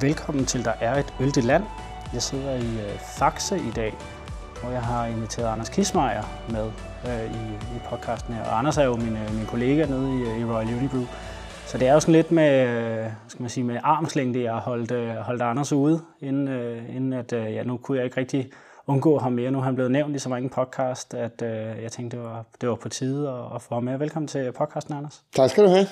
Velkommen til Der er et øldigt land. Jeg sidder i øh, Faxe i dag, hvor jeg har inviteret Anders Kismeier med øh, i, i podcasten her. Og Anders er jo min, øh, min kollega nede i, øh, i Royal Unibrew. Så det er jo sådan lidt med, øh, skal man sige, med armslængde, jeg har holdt, øh, holdt Anders ude, inden, øh, inden at, øh, ja, nu kunne jeg ikke rigtig undgå ham mere. Nu har han blevet nævnt i så mange podcast, at øh, jeg tænkte, det var, det var på tide at, at få ham med. Velkommen til podcasten, Anders. Tak skal du have,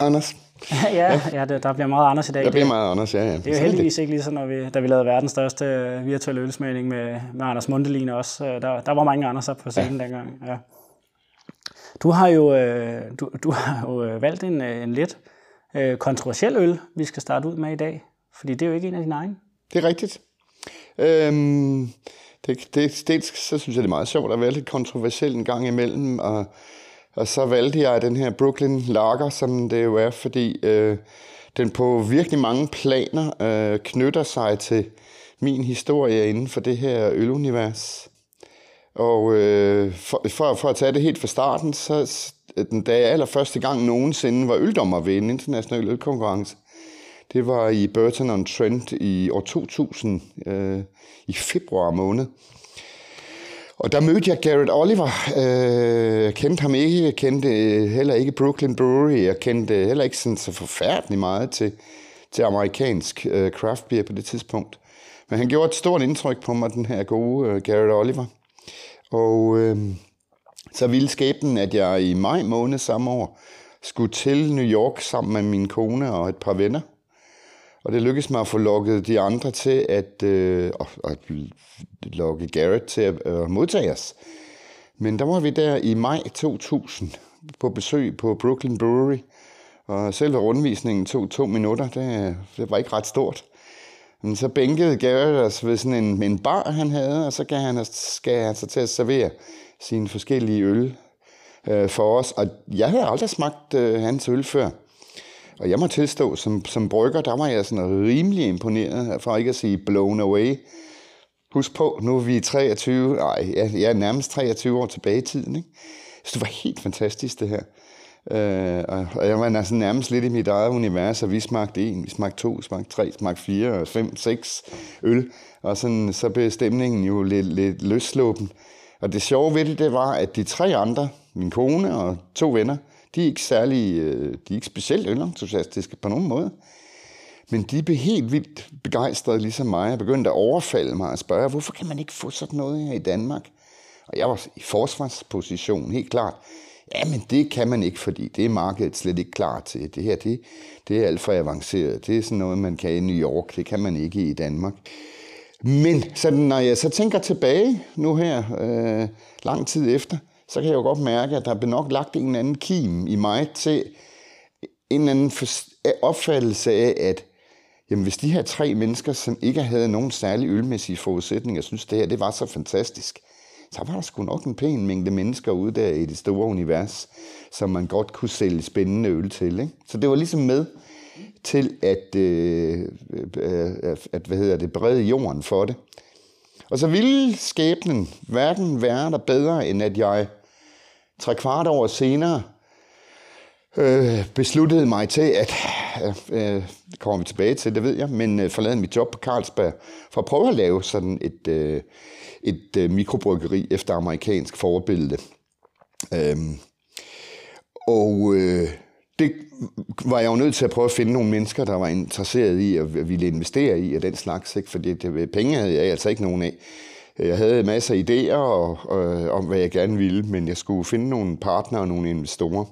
Anders ja, ja det, der bliver meget Anders i dag. Der bliver meget Anders, ja. ja. Det er jo heldigvis ikke ligesom, når vi, da vi lavede verdens største øh, virtuelle ølsmagning med, med Anders Mundelin også. Øh, der, der var mange Anders på scenen ja. dengang. Ja. Du har jo, øh, du, du har jo valgt en, en lidt kontroversiel øl, vi skal starte ud med i dag. Fordi det er jo ikke en af dine egne. Det er rigtigt. Øhm, det, det, det, så synes jeg, det er meget sjovt at være lidt kontroversiel en gang imellem. Og, og så valgte jeg den her Brooklyn Lager, som det jo er, fordi øh, den på virkelig mange planer øh, knytter sig til min historie inden for det her ølunivers. Og øh, for, for, for at tage det helt fra starten, så den, da jeg allerførste gang nogensinde var øldommer ved en international ølkonkurrence, det var i Burton on Trent i år 2000, øh, i februar måned. Og der mødte jeg Garrett Oliver. Øh, kendte ham ikke. Jeg kendte øh, heller ikke Brooklyn Brewery. Jeg kendte heller ikke sådan så forfærdeligt meget til, til amerikansk øh, craft beer på det tidspunkt. Men han gjorde et stort indtryk på mig, den her gode øh, Garrett Oliver. Og øh, så ville skæbnen, at jeg i maj måned samme år skulle til New York sammen med min kone og et par venner. Og det lykkedes mig at få lukket de andre til at, øh, at lokke Garrett til at øh, modtage os. Men der var vi der i maj 2000 på besøg på Brooklyn Brewery, og selve rundvisningen tog to minutter. Det, det var ikke ret stort. Men så bænkede Garrett os ved sådan en, en bar, han havde, og så gav han, gav han sig til at servere sine forskellige øl øh, for os. Og jeg havde aldrig smagt øh, hans øl før. Og jeg må tilstå, som, som brygger, der var jeg sådan rimelig imponeret, for ikke at sige blown away. Husk på, nu er vi 23, nej, jeg er nærmest 23 år tilbage i tiden. Ikke? Så det var helt fantastisk, det her. Øh, og jeg var altså nærmest lidt i mit eget univers, og vi smagte en, vi smagte to, smagte tre, smagte fire, fem, seks øl. Og sådan, så blev stemningen jo lidt, lidt løsslåben. Og det sjove ved det, det var, at de tre andre, min kone og to venner, de er ikke særlig, øh, de er ikke specielt ølentusiastiske på nogen måde. Men de blev helt vildt begejstrede, ligesom mig, og begyndte at overfalde mig og spørge, hvorfor kan man ikke få sådan noget her i Danmark? Og jeg var i forsvarsposition, helt klart. Ja, men det kan man ikke, fordi det er markedet slet ikke klar til. Det her, det, det er alt for avanceret. Det er sådan noget, man kan i New York. Det kan man ikke i Danmark. Men så, når jeg så tænker tilbage nu her, øh, lang tid efter, så kan jeg jo godt mærke, at der er nok lagt en eller anden kim i mig til en eller anden opfattelse af, at jamen, hvis de her tre mennesker, som ikke havde nogen særlig ølmæssige forudsætninger, synes det her det var så fantastisk, så var der sgu nok en pæn mængde mennesker ude der i det store univers, som man godt kunne sælge spændende øl til. Ikke? Så det var ligesom med til at, øh, øh, øh at hvad hedder det, brede jorden for det. Og så ville skæbnen hverken være der bedre, end at jeg tre kvart år senere øh, besluttede mig til, at øh, det kommer vi tilbage til, det ved jeg, men øh, forlade mit job på Carlsberg for at prøve at lave sådan et, øh, et øh, mikrobryggeri efter amerikansk forbillede. Øh, og øh, det var jeg jo nødt til at prøve at finde nogle mennesker, der var interesseret i at ville investere i, og den slags, ikke? fordi det, penge havde jeg altså ikke nogen af. Jeg havde masser af idéer og, og, om, hvad jeg gerne ville, men jeg skulle finde nogle partnere og nogle investorer.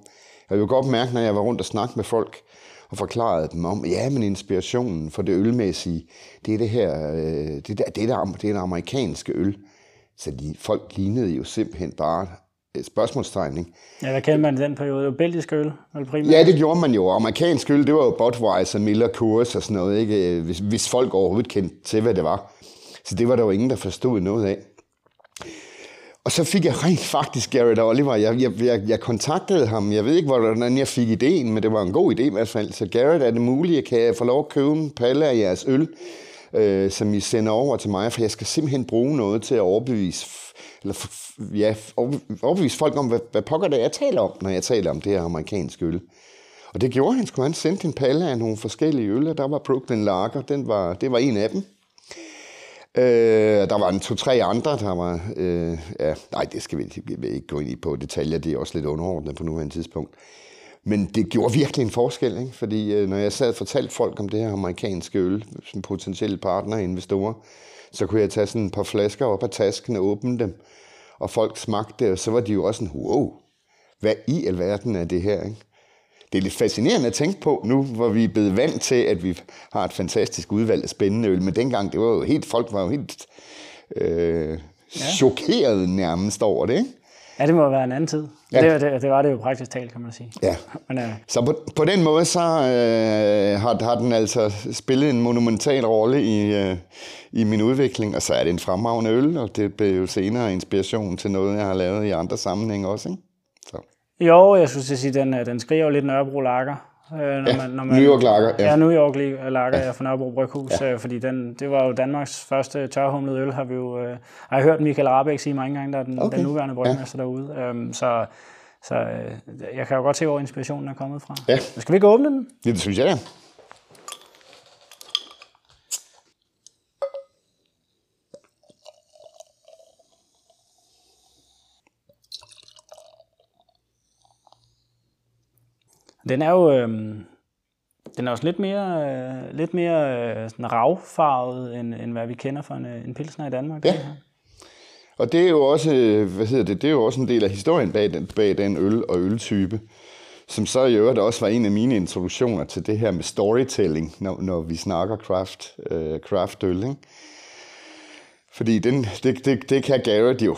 Jeg kunne godt mærke, når jeg var rundt og snakkede med folk, og forklarede dem om, ja, men inspirationen for det ølmæssige, det er det her, øh, det, der, det, der, det er det amerikanske øl. Så de, folk lignede jo simpelthen bare spørgsmålstegn. Ikke? Ja, hvad kendte man i den periode? Det belgisk øl? Eller primært? Ja, det gjorde man jo. Amerikansk øl, det var jo Budweiser, Miller, Coors og sådan noget, ikke? Hvis, hvis folk overhovedet kendte til, hvad det var. Så det var der jo ingen, der forstod noget af. Og så fik jeg rent faktisk Garrett Oliver. Jeg, jeg, jeg, jeg kontaktede ham. Jeg ved ikke, hvordan jeg fik ideen, men det var en god idé i hvert fald. Så Garrett, er det muligt? Kan jeg få lov at købe en palle af jeres øl, øh, som I sender over til mig? For jeg skal simpelthen bruge noget til at overbevise eller ja, overbevise folk om, hvad, hvad pokker det er, jeg taler om, når jeg taler om det her amerikanske øl. Og det gjorde han sgu. Han sendte en palle af nogle forskellige øl, og der var Brooklyn Lager. Den var, det var en af dem. Øh, der var en to-tre andre, der var... Øh, ja, nej, det skal vi, vi ikke gå ind i på detaljer. Det er også lidt underordnet på nuværende tidspunkt. Men det gjorde virkelig en forskel, ikke? fordi øh, når jeg sad og fortalte folk om det her amerikanske øl, som potentielle partner og investorer, så kunne jeg tage sådan et par flasker op af tasken og åbne dem, og folk smagte det, og så var de jo også sådan, wow, hvad i alverden er det her? Ikke? Det er lidt fascinerende at tænke på nu, hvor vi er blevet vant til, at vi har et fantastisk udvalg af spændende øl, men dengang, det var jo helt, folk var jo helt øh, ja. chokeret nærmest over det, ikke? Ja, det må være en anden tid. Ja. Det, det, det var det jo praktisk talt, kan man sige. Ja. Men, uh... Så på, på den måde, så øh, har, har den altså spillet en monumental rolle i, øh, i min udvikling, og så er det en fremragende øl, og det blev jo senere inspiration til noget, jeg har lavet i andre sammenhænge også, ikke? Så. Jo, jeg at sige, den, øh, den skriver lidt Nørrebro Lager. Øh, når ja, man, når man, New York Lager. Ja, ja New York Lager ja. fra Nørrebro Bryghus, ja. øh, fordi den, det var jo Danmarks første tørhumlede øl, har vi jo øh, har jeg hørt Michael Rabeck sige mange gange, der er den, okay. den nuværende brygmester ja. derude. Øhm, så så øh, jeg kan jo godt se, hvor inspirationen er kommet fra. Ja. Skal vi ikke åbne den? Ja, det synes jeg, ja. Den er jo øh, den er også lidt mere, øh, lidt mere øh, sådan ravfarvet, end, end hvad vi kender fra en, øh, en pilsner i Danmark. Ja. Og det er jo også, hvad hedder det, det er jo også en del af historien bag den, bag den øl og øltype, som så i øvrigt også var en af mine introduktioner til det her med storytelling, når, når vi snakker craft, øh, craft øl. Ikke? Fordi den, det, det, det kan Garrett jo,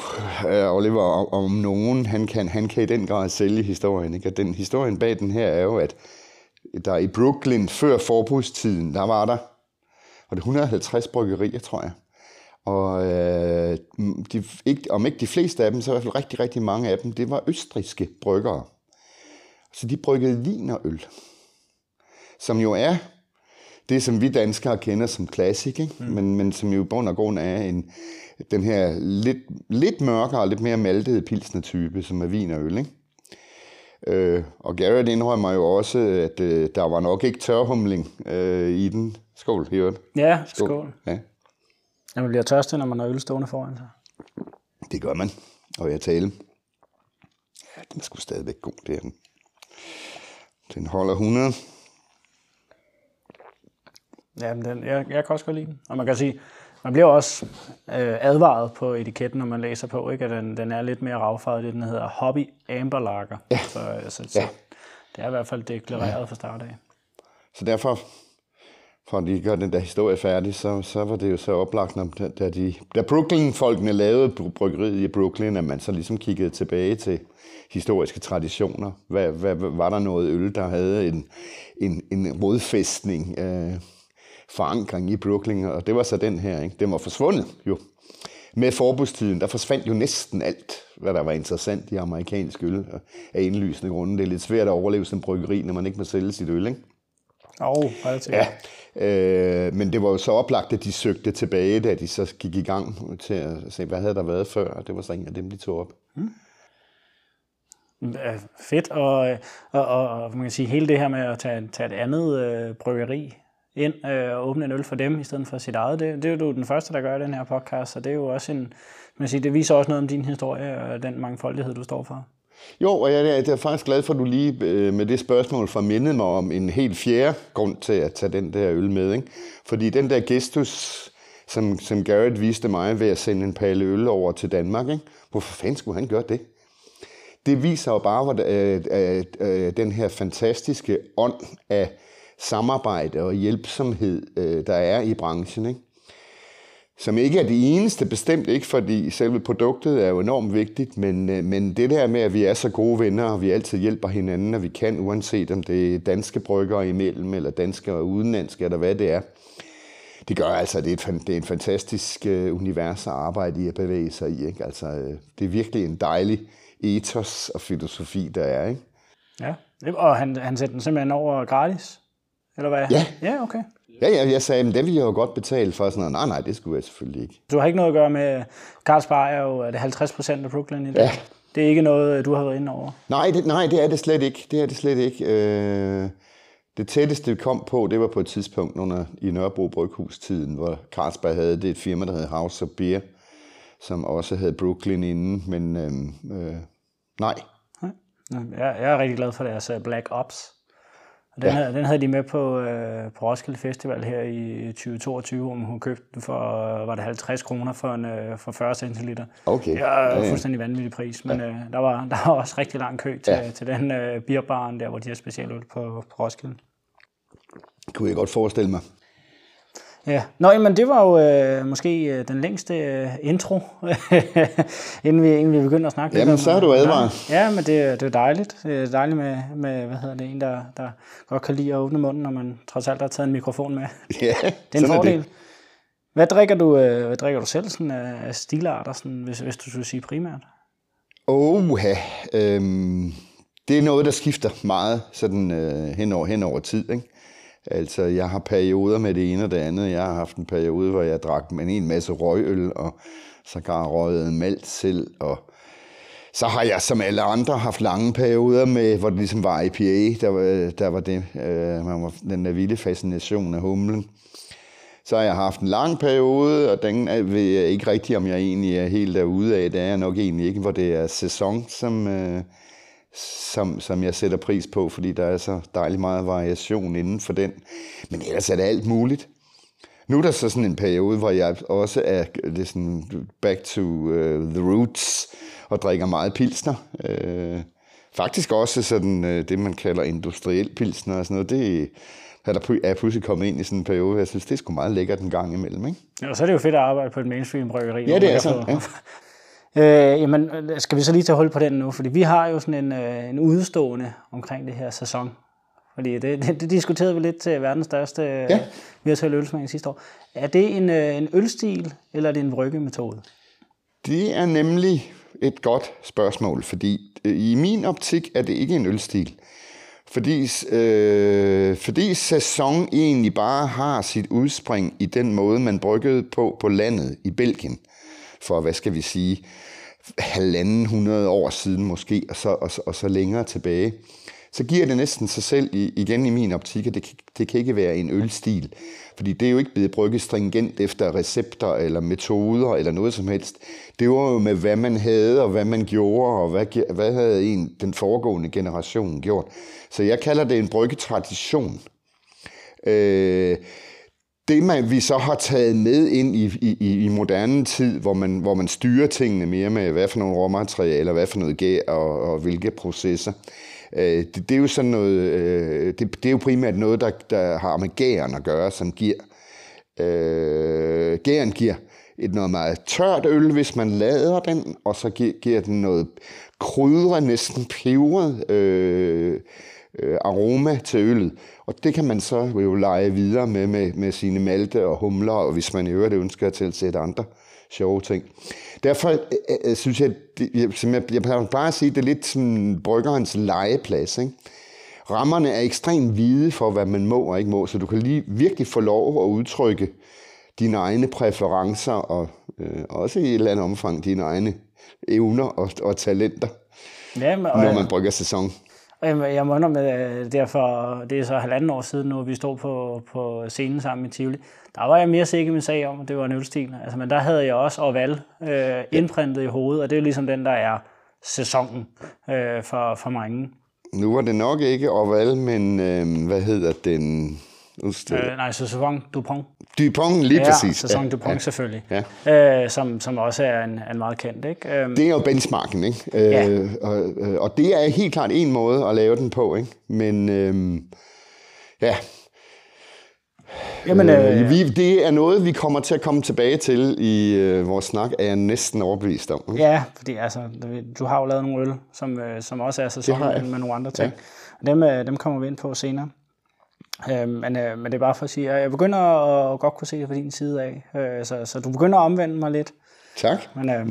øh, Oliver, om, om nogen, han kan, han kan i den grad sælge historien. Ikke? Og den historien bag den her er jo, at der i Brooklyn før forbudstiden, der var der, og det 150 bryggerier, tror jeg. Og øh, de, ikke, om ikke de fleste af dem, så i hvert fald rigtig, rigtig mange af dem, det var østriske bryggere. Så de bryggede vin og øl, som jo er det, som vi danskere kender som klassik, ikke? Mm. Men, men som jo i bund og grund er en, den her lidt, lidt mørkere og lidt mere maltede pilsner-type, som er vin og øl. Ikke? Øh, og Garrett indrømmer jo også, at øh, der var nok ikke tørhumling øh, i den. Skål, Hjort. Ja, skål. skål. Ja. Ja, man bliver tørstig, når man har øl stående foran sig. Det gør man. Og jeg taler. Ja, den er sgu stadigvæk god, det er den. Den holder 100. Ja, men den, jeg, jeg kan også godt lide den. Og man kan sige, man bliver også øh, advaret på etiketten, når man læser på, ikke? at den, den er lidt mere ravfarvet. Det den hedder Hobby Amber Lager. Ja. Så, altså, så ja. det er i hvert fald deklareret ja. fra start af. Så derfor for at lige gøre den der historie færdig, så, så var det jo så oplagt, når, da, de, da Brooklyn-folkene lavede bryggeriet i Brooklyn, at man så ligesom kiggede tilbage til historiske traditioner. Hvad, hvad, var der noget øl, der havde en, en, en rodfæstning, øh, forankring i Brooklyn, og det var så den her. Ikke? Den var forsvundet jo. Med forbudstiden, der forsvandt jo næsten alt, hvad der var interessant i amerikansk øl af indlysende grunde. Det er lidt svært at overleve som bryggeri, når man ikke må sælge sit øl, ikke? Oh, ja, øh, men det var jo så oplagt, at de søgte tilbage, da de så gik i gang til at se, hvad havde der været før, og det var så en af dem, de tog op. Hmm. Fedt, og, og, og, og man kan sige, hele det her med at tage, tage et andet øh, bryggeri ind øh, og åbne en øl for dem, i stedet for sit eget, det, det er jo du den første, der gør den her podcast, så det er jo også en, man siger, det viser også noget om din historie og den mangfoldighed, du står for. Jo, og jeg, jeg er faktisk glad for, at du lige øh, med det spørgsmål for mindet mig om en helt fjerde grund til at tage den der øl med. Ikke? Fordi den der gestus, som, som Garrett viste mig ved at sende en palle øl over til Danmark, ikke? hvorfor fanden skulle han gøre det? Det viser jo bare, at, øh, øh, øh, den her fantastiske ånd af samarbejde og hjælpsomhed, øh, der er i branchen. Ikke? som ikke er det eneste, bestemt ikke, fordi selve produktet er jo enormt vigtigt, men, øh, men det der med, at vi er så gode venner, og vi altid hjælper hinanden, når vi kan, uanset om det er danske bryggere imellem, eller danske og udenlandske, eller hvad det er, det gør altså, at det er et, det er en fantastisk uh, univers at arbejde i at bevæge sig i. Ikke? Altså, øh, det er virkelig en dejlig ethos og filosofi, der er. Ikke? Ja, og han, han sætter den simpelthen over gratis? Eller hvad? Ja. Ja, okay. Ja, ja, jeg sagde, men det vil jeg jo godt betale for. Sådan noget. Nej, nej, det skulle jeg selvfølgelig ikke. Du har ikke noget at gøre med, Carlsberg er jo er det 50 procent af Brooklyn i dag? Ja, Det er ikke noget, du har været inde over? Nej, det, nej, det er det slet ikke. Det er det slet ikke. Øh, det tætteste, vi kom på, det var på et tidspunkt under, i Nørrebro Bryghus-tiden, hvor Carlsberg havde det et firma, der hed House of Beer, som også havde Brooklyn inden, men øh, øh, nej. Jeg, jeg er rigtig glad for deres øh, Black Ops. Og den, ja. havde, den havde de med på, øh, på Roskilde Festival her i 2022, hvor hun købte den for, var det 50 kroner for, en, øh, for 40 centiliter. Okay. Det ja, ja. fuldstændig vanvittig pris, men ja. øh, der, var, der var også rigtig lang kø til, ja. til den øh, bierbaren der, hvor de har specialøl på, på Roskilde. Det kunne jeg godt forestille mig. Ja, Nå, men det var jo øh, måske øh, den længste øh, intro, inden, vi, inden vi begynder at snakke. Jamen, så er du advaret. Ja, men det, det er dejligt. Det er dejligt med, med hvad hedder det, en, der, der godt kan lide at åbne munden, når man trods alt har taget en mikrofon med. Ja, det er en fordel. Er det. Hvad drikker du, øh, hvad drikker du selv sådan, af stilarter, sådan, hvis, hvis du skulle sige primært? Oh, øhm, det er noget, der skifter meget sådan, øh, hen, over, hen over tid. Ikke? Altså, jeg har perioder med det ene og det andet. Jeg har haft en periode, hvor jeg drak med en masse røgøl, og så gar røget malt selv, og så har jeg som alle andre haft lange perioder med, hvor det ligesom var IPA, der var, der var det, øh, man var, den der vilde fascination af humlen. Så har jeg haft en lang periode, og den ved jeg ikke rigtigt, om jeg egentlig er helt derude af. Det er jeg nok egentlig ikke, hvor det er sæson, som, øh, som, som jeg sætter pris på, fordi der er så dejlig meget variation inden for den. Men ellers er det alt muligt. Nu er der så sådan en periode, hvor jeg også er det sådan back to uh, the roots og drikker meget pilsner. Uh, faktisk også sådan uh, det, man kalder industriel pilsner og sådan noget. Det er der er pludselig kommet ind i sådan en periode, jeg synes, det er sgu meget lækkert en gang imellem. Ikke? Ja, og så er det jo fedt at arbejde på et mainstream bryggeri. Ja, det er så. Ja. Øh, jamen, skal vi så lige tage hul på den nu? Fordi vi har jo sådan en, øh, en udstående omkring det her sæson. Fordi det, det, det diskuterede vi lidt til verdens største ja. virtuelle ølsmagning sidste år. Er det en, øh, en ølstil, eller er det en bryggemetode? Det er nemlig et godt spørgsmål, fordi øh, i min optik er det ikke en ølstil. Fordi, øh, fordi sæson egentlig bare har sit udspring i den måde, man bryggede på på landet i Belgien for, hvad skal vi sige, halvanden hundrede år siden måske, og så, og, og så længere tilbage, så giver det næsten sig selv i, igen i min optik, at det, det kan ikke være en ølstil. Fordi det er jo ikke blevet brygget stringent efter recepter eller metoder eller noget som helst. Det var jo med, hvad man havde og hvad man gjorde, og hvad, hvad havde en, den foregående generation gjort. Så jeg kalder det en bryggetradition. Øh, det, man, vi så har taget med ind i, i, i moderne tid, hvor man, hvor man styrer tingene mere med, hvad for nogle råmaterialer, hvad for noget gær og, og hvilke processer, øh, det, det er jo sådan noget, øh, det, det er jo primært noget, der, der har med gæren at gøre, som giver, øh, gæren giver et noget meget tørt øl, hvis man lader den, og så giver, giver den noget krydre, næsten peberet, øh, øh, aroma til øllet. Og det kan man så jo lege videre med, med, med sine malte og humler, og hvis man i øvrigt ønsker at tilsætte andre sjove ting. Derfor øh, øh, synes jeg, det, som jeg, jeg plejer at sige, det er lidt som bryggerens legeplads. Ikke? Rammerne er ekstremt hvide for, hvad man må og ikke må, så du kan lige virkelig få lov at udtrykke dine egne præferencer, og øh, også i et eller andet omfang dine egne evner og, og talenter, ja, men, når man brygger sæson. Jeg, jeg må med, derfor, det er så halvanden år siden nu, vi stod på, på scenen sammen i Tivoli. Der var jeg mere sikker med sag om, at det var en ølstil. Altså, men der havde jeg også Orval øh, indprintet i hovedet, og det er jo ligesom den, der er sæsonen øh, for, for mange. Nu var det nok ikke Orval, men øh, hvad hedder den? Øh, nej, Sæson Dupont. Dupont, lige ja, præcis. Sæson ja, Dupont ja, selvfølgelig. Ja. Øh, som, som også er en, en meget kendt. Ikke? Øhm. Det er jo benchmarken, ikke? Øh, ja. og, øh, og det er helt klart en måde at lave den på, ikke? Men øh, ja, Jamen, øh, øh, vi, det er noget, vi kommer til at komme tilbage til i øh, vores snak, er jeg næsten overbevist om. Ikke? Ja, fordi altså, du har jo lavet nogle øl, som, øh, som også er sæson med nogle andre ting. Ja. Dem, øh, dem kommer vi ind på senere. Øh, men, øh, men det er bare for at sige, at jeg begynder at godt kunne se det fra din side af. Øh, så, så du begynder at omvende mig lidt. Tak. Men, øh,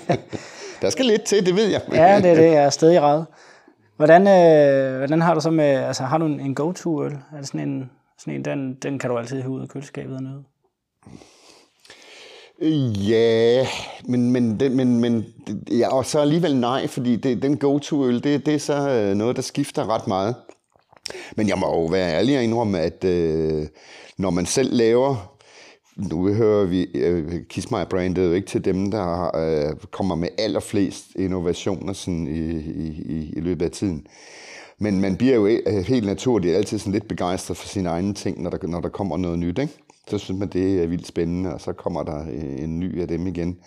der skal lidt til, det ved jeg. ja, det er det. Jeg er stadig red. Hvordan, øh, hvordan har du så med, altså har du en, en go-to-øl? Er det sådan en, sådan en den, den kan du altid have ud af køleskabet og nøde? Ja, men, men, det, men, men ja, og så alligevel nej, fordi det, den go-to-øl, det, det er så øh, noget, der skifter ret meget. Men jeg må jo være ærlig og indrømme, at øh, når man selv laver nu hører vi, øh, uh, Kismeier brandet jo ikke til dem, der uh, kommer med allerflest innovationer sådan i, i, i løbet af tiden. Men man bliver jo øh, helt naturligt altid sådan lidt begejstret for sine egne ting, når der, når der kommer noget nyt. Ikke? Så synes man, det er vildt spændende, og så kommer der en ny af dem igen.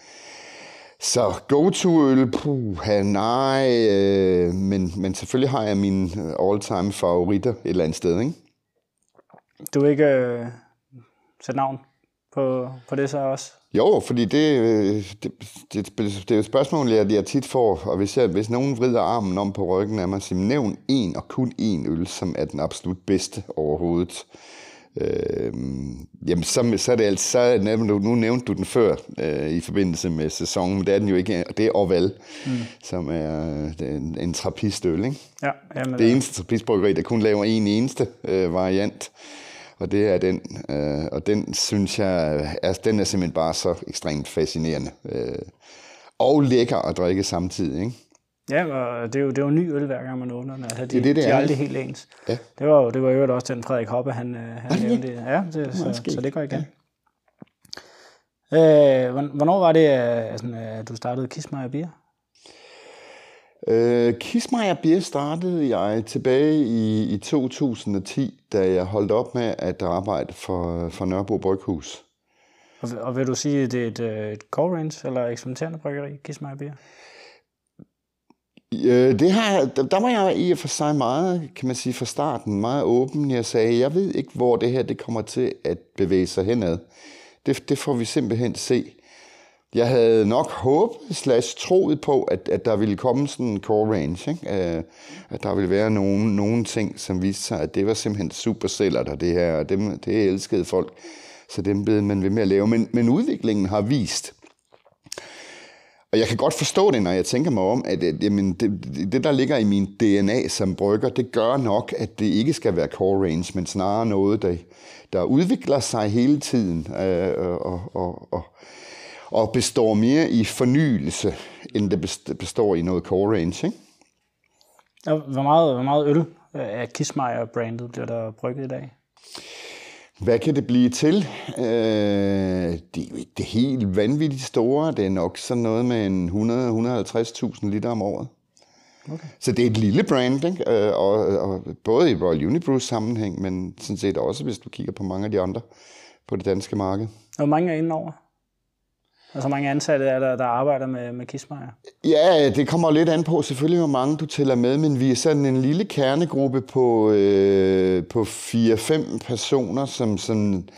Så go-to-øl, puh, nej, øh, men, men selvfølgelig har jeg mine all-time favoritter et eller andet sted, ikke? Du vil ikke øh, sætte navn på, på det så også? Jo, fordi det, øh, det, det, det er et spørgsmål, jeg, jeg tit får, og hvis, jeg, hvis nogen vrider armen om på ryggen af mig, siger nævn en og kun én øl, som er den absolut bedste overhovedet. Øh, jamen, så, så er det altså, så, nu, nævnte du den før øh, i forbindelse med sæsonen, men det er den jo ikke, det er Orval, mm. som er en, en trappistøl, ikke? Ja, jamen, det eneste trappistbryggeri, der kun laver en eneste øh, variant, og det er den, øh, og den synes jeg, er, den er simpelthen bare så ekstremt fascinerende. Øh, og lækker at drikke samtidig, ikke? Ja, og det er jo, det er jo ny øl, hver gang man åbner den. Altså, de, det er det, det de er aldrig helt ens. Ja. Det var jo det var jo også den Frederik Hoppe, han, øh, han ja. nævnte. Ja, det, så, skægt. så det går igen. Øh, hvorn- hvornår var det, øh, øh, at du startede Kismeier Bier? Øh, Kismeier Bier startede jeg tilbage i, i 2010, da jeg holdt op med at arbejde for, for Nørrebro Bryghus. Og, og vil du sige, at det er et, øh, et core range eller eksperimenterende bryggeri, Kismeier Bier? Øh, det har, der, var jeg i og for sig meget, kan man sige, fra starten meget åben. Jeg sagde, jeg ved ikke, hvor det her det kommer til at bevæge sig henad. Det, det får vi simpelthen se. Jeg havde nok håbet slash troet på, at, at der ville komme sådan en core range. Ikke? Øh, at der ville være nogle, nogle ting, som viste sig, at det var simpelthen super der det her, og dem, det elskede folk. Så dem blev man ved med at lave. Men, men udviklingen har vist, og jeg kan godt forstå det, når jeg tænker mig om, at, at jamen, det, det, der ligger i min DNA som brygger, det gør nok, at det ikke skal være core range, men snarere noget, der, der udvikler sig hele tiden øh, og, og, og, og består mere i fornyelse, end det består i noget core range. Ikke? Og hvor meget, hvor meget øl øh, af Kismeier-brandet bliver der brygget i dag? Hvad kan det blive til? Øh, det er jo ikke det helt vanvittigt store. Det er nok sådan noget med en 100-150.000 liter om året. Okay. Så det er et lille brand, ikke? Øh, og, og både i Royal Unibrews sammenhæng, men sådan set også, hvis du kigger på mange af de andre på det danske marked. Hvor mange er inde og så hvor mange ansatte er der, der arbejder med, med Kismajer? Ja, det kommer lidt an på selvfølgelig, hvor mange du tæller med, men vi er sådan en lille kernegruppe på, øh, på 4-5 personer, som sådan,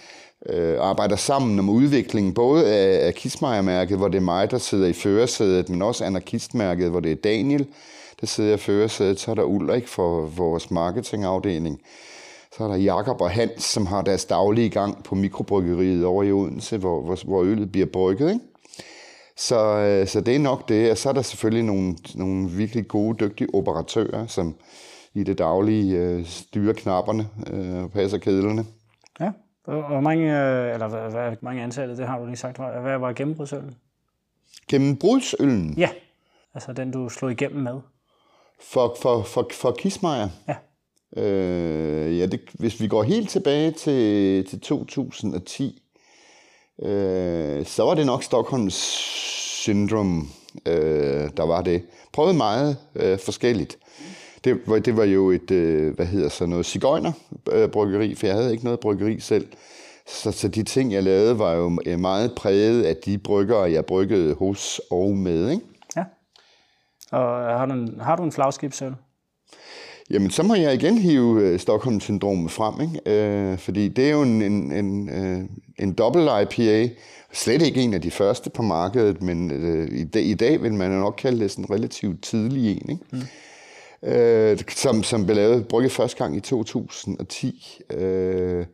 øh, arbejder sammen om udviklingen, både af, af Kismajer-mærket, hvor det er mig, der sidder i førersædet, men også anarkistmærket, hvor det er Daniel, der sidder i førersædet. Så er der Ulrik for vores marketingafdeling. Så er der Jakob og Hans, som har deres daglige gang på mikrobryggeriet over i Odense, hvor, hvor, hvor øllet bliver brygget. Ikke? Så, øh, så det er nok det. Og så er der selvfølgelig nogle, nogle virkelig gode, dygtige operatører, som i det daglige øh, styrer knapperne øh, og passer kedlerne. Ja. Hvor mange, øh, eller hvad, hvad, mange ansatte, det har du lige sagt. Hvad var gennembrudsølven? Gennem brudsøllen Ja. Altså den, du slog igennem med. for, for, for, for Kismeier, Ja. Øh, ja, det, hvis vi går helt tilbage til, til 2010, øh, så var det nok Stockholms syndrom, øh, der var det. Prøvede meget øh, forskelligt. Det, var- det var jo et, øh, hvad hedder så noget, cigøjnerbryggeri, øh, bryggeri, for jeg havde ikke noget bryggeri selv. Så, så de ting, jeg lavede, var jo øh, meget præget af de bryggere, jeg bryggede hos og med. Ikke? Ja. Og har du en, har du en flagskibsøl? Jamen, så må jeg igen hive øh, Stockholm-syndromet frem, ikke? Øh, fordi det er jo en, en, en, øh, en dobbelt IPA. Slet ikke en af de første på markedet, men øh, i, dag, i dag vil man jo nok kalde det sådan en relativt tidlig en, ikke? Mm. Øh, som, som blev lavet, brygget første gang i 2010. Øh,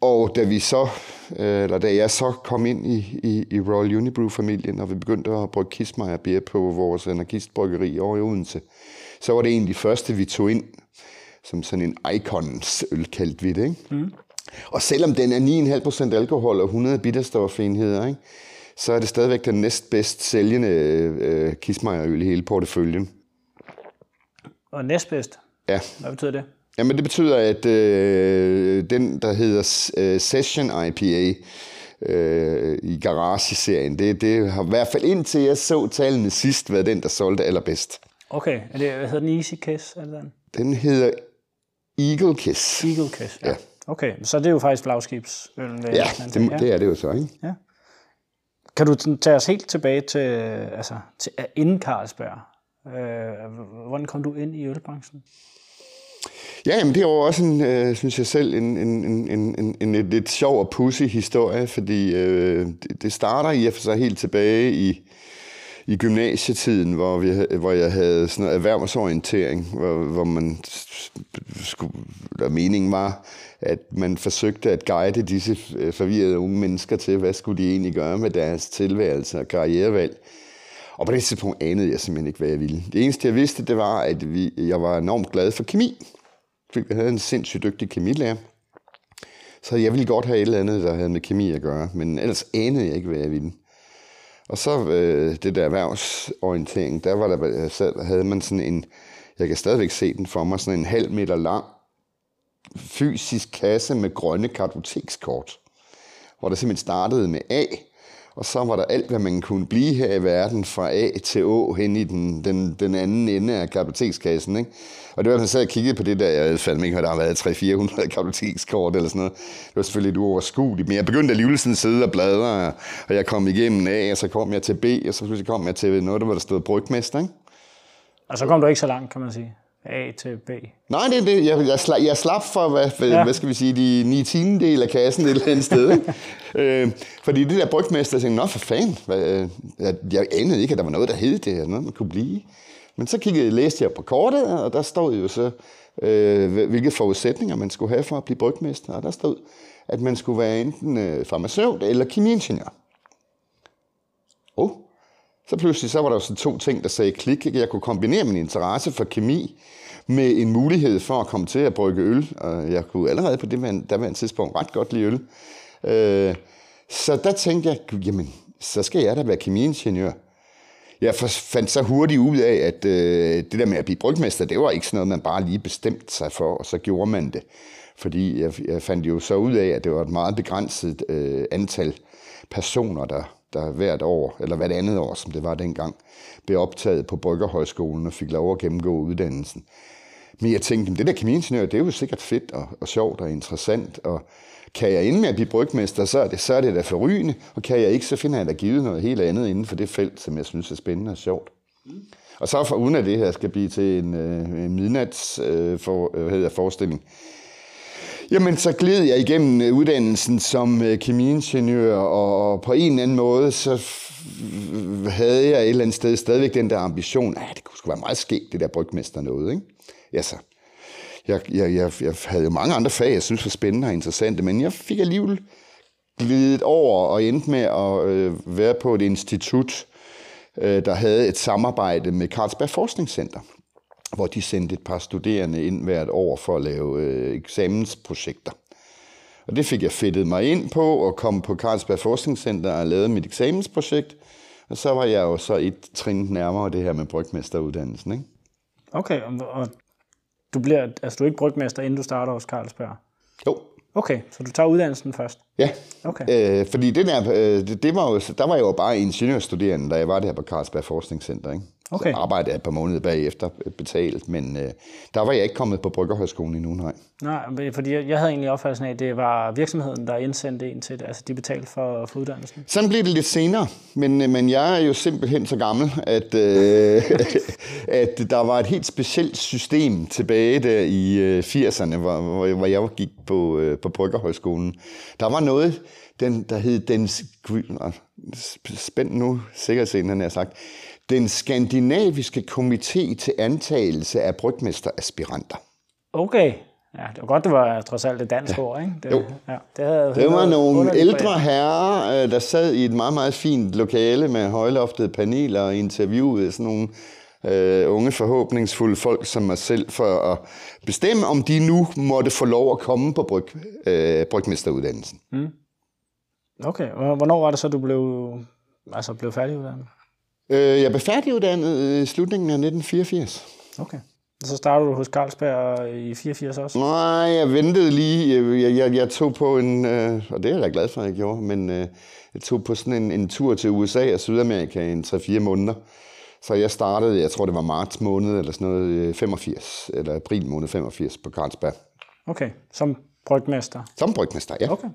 og da vi så, øh, eller da jeg så kom ind i, i, i Royal Unibrew-familien, og vi begyndte at brygge Kismeier Bier på vores anarkistbryggeri over i Odense, så var det en af de første, vi tog ind som sådan en icons øl, kaldte vi det. Ikke? Mm. Og selvom den er 9,5% alkohol og 100 bitterstofenheder, ikke? så er det stadigvæk den næstbedst sælgende øh, kismajerøl i hele porteføljen. Og næstbedst? Ja. Hvad betyder det? Jamen det betyder, at øh, den, der hedder øh, Session IPA øh, i Garage-serien, det, det har i hvert fald indtil jeg så tallene sidst været den, der solgte allerbedst. Okay, er det, hvad hedder den Easy Kiss? Er det den? Den hedder Eagle Kiss. Eagle Kiss, ja. Ja. Okay, så det er jo faktisk flagskibsøllen. Ja, man sige, det, det er det jo så, ikke? Ja. Kan du tage os helt tilbage til, altså, til inden Carlsberg? Øh, hvordan kom du ind i ølbranchen? Ja, jamen det er jo også en, øh, synes jeg selv, en, en, en, en, en, en lidt, sjov og pussy historie, fordi øh, det, det starter i og for sig helt tilbage i, i gymnasietiden, hvor, vi, hvor jeg havde sådan noget erhvervsorientering, hvor, hvor man skulle, der meningen var, at man forsøgte at guide disse forvirrede unge mennesker til, hvad skulle de egentlig gøre med deres tilværelse og karrierevalg. Og på det tidspunkt anede jeg simpelthen ikke, hvad jeg ville. Det eneste, jeg vidste, det var, at vi, jeg var enormt glad for kemi. Fordi jeg havde en sindssygt dygtig kemilærer. Så jeg ville godt have et eller andet, der havde med kemi at gøre. Men ellers anede jeg ikke, hvad jeg ville. Og så øh, det der erhvervsorientering, der var der, selv, havde man sådan en, jeg kan stadigvæk se den for mig, sådan en halv meter lang fysisk kasse med grønne kartotekskort, hvor der simpelthen startede med A, og så var der alt, hvad man kunne blive her i verden fra A til Å hen i den, den, den anden ende af kartotekskassen. Ikke? Og det var, at man sad og kiggede på det der, jeg fandt ikke, at der har været 300-400 kartotekskort eller sådan noget. Det var selvfølgelig lidt uoverskueligt, men jeg begyndte alligevel sådan at sidde og bladre, og jeg kom igennem A, og så kom jeg til B, og så pludselig kom jeg til noget, der var der stod brygmester. Ikke? Og så kom du ikke så langt, kan man sige. A til B. Nej, det er det. Jeg, jeg, slap, jeg slap for, hvad, Ja. hvad skal vi sige, de 9 tiende del af kassen et eller andet sted. Ikke? øh, fordi det der brygmester, jeg tænkte, nå for fanden, hvad, jeg, jeg anede ikke, at der var noget, der hed det, eller noget, man kunne blive. Men så kiggede, læste jeg på kortet, og der stod jo så, øh, hvilke forudsætninger man skulle have for at blive brygmester. Og der stod, at man skulle være enten øh, farmaceut eller kemiingeniør. Oh. Så pludselig så var der jo sådan to ting, der sagde klik. ikke? Jeg kunne kombinere min interesse for kemi med en mulighed for at komme til at brygge øl. Og jeg kunne allerede på det daværende tidspunkt ret godt lide øl. Øh, så der tænkte jeg, jamen, så skal jeg da være kemiingeniør. Jeg fandt så hurtigt ud af, at øh, det der med at blive brygmester, det var ikke sådan noget, man bare lige bestemte sig for, og så gjorde man det. Fordi jeg, jeg fandt jo så ud af, at det var et meget begrænset øh, antal personer, der, der hvert år, eller hvert andet år, som det var dengang, blev optaget på Bryggerhøjskolen og fik lov at gennemgå uddannelsen. Men jeg tænkte, det der kemiingeniør, det er jo sikkert fedt og, og sjovt og interessant, og kan jeg ende med at blive brygmester, så er det, så er det da forrygende, og kan jeg ikke, så finder jeg da givet noget helt andet inden for det felt, som jeg synes er spændende og sjovt. Og så for uden af det her skal blive til en, øh, en midnats øh, for, øh, hvad hedder, forestilling, Jamen, så gled jeg igennem øh, uddannelsen som øh, kemiingeniør, og på en eller anden måde, så havde jeg et eller andet sted stadigvæk den der ambition, at det kunne sgu være meget skægt, det der brygmester noget, ikke? Ja, så. Jeg, jeg, jeg, jeg havde jo mange andre fag, jeg synes var spændende og interessante, men jeg fik alligevel glidet over og endte med at øh, være på et institut, øh, der havde et samarbejde med Carlsberg Forskningscenter hvor de sendte et par studerende ind hvert år for at lave øh, eksamensprojekter. Og det fik jeg fedtet mig ind på og kom på Carlsberg Forskningscenter og lavede mit eksamensprojekt. Og så var jeg jo så et trin nærmere det her med brygmesteruddannelsen. Ikke? Okay, og, du, bliver, altså, du er ikke brygmester, inden du starter hos Carlsberg? Jo, Okay, så du tager uddannelsen først? ja. Okay. Øh, fordi det der, øh, det, det var jo, der var jeg jo bare ingeniørstuderende, da jeg var der på Carlsberg Forskningscenter. Ikke? Okay. Så arbejdede jeg et par måneder bagefter betalt, men øh, der var jeg ikke kommet på Bryggerhøjskolen endnu, nej. Nej, fordi jeg, havde egentlig opfattelsen af, at det var virksomheden, der indsendte en til det. Altså, de betalte for, for uddannelsen. Sådan blev det lidt senere, men, øh, men jeg er jo simpelthen så gammel, at, øh, at der var et helt specielt system tilbage der i øh, 80'erne, hvor, hvor, hvor jeg gik på, øh, på Bryggerhøjskolen. Der var noget, den, der hed den, spænd nu sikkerhedsscenen, han har sagt, den skandinaviske komité til antagelse af brygmesteraspiranter. Okay. Ja, det var godt, det var trods alt et dansk ja. ord, ikke? Det, Jo. Ja, det, havde Det var nogle ældre herrer, øh, der sad i et meget, meget fint lokale med højloftede paneler og interviewede sådan nogle øh, unge forhåbningsfulde folk som mig selv for at bestemme, om de nu måtte få lov at komme på bryg, øh, brygmesteruddannelsen. Mm. Okay, og hvornår var det så, du blev, altså blev færdiguddannet? Øh, jeg blev færdiguddannet i slutningen af 1984. Okay. Så startede du hos Carlsberg i 84 også? Nej, jeg ventede lige. Jeg, jeg, jeg tog på en, øh, og det er jeg da glad for, at jeg gjorde, men øh, jeg tog på sådan en, en tur til USA og Sydamerika i en 3-4 måneder. Så jeg startede, jeg tror det var marts måned eller sådan noget, 85, øh, eller april måned 85 på Carlsberg. Okay, som brygmester? Som brygmester, ja. Okay.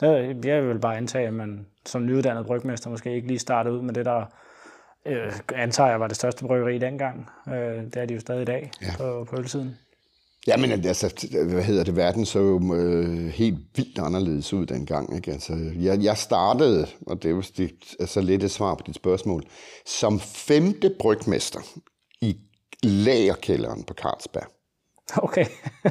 Det, jeg vil bare antage, at man som nyuddannet brygmester måske ikke lige startede ud med det, der øh, antager jeg var det største bryggeri dengang. Øh, det er de jo stadig i dag ja. på, på ølsiden. Ja, men altså, hvad hedder det, verden så jo øh, helt vildt anderledes ud dengang. Ikke? Altså, jeg, jeg startede, og det er det, altså lidt et svar på dit spørgsmål, som femte brygmester i lagerkælderen på Carlsberg. Okay.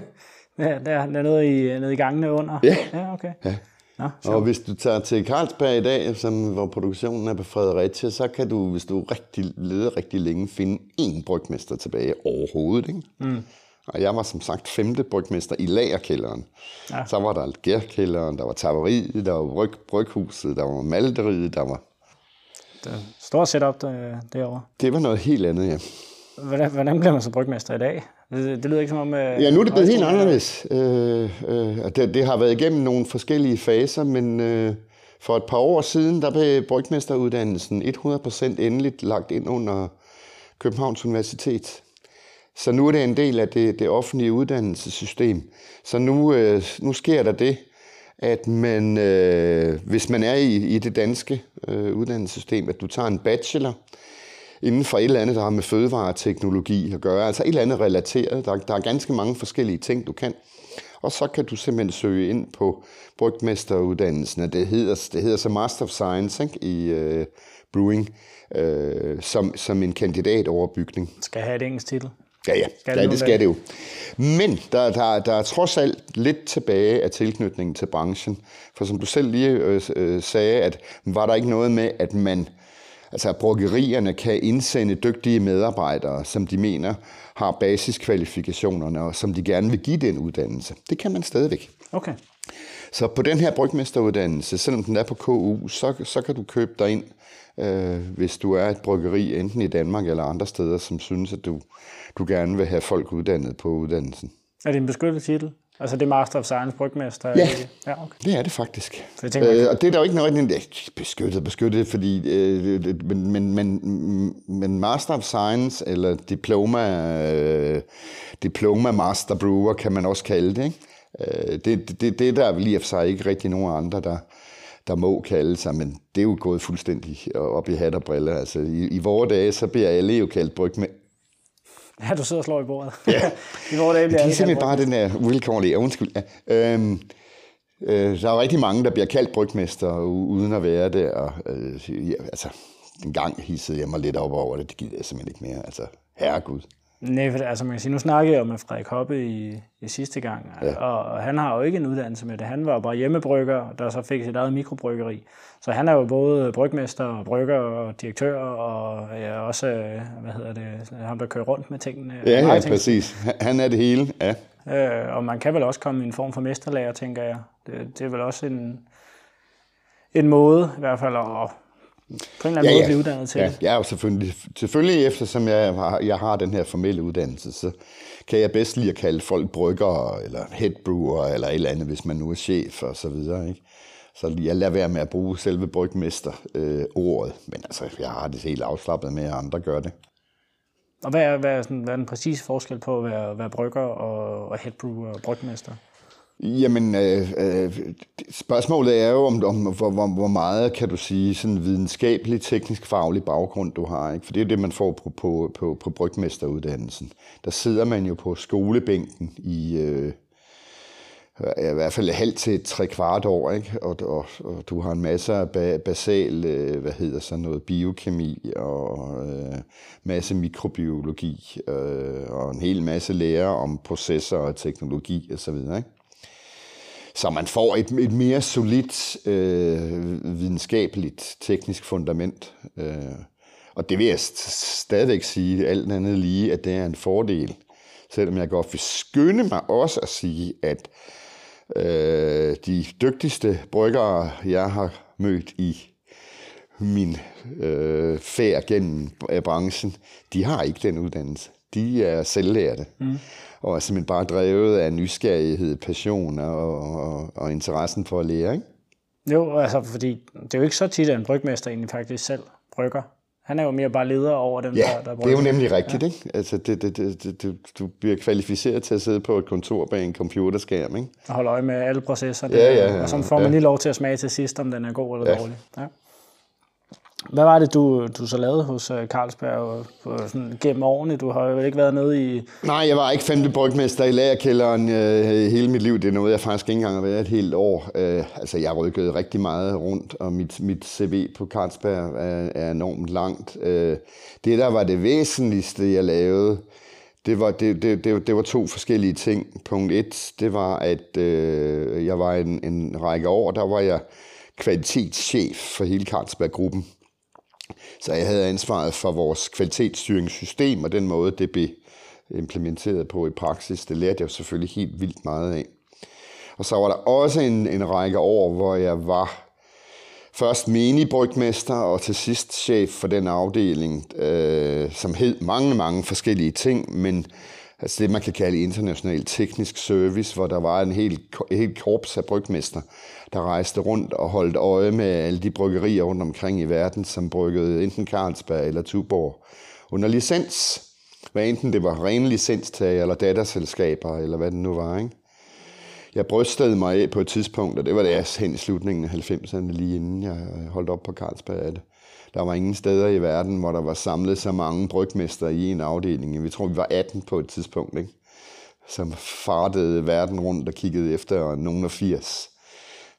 ja, der, er nede i, nede i gangene under? Ja. Ja, okay. Ja. Nå, og hvis du tager til Carlsberg i dag, som, hvor produktionen er på Fredericia, så kan du, hvis du rigtig, leder rigtig længe, finde én brygmester tilbage overhovedet. Ikke? Mm. Og jeg var som sagt femte brygmester i lagerkælderen. Ja. Så var der gærkælderen, der var taveriet, der var bryg, bryghuset, der var malteriet, der var... Det stort setup der, derovre. Det var noget helt andet, ja. Hvordan, hvordan bliver man så brygmester i dag? Det, lyder ikke som om... Øh, ja, nu er det blevet helt anderledes. Øh, øh, det, det har været igennem nogle forskellige faser, men øh, for et par år siden, der blev brygmesteruddannelsen 100% endeligt lagt ind under Københavns Universitet. Så nu er det en del af det, det offentlige uddannelsessystem. Så nu, øh, nu sker der det, at man, øh, hvis man er i, i det danske øh, uddannelsessystem, at du tager en bachelor, inden for et eller andet, der har med fødevareteknologi at gøre, altså et eller andet relateret. Der, der er ganske mange forskellige ting, du kan. Og så kan du simpelthen søge ind på brygmesteruddannelsen, det hedder, det hedder så Master of Science ikke, i uh, Brewing, uh, som, som en kandidatoverbygning. Skal have et engelsk titel? Ja, ja, skal ja det, det skal det jo. Men der, der, der er trods alt lidt tilbage af tilknytningen til branchen. For som du selv lige øh, øh, sagde, at var der ikke noget med, at man Altså, bryggerierne kan indsende dygtige medarbejdere, som de mener har basiskvalifikationerne, og som de gerne vil give den uddannelse. Det kan man stadigvæk. Okay. Så på den her brygmesteruddannelse, selvom den er på KU, så, så kan du købe dig ind, øh, hvis du er et bryggeri, enten i Danmark eller andre steder, som synes, at du, du gerne vil have folk uddannet på uddannelsen. Er det en beskyttet titel? Altså det er Master of Science brygmester? Ja, ja okay. det er det faktisk. Så jeg tænker, øh, og det er der jo ikke noget beskyttet, beskyttet, fordi, øh, men, men, men, men Master of Science, eller Diploma, øh, Diploma Master Brewer, kan man også kalde det. Ikke? Øh, det, det, det der er lige for sig ikke rigtig nogen andre, der, der må kalde sig, men det er jo gået fuldstændig op i hat og briller. Altså, i, i vores dage, så bliver alle jo kaldt brygmester Ja, du sidder og slår i bordet. Ja. I vores dage bliver det er simpelthen bare den der vilkårlige, undskyld. Ja. Øhm, øh, der er rigtig mange, der bliver kaldt brygmester, uden at være det. Og, øh, ja, altså, en gang hissede jeg mig lidt op over det. Det gider jeg simpelthen ikke mere. Altså, herregud. Nej, for altså man kan sige, nu snakkede jeg jo med Frederik Hoppe i, i sidste gang, ja. og han har jo ikke en uddannelse med det. Han var bare hjemmebrygger, der så fik sit eget mikrobryggeri. Så han er jo både brygmester og brygger og direktør, og ja, også, hvad hedder det, ham der kører rundt med tingene. Ja, ja, præcis. Han er det hele, ja. Øh, og man kan vel også komme i en form for mesterlærer, tænker jeg. Det, det er vel også en, en måde, i hvert fald, at på en eller anden ja, måde ja. blive uddannet til ja, det. Ja, og selvfølgelig, selvfølgelig eftersom jeg har, jeg har den her formelle uddannelse, så kan jeg bedst lide at kalde folk brygger eller headbrewer eller et eller andet, hvis man nu er chef og så videre. Ikke? Så jeg lader være med at bruge selve brygmester øh, ordet, men altså, jeg har det helt afslappet med, at andre gør det. Og hvad er, hvad er, sådan, hvad er den præcise forskel på at være, være brygger og, og headbrewer og brygmester? Jamen, øh, øh, spørgsmålet er jo, om, om hvor, hvor, hvor meget kan du sige sådan videnskabelig, teknisk, faglig baggrund du har. Ikke? For det er det, man får på, på, på, på brygmesteruddannelsen. Der sidder man jo på skolebænken i, øh, i hvert fald halvt til tre kvart år, ikke? Og, og, og du har en masse ba- basal, øh, hvad hedder så noget, biokemi og øh, masse mikrobiologi øh, og en hel masse lære om processer og teknologi osv., ikke? Så man får et, et mere solidt øh, videnskabeligt teknisk fundament. Øh, Og det vil jeg stadigvæk sige, alt andet lige, at det er en fordel. Selvom jeg godt vil skynde mig også at sige, at øh, de dygtigste bryggere, jeg har mødt i min øh, færd gennem øh, branchen, de har ikke den uddannelse. De er selvlærte. Mm. Og er simpelthen bare drevet af nysgerrighed, passion og, og, og interessen for at lære. Ikke? Jo, altså fordi det er jo ikke så tit, at en brygmester egentlig faktisk selv brygger. Han er jo mere bare leder over dem, ja, der, der brygger. det er jo nemlig rigtigt. Ja. Ikke? Altså, det, det, det, det, du, du bliver kvalificeret til at sidde på et kontor bag en computerskærm. Ikke? Og holde øje med alle processer. Ja, ja, ja, og så får man ja. lige lov til at smage til sidst, om den er god eller ja. dårlig. Ja. Hvad var det, du, du så lavede hos øh, Carlsberg på, sådan, gennem årene? Du har jo ikke været nede i... Nej, jeg var ikke femte brygmester i lagerkælderen øh, hele mit liv. Det er noget, jeg faktisk ikke engang har været et helt år. Øh, altså, jeg rykkede rigtig meget rundt, og mit, mit CV på Carlsberg er, er enormt langt. Øh, det, der var det væsentligste, jeg lavede, det var, det, det, det, det var to forskellige ting. Punkt et, det var, at øh, jeg var en, en række år, der var jeg kvalitetschef for hele Carlsberg-gruppen. Så jeg havde ansvaret for vores kvalitetsstyringssystem, og den måde, det blev implementeret på i praksis, det lærte jeg selvfølgelig helt vildt meget af. Og så var der også en, en række år, hvor jeg var først minibrygmester og til sidst chef for den afdeling, øh, som hed mange, mange forskellige ting, men altså det, man kan kalde international teknisk service, hvor der var en helt, helt korps af brygmester, der rejste rundt og holdt øje med alle de bryggerier rundt omkring i verden, som bryggede enten Carlsberg eller Tuborg under licens. Hvad enten det var rene licenstager eller datterselskaber, eller hvad det nu var. Ikke? Jeg brystede mig af på et tidspunkt, og det var det hen i slutningen af 90'erne, lige inden jeg holdt op på Carlsberg. At der var ingen steder i verden, hvor der var samlet så mange brygmester i en afdeling. Vi tror, vi var 18 på et tidspunkt, ikke? som fartede verden rundt og kiggede efter nogen af 80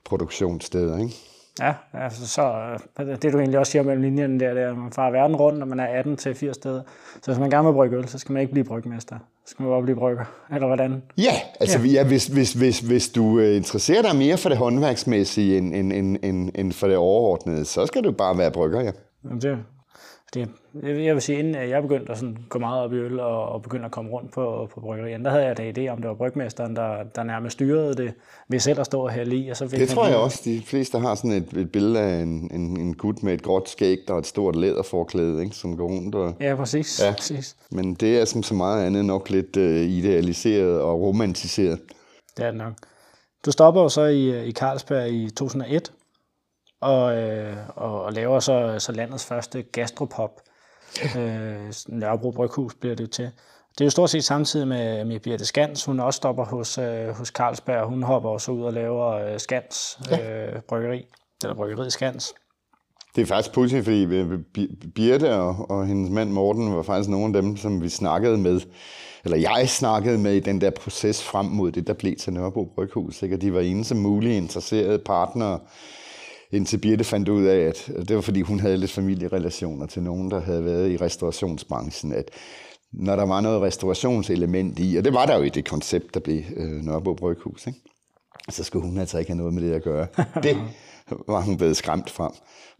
produktionssteder. Ikke? Ja, altså så øh, det du egentlig også siger mellem linjen der, det er, at man farer verden rundt, når man er 18 til 80 steder. Så hvis man gerne vil brygge øl, så skal man ikke blive brygmester. Skal man bare blive brygger, eller hvordan? Ja, altså ja. Ja, hvis, hvis, hvis, hvis du øh, interesserer dig mere for det håndværksmæssige end, end, end, end, end for det overordnede, så skal du bare være brygger, ja. Jamen det, det, jeg vil sige, inden jeg begyndte at sådan gå meget op i øl og, og begyndte at komme rundt på, på bryggerierne, der havde jeg da idé om, det var brygmesteren, der, der nærmest styrede det ved selv at stå her lige. Og så det tror jeg også. De fleste har sådan et, et billede af en, en, en gut med et gråt skæg og et stort læderforklæde, ikke, som går rundt. Og, ja, præcis. Ja. præcis. Men det er som så meget andet nok lidt uh, idealiseret og romantiseret. Det er det nok. Du stopper jo så i, i Carlsberg i 2001, og, øh, og, og laver så, så landets første gastropop. øh, Nørrebro Bryghus bliver det jo til. Det er jo stort set samtidig med, med Birte Skans. Hun også stopper hos, øh, hos Carlsberg. Hun hopper også ud og laver øh, Skans ja. øh, bryggeri, eller bryggeriet Skans. Det er faktisk pudsigt, fordi Birte og, og hendes mand Morten var faktisk nogle af dem, som vi snakkede med, eller jeg snakkede med i den der proces frem mod det, der blev til Nørrebro Bryghus. Ikke? Og de var eneste mulige interesserede partnere indtil Birte fandt ud af, at det var fordi hun havde lidt familierelationer til nogen, der havde været i restaurationsbranchen, at når der var noget restaurationselement i, og det var der jo i det koncept, der blev øh, Nørrebro Bryghus, ikke? så skulle hun altså ikke have noget med det at gøre. Det var hun blevet skræmt frem.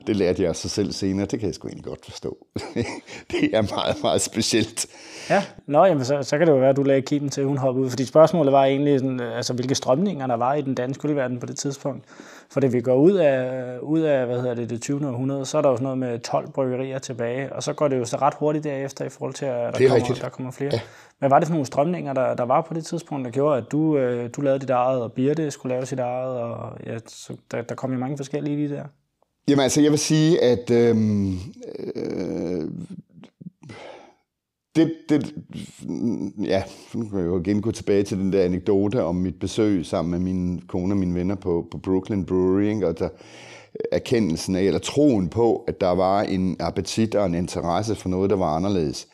Det lærte jeg sig selv senere, det kan jeg sgu egentlig godt forstå. det er meget, meget specielt. Ja, Nå, jamen, så, så kan det jo være, at du lagde kimen til, at hun hoppede ud. Fordi spørgsmålet var egentlig, sådan, altså, hvilke strømninger der var i den danske ølverden på det tidspunkt. For det vi går ud af, ud af hvad hedder det, det 20. århundrede, så er der jo sådan noget med 12 bryggerier tilbage, og så går det jo så ret hurtigt derefter i forhold til, at der, kommer, der kommer flere. Ja. Men var det for nogle strømninger, der, der var på det tidspunkt, der gjorde, at du, øh, du lavede dit eget, og Birte skulle lave sit eget, og ja, så der, der kom jo mange forskellige lige der? Jamen altså, jeg vil sige, at øhm, øh, det, det, ja, nu kan jeg jo igen gå tilbage til den der anekdote om mit besøg sammen med min kone og mine venner på, på Brooklyn Brewery, ikke? og der, erkendelsen af, eller troen på, at der var en appetit og en interesse for noget, der var anderledes.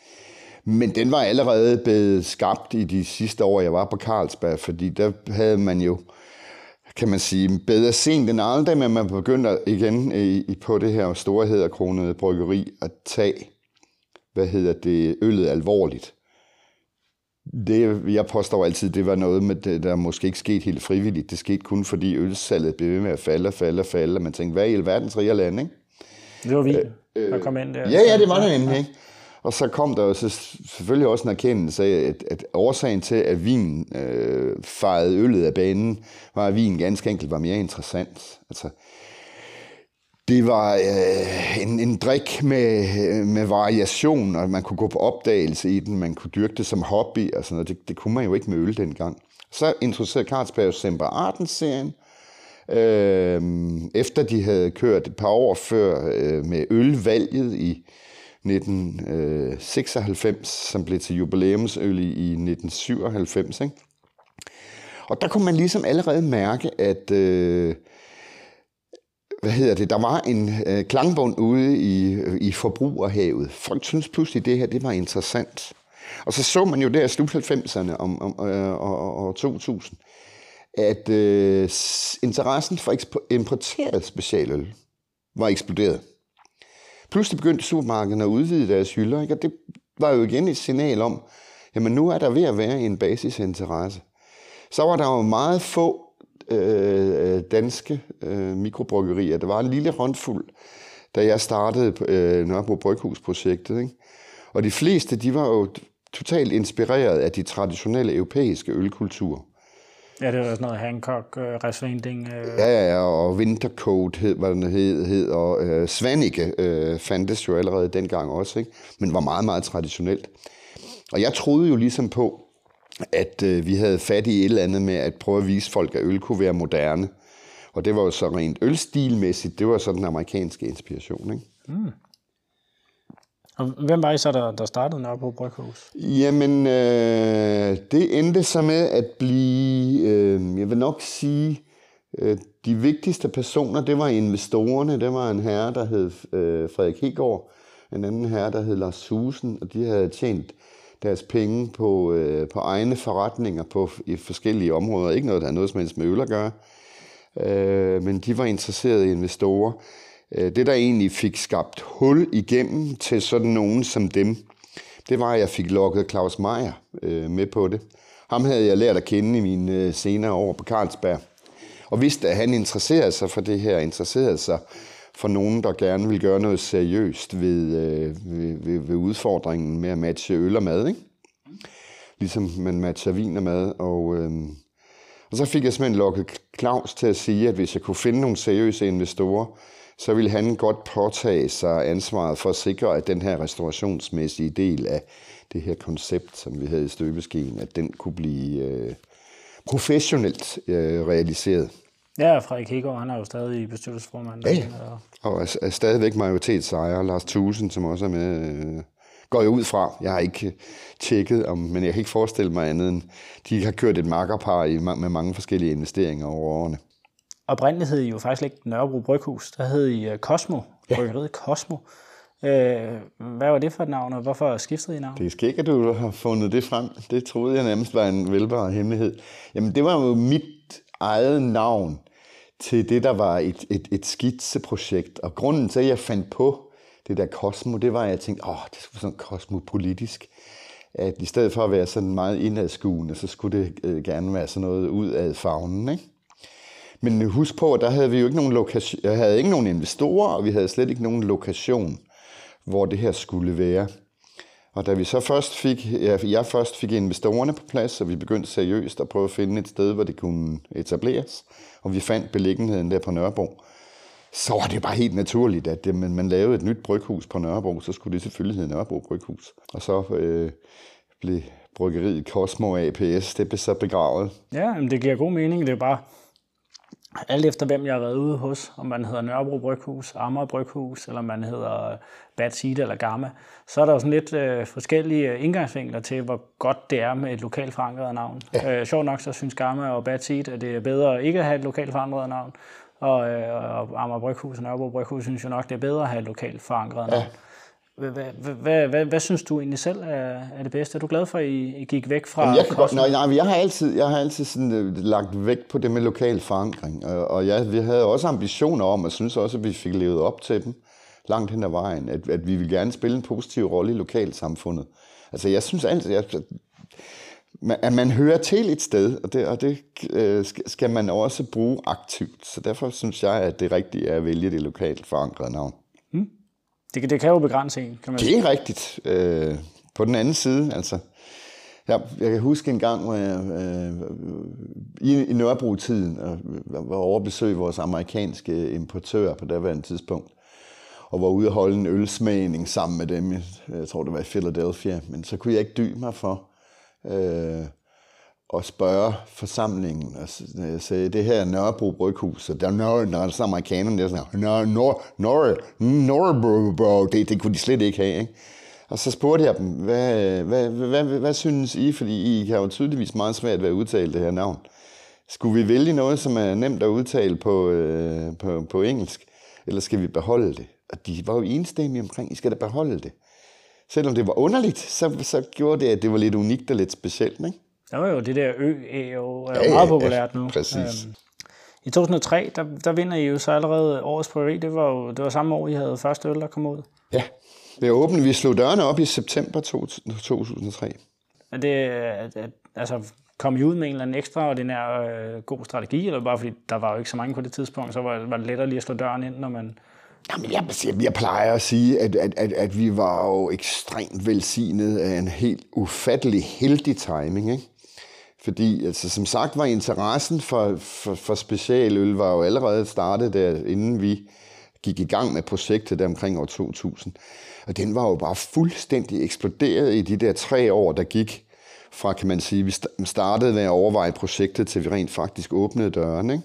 Men den var allerede blevet skabt i de sidste år, jeg var på Carlsberg, fordi der havde man jo, kan man sige, bedre sent end aldrig, men man begyndte igen i, på det her store hedderkronede bryggeri at tage hvad hedder det, øllet alvorligt. Det, jeg påstår altid, det var noget, med det, der måske ikke skete helt frivilligt. Det skete kun fordi ølsalget blev ved med at falde og falde og falde, og man tænkte, hvad i alverdens rige land, ikke? Det var vi, øh, der kom ind der. Ja, ja, det var det nemlig, ikke? Og så kom der jo så selvfølgelig også en erkendelse af, at, at årsagen til, at vin øh, fejrede øllet af banen, var, at vin ganske enkelt var mere interessant. Altså, det var øh, en, en drik med, øh, med variation, og man kunne gå på opdagelse i den, man kunne dyrke det som hobby, og sådan noget. Det, det kunne man jo ikke med øl dengang. Så introducerede Carlsberg Semper Arten-serien, øh, efter de havde kørt et par år før øh, med ølvalget i 1996, øh, som blev til jubilæumsøl i 1997. Ikke? Og der kunne man ligesom allerede mærke, at øh, hvad hedder det, der var en øh, klangbund ude i, øh, i forbrugerhavet. Folk synes pludselig, det her det var interessant. Og så så man jo der i slut 90'erne om, om, øh, og, og 2000, at øh, interessen for importeret specialøl var eksploderet. Pludselig begyndte supermarkederne at udvide deres hylder, ikke? og det var jo igen et signal om, jamen nu er der ved at være en basisinteresse. Så var der jo meget få øh, danske øh, mikrobryggerier. Der var en lille håndfuld, da jeg startede øh, Nørrebro Bryghus-projektet. Ikke? Og de fleste, de var jo totalt inspireret af de traditionelle europæiske ølkulturer. Ja, det var sådan noget Hancock, uh, Resvending. Uh... Ja, ja, ja, og Wintercoat hed, hvad den hed, hed og uh, Svanike uh, fandtes jo allerede dengang også, ikke? men var meget, meget traditionelt. Og jeg troede jo ligesom på, at uh, vi havde fat i et eller andet med at prøve at vise folk, at øl kunne være moderne. Og det var jo så rent ølstilmæssigt, det var så den amerikanske inspiration. Ikke? Mm. Og hvem var I så, der, der startede Nørrebro Bryghus? Jamen, øh, det endte så med at blive, øh, jeg vil nok sige, øh, de vigtigste personer, det var investorerne. Det var en herre, der hed øh, Frederik Hegård, en anden herre, der hed Lars Susen, og de havde tjent deres penge på, øh, på egne forretninger på, i forskellige områder. Ikke noget, der havde noget som helst med øl at gøre, øh, men de var interesserede i investorer. Øh, det, der egentlig fik skabt hul igennem til sådan nogen som dem, det var, at jeg fik lukket Claus Meier øh, med på det. Ham havde jeg lært at kende i mine øh, senere år på Carlsberg. Og vidste, at han interesserede sig for det her, interesserede sig for nogen, der gerne vil gøre noget seriøst ved, øh, ved, ved, ved udfordringen med at matche øl og mad. Ikke? Ligesom man matcher vin og mad. Og, øh, og så fik jeg simpelthen lukket Claus til at sige, at hvis jeg kunne finde nogle seriøse investorer, så ville han godt påtage sig ansvaret for at sikre, at den her restaurationsmæssige del af det her koncept, som vi havde i støbeskeen, at den kunne blive øh, professionelt øh, realiseret. Ja, Frederik Hegård, han er jo stadig bestyrelsesformand. Ja, ja. og er, er stadigvæk majoritetsejer. Lars Thusen, som også er med, øh, går jeg ud fra. Jeg har ikke tjekket, om, men jeg kan ikke forestille mig andet end, de har kørt et makkerpar i, med mange forskellige investeringer over årene oprindeligt hed I jo faktisk ikke Nørrebro Bryghus, der hed I Cosmo, ja. bryggeriet Cosmo. Uh, hvad var det for et navn, og hvorfor skiftede I navn? Det er skægt, at du har fundet det frem. Det troede jeg nærmest var en velbare hemmelighed. Jamen, det var jo mit eget navn til det, der var et, et, et skitseprojekt. Og grunden til, at jeg fandt på det der Cosmo, det var, at jeg tænkte, åh, det skulle være sådan kosmopolitisk. At i stedet for at være sådan meget indadskuende, så skulle det øh, gerne være sådan noget ud af fagnen, ikke? Men husk på, at der havde vi jo ikke nogen, lokation, jeg havde ikke nogen investorer, og vi havde slet ikke nogen lokation, hvor det her skulle være. Og da vi så først fik, ja, jeg først fik investorerne på plads, så vi begyndte seriøst at prøve at finde et sted, hvor det kunne etableres, og vi fandt beliggenheden der på Nørrebro, så var det bare helt naturligt, at det, man, man lavede et nyt bryghus på Nørrebro, så skulle det selvfølgelig hedde Nørrebro Bryghus. Og så øh, blev bryggeriet Cosmo APS, det blev så begravet. Ja, men det giver god mening. Det er bare, alt efter hvem jeg har været ude hos, om man hedder Nørrebro Bryghus, Amager Bryghus, eller man hedder Bad Seed eller Gamma, så er der jo sådan lidt øh, forskellige indgangsvinkler til, hvor godt det er med et lokalt forankret navn. Ja. Øh, sjovt nok, så synes Gamma og Bad Seed, at det er bedre ikke at have et lokalt forankret navn, og, øh, og Amager Bryghus og Nørrebro Bryghus synes jo nok, det er bedre at have et lokalt forankret navn. Ja. Hvad, hvad, hvad, synes du egentlig selv er, er det bedste? Er du glad for, at I, I gik væk fra... Jamen jeg, kan godt, nej, nej, jeg har altid, jeg har altid sådan, uh, lagt vægt på det med lokal forankring, og, og jeg, vi havde også ambitioner om, og synes også, at vi fik levet op til dem langt hen ad vejen, at, at vi vil gerne spille en positiv rolle i lokalsamfundet. Altså jeg synes altid, jeg, at man hører til et sted, og det, og det øh, skal man også bruge aktivt. Så derfor synes jeg, at det rigtige er at vælge det lokalt forankrede navn. Det, det kan jo begrænse en, kan man sige. Det er rigtigt. Øh, på den anden side, altså. Jeg, jeg kan huske en gang, hvor jeg øh, i, i Nørrebro-tiden og var over at besøge vores amerikanske importør på daværende tidspunkt, og var ude og holde en ølsmagning sammen med dem. Jeg tror, det var i Philadelphia. Men så kunne jeg ikke dy mig for øh, at spørge forsamlingen. Og jeg sagde, det her er Nørrebro Bryghus, og der er Nørre, når der er amerikanerne, der sådan, Nørre, Nørre, Nørrebro, det, det kunne de slet ikke have, ikke? Og så spurgte jeg dem, hvad, hvad, hvad, hvad, hvad synes I? Fordi I har jo tydeligvis meget svært ved at udtale det her navn. Skulle vi vælge noget, som er nemt at udtale på, øh, på, på engelsk, eller skal vi beholde det? Og de var jo enstemmige omkring, I skal da beholde det. Selvom det var underligt, så, så gjorde det, at det var lidt unikt og lidt specielt. Ikke? Der var jo det der ø er jo er ja, meget populært nu. Præcis. Øhm, I 2003, der, der vinder I jo så allerede årets bryggeri. Det var jo det var samme år, I havde første øl, der kom ud. Ja, det åbne. Vi slog dørene op i september 2003. Er det, altså, kom I ud med en eller anden ekstraordinær øh, god strategi, eller bare fordi der var jo ikke så mange på det tidspunkt, så var, var det lettere lige at slå døren ind, når man... Jamen, jeg, jeg, jeg plejer at sige, at, at, at, at vi var jo ekstremt velsignet af en helt ufattelig heldig timing, ikke? Fordi, altså, som sagt, var interessen for, for, for specialøl var jo allerede startet der, inden vi gik i gang med projektet der omkring år 2000. Og den var jo bare fuldstændig eksploderet i de der tre år, der gik fra, kan man sige, vi startede med at overveje projektet, til vi rent faktisk åbnede døren, ikke?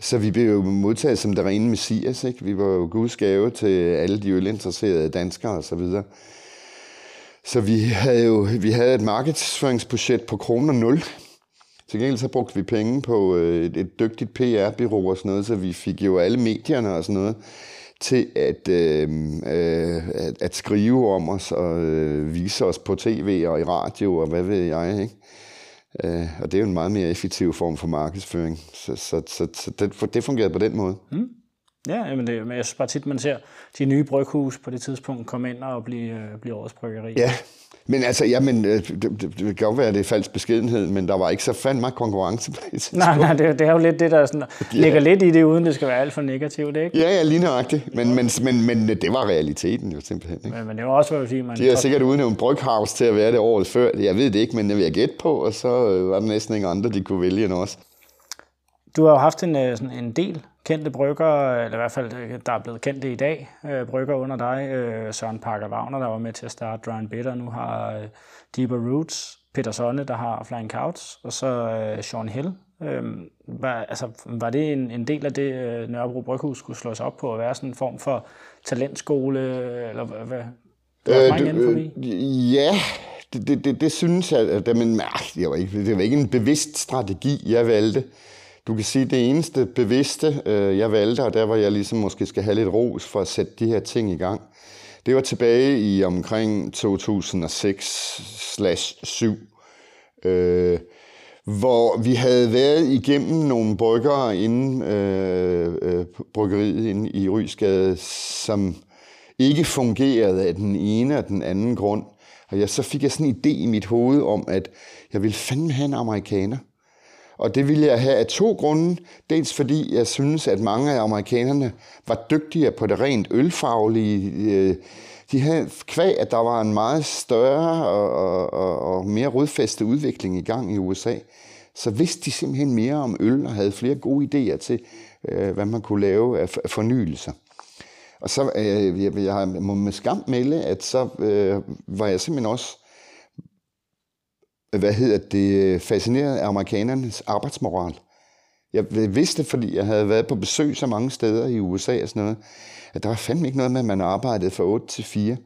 Så vi blev jo modtaget som der rene messias, ikke? Vi var jo guds gave til alle de ølinteresserede danskere og så videre. Så vi havde jo vi havde et markedsføringsbudget på kroner 0. Til gengæld så brugte vi penge på øh, et, et dygtigt PR-bureau og sådan noget, så vi fik jo alle medierne og sådan noget til at, øh, øh, at, at skrive om os og øh, vise os på tv og i radio og hvad ved jeg, ikke? Øh, og det er jo en meget mere effektiv form for markedsføring. Så, så, så, så det, det fungerede på den måde. Mm. Ja, men, det, men jeg synes bare tit, man ser de nye bryghus på det tidspunkt komme ind og blive, øh, blive årets bryggeri. Ja, men altså, ja, men, øh, det, det, det kan godt være, at det er falsk beskedenhed, men der var ikke så fandme konkurrence på det Nej, nej, det, det er jo lidt det, der sådan, ja. ligger lidt i det, uden det skal være alt for negativt, ikke? Ja, ja, lige nøjagtigt. Men, men, men, men det var realiteten jo simpelthen. Ikke? Men, men det var også, fordi man... De har sikkert udnævnt Bryghaus til at være det året før. Jeg ved det ikke, men det vil jeg gætte på, og så øh, var der næsten ingen andre, de kunne vælge end os. Du har jo haft en, sådan en del kendte brygger, eller i hvert fald, der er blevet kendte i dag, øh, brygger under dig. Øh, Søren Parker Wagner, der var med til at starte Dry Bitter, nu har øh, Deeper Roots, Peter Sonne, der har Flying Couch, og så øh, Sean Hill. Øh, var, altså, var det en, en del af det, øh, Nørrebro Bryghus skulle slås op på, at være sådan en form for talentskole, eller hvad? Øh, du, øh, ja, det, det, det, det synes jeg, at, men, det, var ikke, det var ikke en bevidst strategi, jeg valgte. Du kan sige, at det eneste bevidste, øh, jeg valgte, og der hvor jeg ligesom måske skal have lidt ros for at sætte de her ting i gang, det var tilbage i omkring 2006-7, øh, hvor vi havde været igennem nogle bryggere inden øh, øh, bryggeriet inde i Rysgade, som ikke fungerede af den ene og den anden grund. Og jeg, så fik jeg sådan en idé i mit hoved om, at jeg ville fandme have en amerikaner. Og det ville jeg have af to grunde. Dels fordi jeg synes, at mange af amerikanerne var dygtigere på det rent ølfaglige. Øh, de havde kvæg, at der var en meget større og, og, og mere rodfæstet udvikling i gang i USA. Så vidste de simpelthen mere om øl og havde flere gode idéer til, øh, hvad man kunne lave af fornyelser. Og så øh, jeg, jeg må med skam melde, at så øh, var jeg simpelthen også hvad hedder det, fascineret af amerikanernes arbejdsmoral. Jeg vidste, fordi jeg havde været på besøg så mange steder i USA og sådan noget, at der var fandme ikke noget med, at man arbejdede fra 8 til 4.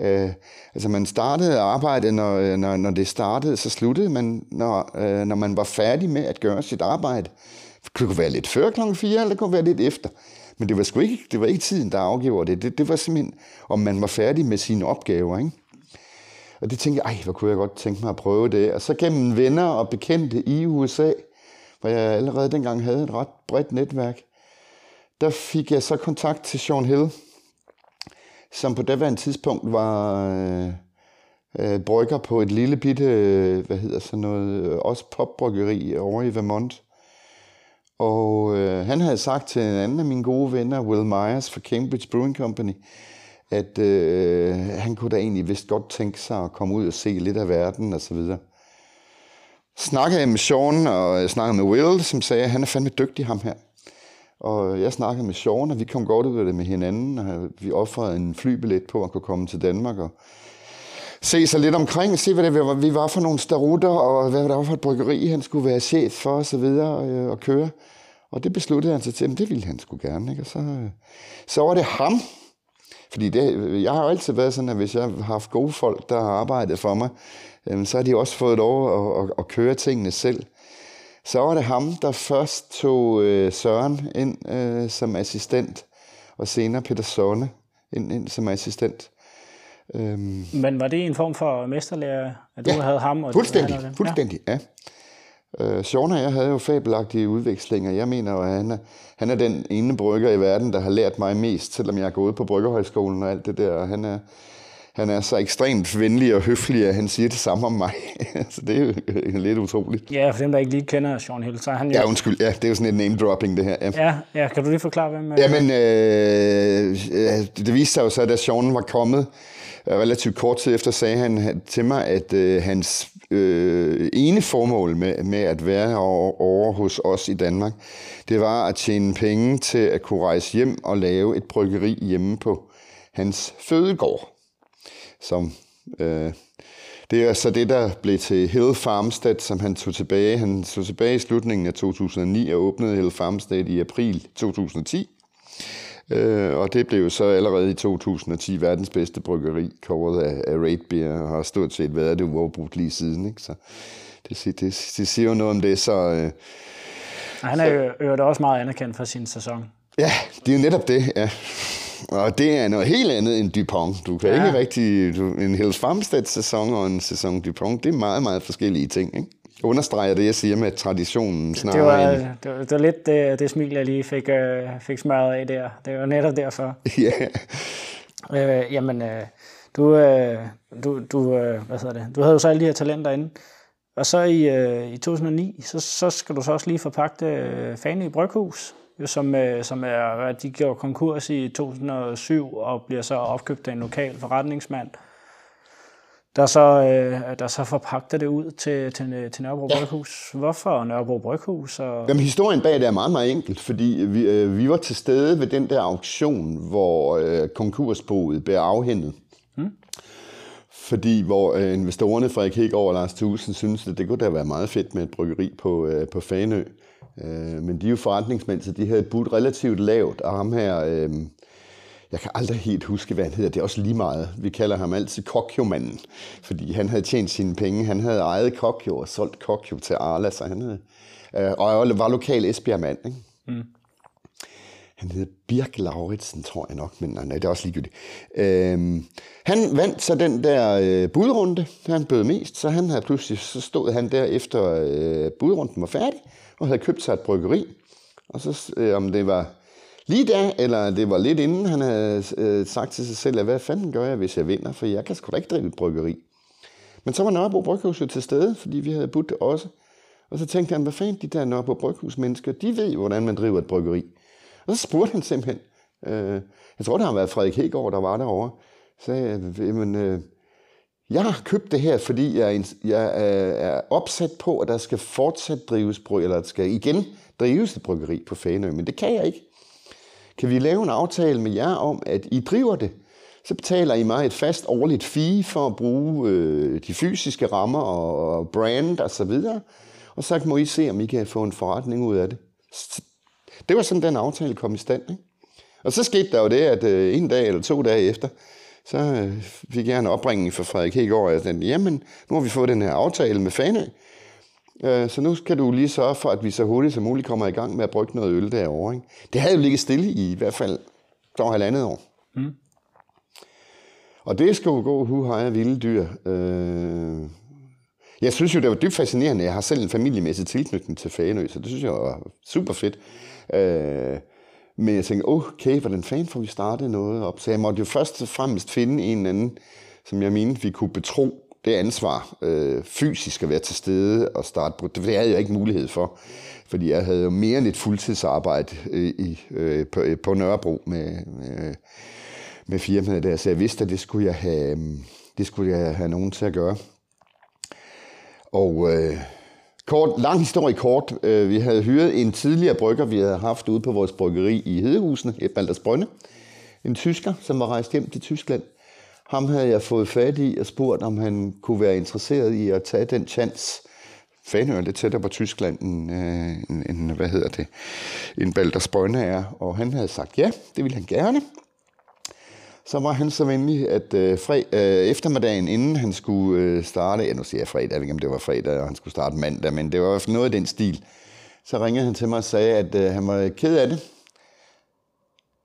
Uh, øh, altså man startede arbejde, når, øh, når, når det startede, så sluttede man, når, uh, når man var færdig med at gøre sit arbejde. Det kunne være lidt før klokken 4, eller det kunne være lidt efter. Men det var sgu ikke, det var ikke tiden, der afgjorde det. det. Det var simpelthen, om man var færdig med sine opgaver. Ikke? Og det tænkte jeg, ej, hvor kunne jeg godt tænke mig at prøve det. Og så gennem venner og bekendte i USA, hvor jeg allerede dengang havde et ret bredt netværk, der fik jeg så kontakt til Sean Hill, som på daværende tidspunkt var øh, øh, brygger på et lille bitte, øh, hvad hedder sådan noget, øh, også popbryggeri over i Vermont. Og øh, han havde sagt til en anden af mine gode venner, Will Myers fra Cambridge Brewing Company, at øh, han kunne da egentlig vist godt tænke sig at komme ud og se lidt af verden og så videre. Snakkede jeg med Sean, og snakkede med Will, som sagde, at han er fandme dygtig, ham her. Og jeg snakkede med Sean, og vi kom godt ud af det med hinanden, og vi offrede en flybillet på at kunne komme til Danmark og se sig lidt omkring, se hvad det var, vi var for nogle starutter, og hvad der var for et bryggeri, han skulle være chef for og så videre, og, og køre. Og det besluttede han sig til, at det ville han skulle gerne. Ikke? Og så, øh, så var det ham, fordi det, jeg har jo altid været sådan, at hvis jeg har haft gode folk, der har arbejdet for mig, så har de også fået lov at, at, at køre tingene selv. Så var det ham, der først tog øh, Søren ind øh, som assistent, og senere Peter Sonne ind, ind som assistent. Øhm. Men var det en form for mesterlærer, at du ja, havde ham? Og fuldstændig, du, fuldstændig, ja. Øh, Sean og jeg havde jo fabelagtige udvekslinger. Jeg mener at han er, han er den ene brygger i verden, der har lært mig mest, selvom jeg er gået på Bryggerhøjskolen og alt det der. Han er, han er så ekstremt venlig og høflig, at han siger det samme om mig. så det er jo lidt utroligt. Ja, for dem, der ikke lige kender Sean Hill, så han jo... Ja, undskyld. Ja, det er jo sådan et name-dropping, det her. Ja, ja, ja kan du lige forklare, hvem... Jamen, øh, det viste sig jo så, at da Sean var kommet, relativt kort tid efter, sagde han til mig, at øh, hans øh, ene formål med, med at være over, over hos os i Danmark, det var at tjene penge til at kunne rejse hjem og lave et bryggeri hjemme på hans fødegård. Som, øh, det er så det, der blev til Hill Farmstead, som han tog tilbage. Han tog tilbage i slutningen af 2009 og åbnede Hill Farmstead i april 2010. Øh, og det blev så allerede i 2010 verdens bedste bryggeri, kåret af, af Raid Beer, og har stort set været det uafbrudt lige siden. Ikke? Så det, det, det siger jo noget om det. Så, øh, han er jo øvrigt også meget anerkendt for sin sæson. Ja, det er jo netop det, ja. Og det er noget helt andet end Dupont. Du kan ja. ikke rigtig... Du, en Hills Farmstead-sæson og en sæson Dupont, det er meget, meget forskellige ting, ikke? Understreger det, jeg siger med traditionen snarere det var, end... det, var, det var lidt det, det smil, jeg lige fik, øh, fik smøret af der. Det var netop derfor. Ja. yeah. øh, jamen, øh, du, øh, du, du, øh, hvad hedder det? du havde jo så alle de her talenter inde. Og så i, øh, i 2009, så, så skal du så også lige forpagte øh, Fane i Bryghus, jo, som, øh, som er, de gjorde konkurs i 2007 og bliver så opkøbt af en lokal forretningsmand der så, øh, der så forpagter det ud til, til, til Nørrebro ja. Bryghus. Hvorfor Nørrebro Bryghus? Og... Jamen, historien bag det er meget, meget enkelt, fordi vi, øh, vi var til stede ved den der auktion, hvor øh, konkursboet blev afhændet. Hmm. Fordi hvor øh, investorerne Frederik Hæk og Lars Thusen synes, at det kunne da være meget fedt med et bryggeri på, øh, på Fanø. Øh, men de er jo forretningsmænd, så de havde budt relativt lavt, og ham her... Øh, jeg kan aldrig helt huske, hvad han hedder. Det er også lige meget. Vi kalder ham altid Kokjo-manden, fordi han havde tjent sine penge. Han havde ejet Kokjo og solgt Kokjo til Arla, så han havde, øh, og var lokal Esbjerg-mand. Ikke? Mm. Han hedder Birk Lauritsen, tror jeg nok, men nej, det er også ligegyldigt. Øhm, han vandt så den der øh, budrunde, han bød mest, så han havde pludselig, så stod han der efter øh, budrunden var færdig, og havde købt sig et bryggeri. Og så, øh, om det var lige der, eller det var lidt inden, han havde øh, sagt til sig selv, at hvad fanden gør jeg, hvis jeg vinder, for jeg kan sgu da ikke drive et bryggeri. Men så var Nørrebro Bryghus jo til stede, fordi vi havde budt også. Og så tænkte han, hvad fanden de der Nørrebro Bryghus mennesker, de ved jo, hvordan man driver et bryggeri. Og så spurgte han simpelthen, øh, jeg tror, det har været Frederik Hegård, der var derovre, sagde, jamen, øh, jeg har købt det her, fordi jeg er, jeg er opsat på, at der skal fortsat drives bryg, eller der skal igen drives et bryggeri på Fanø, men det kan jeg ikke. Kan vi lave en aftale med jer om, at I driver det? Så betaler I mig et fast årligt fee for at bruge øh, de fysiske rammer og brand og så videre. Og så må I se, om I kan få en forretning ud af det. Det var sådan, den aftale kom i stand. Ikke? Og så skete der jo det, at øh, en dag eller to dage efter, så øh, fik jeg en opringning fra Frederik Hegård, at jamen, nu har vi fået den her aftale med Fanø, så nu skal du lige sørge for, at vi så hurtigt som muligt kommer i gang med at brygge noget øl derovre. Ikke? Det havde jo ligget stille i i hvert fald for halvandet år. Mm. Og det skal jo gå hu hej vilde dyr. Øh, jeg synes jo, det var dybt fascinerende. Jeg har selv en familiemæssig tilknytning til Fanø, så det synes jeg var super fedt. Øh, men jeg tænkte, okay, hvordan fanden får vi startet noget op? Så jeg måtte jo først og fremmest finde en eller anden, som jeg mente, vi kunne betro det ansvar øh, fysisk at være til stede og starte på. Det havde jeg ikke mulighed for. Fordi jeg havde jo mere end et fuldtidsarbejde øh, i, øh, på, øh, på Nørrebro med, med, med firmaet der, så jeg vidste, at det skulle jeg have, øh, det skulle jeg have nogen til at gøre. Og øh, kort, lang historie kort, øh, vi havde hyret en tidligere brygger, vi havde haft ude på vores bryggeri i Hedehusene, i Baldersbrønne. En tysker, som var rejst hjem til Tyskland. Ham havde jeg fået fat i og spurgt, om han kunne være interesseret i at tage den chance. Fanø er lidt tættere på Tyskland end, øh, end, end hvad hedder det, en Balders Brønne er. Og han havde sagt ja, det ville han gerne så var han så venlig, at øh, fred, øh, eftermiddagen, inden han skulle øh, starte, ja nu siger jeg fredag, jeg ved ikke om det var fredag, og han skulle starte mandag, men det var noget af den stil, så ringede han til mig og sagde, at øh, han var ked af det.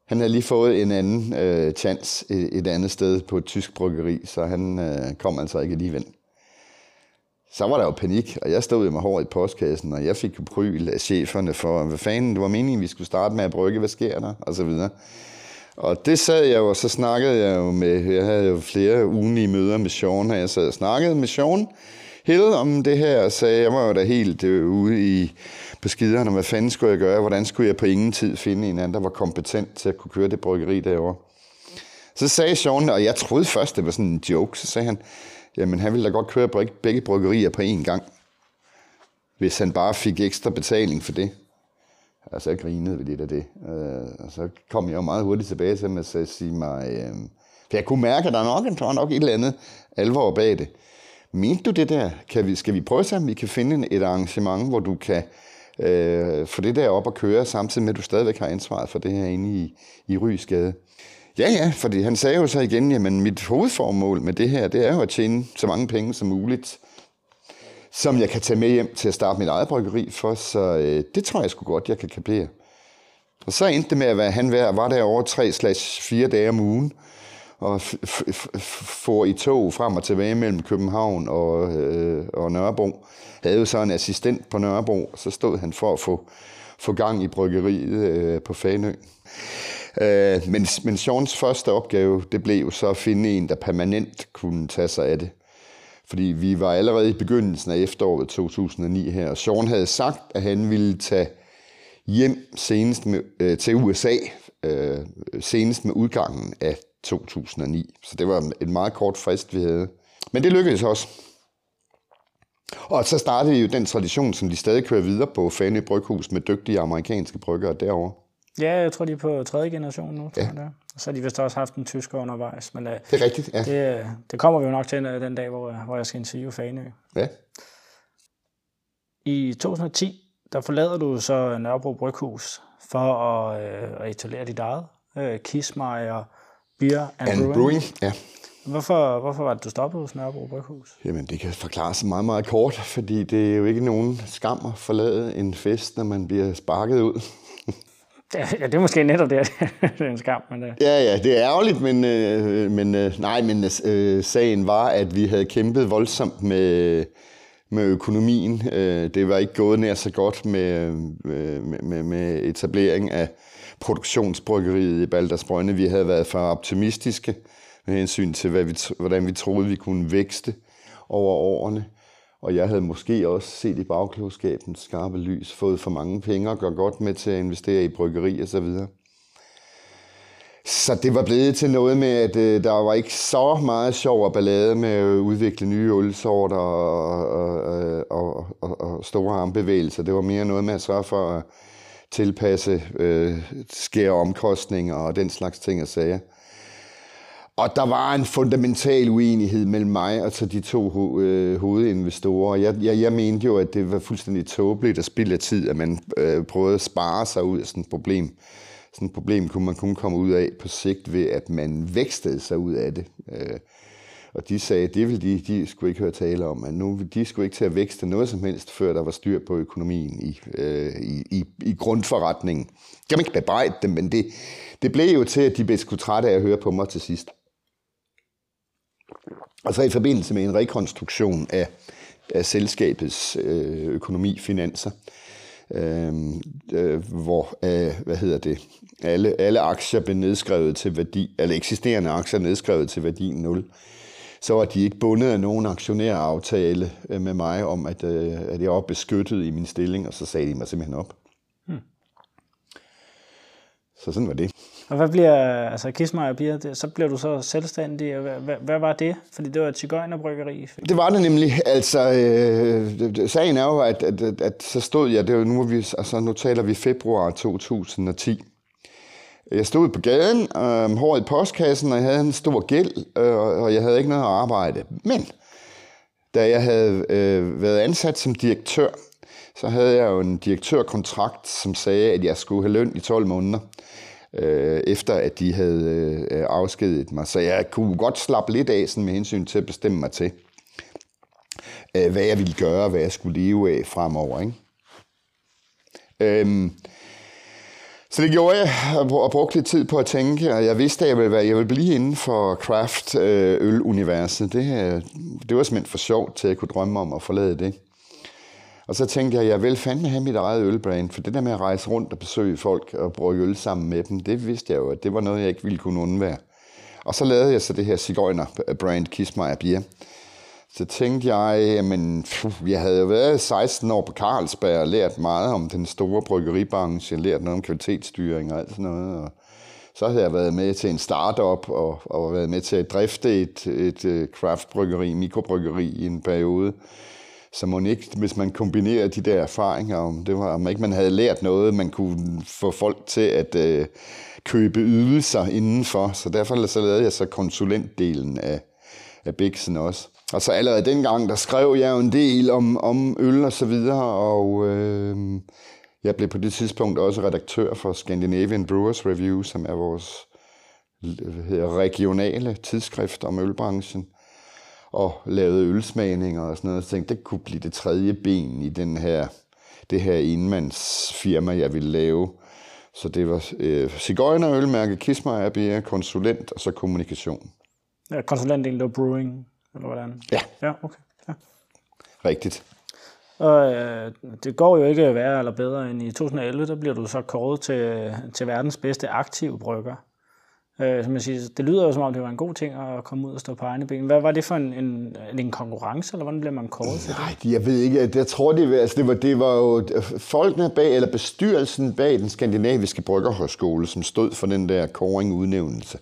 Han havde lige fået en anden øh, chance et, et andet sted på et tysk bryggeri, så han øh, kom altså ikke alligevel. Så var der jo panik, og jeg stod med hår i postkassen, og jeg fik jo pryl af cheferne for, hvad fanden, det var meningen, vi skulle starte med at brygge, hvad sker der, og så videre. Og det sad jeg jo, og så snakkede jeg jo med, jeg havde jo flere ugenlige møder med Sean, og jeg sad og snakkede med Sean Hill om det her, og sagde, jeg var jo da helt øh, ude i, på skiderne, hvad fanden skulle jeg gøre, hvordan skulle jeg på ingen tid finde en anden, der var kompetent til at kunne køre det bryggeri derovre. Så sagde Sean, og jeg troede først, det var sådan en joke, så sagde han, jamen han ville da godt køre begge bryggerier på én gang, hvis han bare fik ekstra betaling for det. Og så grinede vi lidt af det. Øh, og så kom jeg jo meget hurtigt tilbage til mig at sige mig, for jeg kunne mærke, at der nok, der var nok et eller andet alvor bag det. Mente du det der? Kan vi, skal vi prøve sammen, vi kan finde et arrangement, hvor du kan øh, få det der op og køre, samtidig med, at du stadigvæk har ansvaret for det her inde i, i Rysgade? Ja, ja, fordi han sagde jo så igen, jamen mit hovedformål med det her, det er jo at tjene så mange penge som muligt som jeg kan tage med hjem til at starte mit eget bryggeri for, så øh, det tror jeg sgu godt, jeg kan kapere. Og så endte det med at han var der over 3-4 dage om ugen, og får i tog frem og tilbage mellem København og, øh, og Nørrebro. Havde jo så en assistent på Nørrebro, og så stod han for at få, få gang i bryggeriet øh, på Fanø. Øh, men, men Seans første opgave, det blev jo så at finde en, der permanent kunne tage sig af det. Fordi vi var allerede i begyndelsen af efteråret 2009 her, og Sean havde sagt, at han ville tage hjem senest med, øh, til USA øh, senest med udgangen af 2009. Så det var en meget kort frist, vi havde. Men det lykkedes også. Og så startede vi jo den tradition, som de stadig kører videre på Fanø Bryghus med dygtige amerikanske bryggere derovre. Ja, jeg tror, de er på tredje generation nu. Tror ja. jeg, Og så har de vist også haft en tysker undervejs. Men, uh, det er rigtigt, ja. Det, det kommer vi jo nok til den dag, hvor, hvor jeg skal interviewe Fanø. Ja. I 2010, der forlader du så Nørrebro Bryghus for at, uh, at etablere dit eget. Uh, Kismeier Beer and, and Brewing. brewing. ja. Hvorfor, hvorfor var det, du stoppede hos Nørrebro Bryghus? Jamen, det kan forklares meget, meget kort, fordi det er jo ikke nogen skam at forlade en fest, når man bliver sparket ud. Ja, det er måske netop det, det er en skam. Men det... Ja, ja, det er ærgerligt, men, øh, men øh, nej, men øh, sagen var, at vi havde kæmpet voldsomt med, med økonomien. Øh, det var ikke gået nær så godt med, øh, med, med, med etablering af produktionsbryggeriet i Baldersbrønde. Vi havde været for optimistiske med hensyn til, hvad vi, hvordan vi troede, vi kunne vækste over årene. Og jeg havde måske også set i bagklogskabens skarpe lys, fået for mange penge og gør godt med til at investere i bryggeri og så videre. Så det var blevet til noget med, at øh, der var ikke så meget sjov og ballade med at udvikle nye ølsorter og, og, og, og, og store armbevægelser. Det var mere noget med at sørge for at tilpasse øh, skære omkostninger og den slags ting og sager. Og der var en fundamental uenighed mellem mig og så de to ho- øh, hovedinvestorer. Jeg, jeg, jeg mente jo, at det var fuldstændig tåbeligt at spille tid, at man øh, prøvede at spare sig ud af sådan et problem. Sådan et problem kunne man kun komme ud af på sigt ved, at man vækstede sig ud af det. Øh, og de sagde, at det ville de, de skulle ikke høre tale om, at nu de skulle ikke til at vækste noget som helst, før der var styr på økonomien i, øh, i, i, i grundforretningen. Jeg kan ikke bebrejde dem, men det, det blev jo til, at de blev sgu trætte af at høre på mig til sidst. Og så i forbindelse med en rekonstruktion af, af selskabets øh, økonomi, finanser, øh, øh, hvor øh, hvad hedder det, alle, alle aktier blev nedskrevet til værdi, eller eksisterende aktier nedskrevet til værdi 0, så var de ikke bundet af nogen aktionæraftale øh, med mig om, at, øh, at jeg var beskyttet i min stilling, og så sagde de mig simpelthen op. Hmm. Så sådan var det. Og hvad bliver, altså Kismar Bier, det, så bliver du så selvstændig, og hvad, hvad, hvad var det? Fordi det var et cigøjnerbryggeri. Det var det nemlig. Altså, øh, sagen er jo, at, at, at, at så stod jeg, det var nu, vi, altså, nu taler vi februar 2010. Jeg stod på gaden, øh, håret i postkassen, og jeg havde en stor gæld, øh, og jeg havde ikke noget at arbejde. Men da jeg havde øh, været ansat som direktør, så havde jeg jo en direktørkontrakt, som sagde, at jeg skulle have løn i 12 måneder øh, efter at de havde øh, afskediget mig. Så jeg kunne godt slappe lidt af sådan med hensyn til at bestemme mig til, øh, hvad jeg ville gøre, hvad jeg skulle leve af fremover. Ikke? Øhm, så det gjorde jeg, og brugte lidt tid på at tænke, og jeg vidste, at jeg ville, være, jeg ville blive inden for craft øluniverset. øl-universet. Det, det var simpelthen for sjovt til, at jeg kunne drømme om at forlade det. Og så tænkte jeg, at jeg vil fandme have mit eget ølbrand, for det der med at rejse rundt og besøge folk og bruge øl sammen med dem, det vidste jeg jo, at det var noget, jeg ikke ville kunne undvære. Og så lavede jeg så det her cigøjner brand Kiss My Beer. Så tænkte jeg, men jeg havde jo været 16 år på Carlsberg og lært meget om den store bryggeribranche, lært noget om kvalitetsstyring og alt sådan noget. Og så havde jeg været med til en startup og, og været med til at drifte et, et, øh, craftbryggeri, mikrobryggeri i en periode. Så må ikke, hvis man kombinerer de der erfaringer, om, det var, om ikke man havde lært noget, man kunne få folk til at øh, købe ydelser indenfor. Så derfor så lavede jeg så konsulentdelen af, af Bixen også. Altså allerede dengang, der skrev jeg jo en del om, om øl og så videre, og øh, jeg blev på det tidspunkt også redaktør for Scandinavian Brewers Review, som er vores hedder, regionale tidsskrift om ølbranchen og lavede ølsmagninger og sådan noget. Så tænkte, det kunne blive det tredje ben i den her, det her enmandsfirma, jeg ville lave. Så det var øh, cigøjner, ølmærke, Kismar konsulent og så kommunikation. Ja, konsulent det brewing, eller hvordan? Ja. Ja, okay. Ja. Rigtigt. Og øh, det går jo ikke værre eller bedre end i 2011, der bliver du så kåret til, til verdens bedste aktive brygger. Øh, som jeg siger, det lyder jo som om, det var en god ting at komme ud og stå på egne ben. Hvad var det for en, en, en konkurrence, eller hvordan blev man kåret til det? Nej, jeg ved ikke. Jeg tror, det, altså, det, var, det var jo folkene bag, eller bestyrelsen bag den skandinaviske bryggerhøjskole, som stod for den der kåring udnævnelse.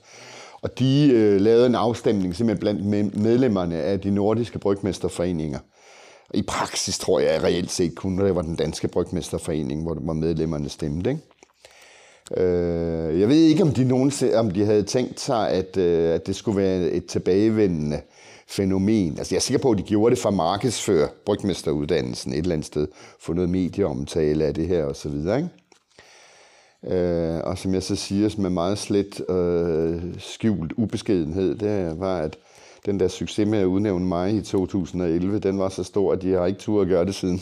Og de øh, lavede en afstemning simpelthen blandt medlemmerne af de nordiske brygmesterforeninger. I praksis tror jeg reelt set kun, det var den danske brygmesterforening, hvor, hvor medlemmerne stemte. Ikke? Øh, jeg ved ikke, om de nogensinde, om de havde tænkt sig, at, øh, at det skulle være et tilbagevendende fænomen. Altså, jeg er sikker på, at de gjorde det for markedsfører brygmesteruddannelsen et eller andet sted, få noget medieomtale af det her og så videre, ikke? Øh, og som jeg så siger med meget slet øh, skjult ubeskedenhed, det var, at den der succes med at udnævne mig i 2011, den var så stor, at de har ikke tur at gøre det siden.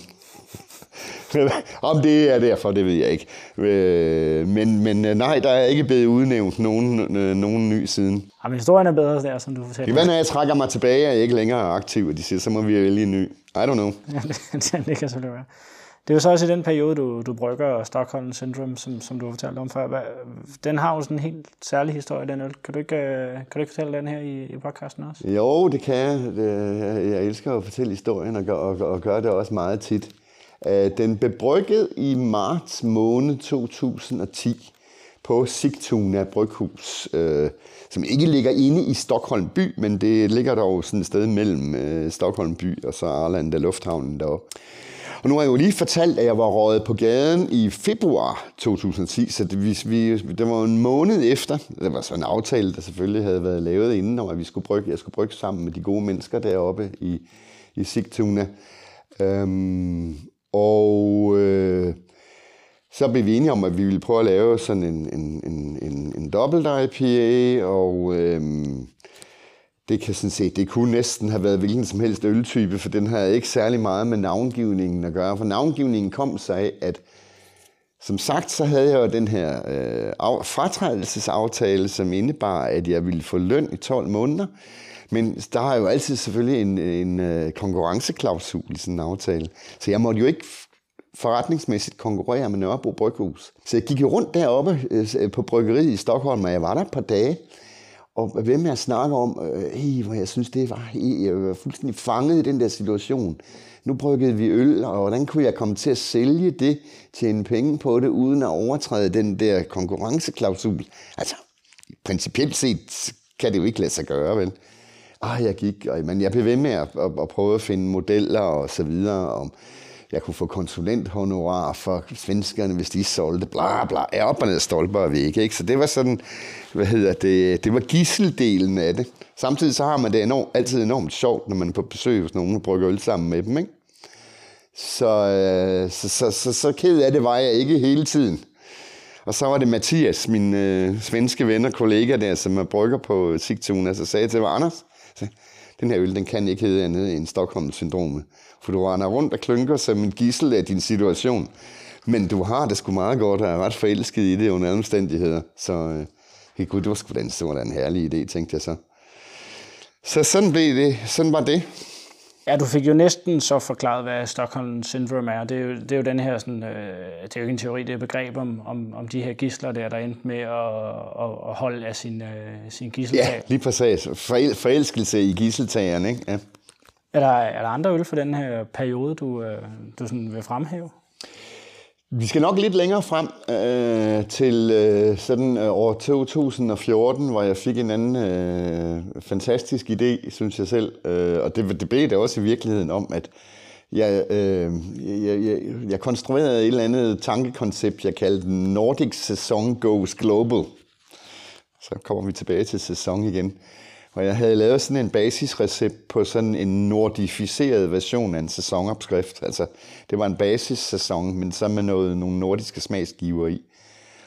Om det er derfor, det ved jeg ikke. Øh, men, men øh, nej, der er ikke blevet udnævnt nogen, øh, nogen ny siden. Ja, men historien er bedre der, som du fortæller. Det er, når jeg trækker mig tilbage, og jeg ikke længere er aktiv, og de siger, så må vi vælge en ny. I don't know. Det kan selvfølgelig være. Det er jo så også i den periode, du, du brygger Stockholm Syndrome, som, som du har fortalt om før. Den har jo sådan en helt særlig historie, den øl. Kan du ikke, øh, kan du ikke fortælle den her i, i podcasten også? Jo, det kan jeg. Øh, jeg elsker at fortælle historien og, og, og gør det også meget tit. Øh, den blev brygget i marts måned 2010 på Sigtuna Bryghus, øh, som ikke ligger inde i Stockholm by, men det ligger dog sådan et sted mellem øh, Stockholm by og så Arlanda Lufthavnen deroppe. Og nu har jeg jo lige fortalt, at jeg var røget på gaden i februar 2010, så det, vi, vi, det var en måned efter. Det var så en aftale, der selvfølgelig havde været lavet inden, om at vi skulle brygge, jeg skulle brygge sammen med de gode mennesker deroppe i, i Sigtuna. Øhm, og øh, så blev vi enige om, at vi ville prøve at lave sådan en, en, en, en, en dobbelt IPA, og øh, det kan sådan set, det kunne næsten have været hvilken som helst øltype, for den havde ikke særlig meget med navngivningen at gøre. For navngivningen kom sig af, at som sagt, så havde jeg jo den her øh, fratrædelsesaftale, som indebar, at jeg ville få løn i 12 måneder. Men der er jo altid selvfølgelig en, en øh, konkurrenceklausul i sådan en aftale. Så jeg måtte jo ikke forretningsmæssigt konkurrere med Nørrebro Bryghus. Så jeg gik jo rundt deroppe øh, på bryggeriet i Stockholm, og jeg var der et par dage og hvem jeg snakker om, øh, hvor jeg synes, det var, jeg var fuldstændig fanget i den der situation. Nu bryggede vi øl, og hvordan kunne jeg komme til at sælge det, tjene penge på det, uden at overtræde den der konkurrenceklausul? Altså, principielt set kan det jo ikke lade sig gøre, vel? Ah, jeg gik, og, men jeg blev ved med at, at, at prøve at finde modeller og så videre, Og, jeg kunne få konsulenthonorar for svenskerne, hvis de solgte, bla bla, er op og ned stolper og væk, ikke? Så det var sådan, hvad hedder det, det var gisseldelen af det. Samtidig så har man det enormt, altid enormt sjovt, når man er på besøg hos nogen og brygger øl sammen med dem, ikke? Så, øh, så, så, så, så ked af det var jeg ikke hele tiden. Og så var det Mathias, min øh, svenske ven og kollega der, som er brygger på Sigtuna, så sagde til mig, Anders, sagde, den her øl, den kan ikke hedde andet end Stockholm-syndromet. For du render rundt og klynker som en gissel af din situation. Men du har det sgu meget godt og er ret forelsket i det under alle omstændigheder. Så øh, hey, gud, det var sgu da en, en herlig idé, tænkte jeg så. Så sådan blev det. Sådan var det. Ja, du fik jo næsten så forklaret, hvad Stockholm Syndrome er. Det er jo, det er jo den her, sådan, øh, det er jo ikke en teori, det er et begreb om, om, om de her gisler der, der endte med at, at, at holde af sin, øh, sin gisseltag. Ja, lige præcis. For, forelskelse i gisseltageren, ikke? Ja. Er der, er der andre øl for den her periode, du, øh, du sådan vil fremhæve? Vi skal nok lidt længere frem øh, til øh, sådan øh, år 2014, hvor jeg fik en anden øh, fantastisk idé, synes jeg selv. Øh, og det, det blev det også i virkeligheden om, at jeg, øh, jeg, jeg, jeg konstruerede et eller andet tankekoncept, jeg kaldte Nordic Season Goes Global. Så kommer vi tilbage til sæson igen. Og jeg havde lavet sådan en basisrecept på sådan en nordificeret version af en sæsonopskrift. Altså, det var en basissæson, men så med noget, nogle nordiske smagsgiver i.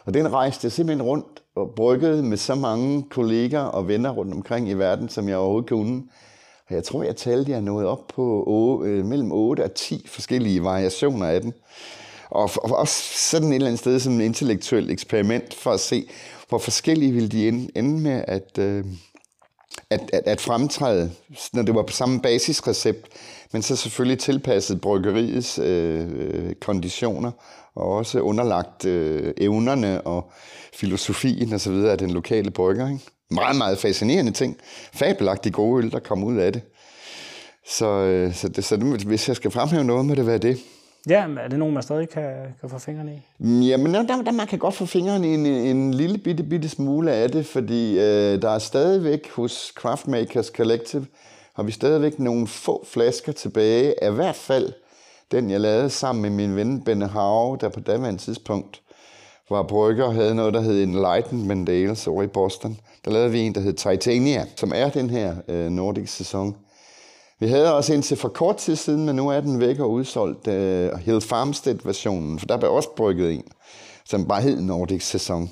Og den rejste jeg simpelthen rundt og bryggede med så mange kolleger og venner rundt omkring i verden, som jeg overhovedet kunne. Og jeg tror, jeg talte, jeg nåede op på 8, øh, mellem 8 og 10 forskellige variationer af den. Og, og også sådan et eller andet sted som et intellektuelt eksperiment for at se, hvor forskellige ville de ende, ende med at, øh, at, at, at fremtræde, når det var på samme basisrecept, men så selvfølgelig tilpasset bryggeriets øh, øh, konditioner, og også underlagt øh, evnerne og filosofien og så videre af den lokale brygger. Ikke? Meget, meget fascinerende ting. Fabelagtigt gode øl, der kom ud af det. Så, øh, så, det, så det, hvis jeg skal fremhæve noget, må det være det. Ja, er det nogen, man stadig kan, kan få fingrene i? Mm, jamen, der, der, man kan godt få fingrene i en, en lille bitte, bitte smule af det, fordi øh, der er stadigvæk hos Craftmakers Collective, har vi stadigvæk nogle få flasker tilbage, af hvert fald den, jeg lavede sammen med min ven Benne Hav, der på daværende tidspunkt var brygger og havde noget, der hed Enlightenment Ale, over i Boston. Der lavede vi en, der hed Titania, som er den her øh, nordisk sæson. Vi havde også indtil for kort tid siden, men nu er den væk og udsolgt uh, Hill Farmstead-versionen, for der blev også brygget en, som bare hed Nordic Sæson.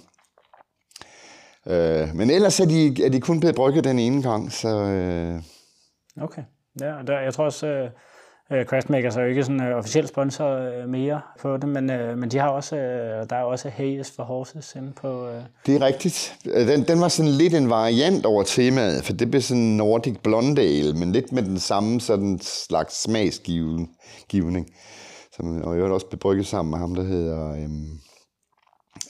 Uh, øh, men ellers er de, er de kun blevet brygget den ene gang, så... Uh... Okay. Ja, der, jeg tror også, Uh, Øh, Craftmakers er jo ikke sådan uh, officiel sponsor øh, mere på det, men, men de har også, der er også Hayes for Horses inde på... Det er rigtigt. Den, den var sådan lidt en variant over temaet, for det blev sådan Nordic Blonde Ale, men lidt med den samme sådan slags smagsgivning, som og jeg også bebrygget sammen med ham, der hedder... Øhm,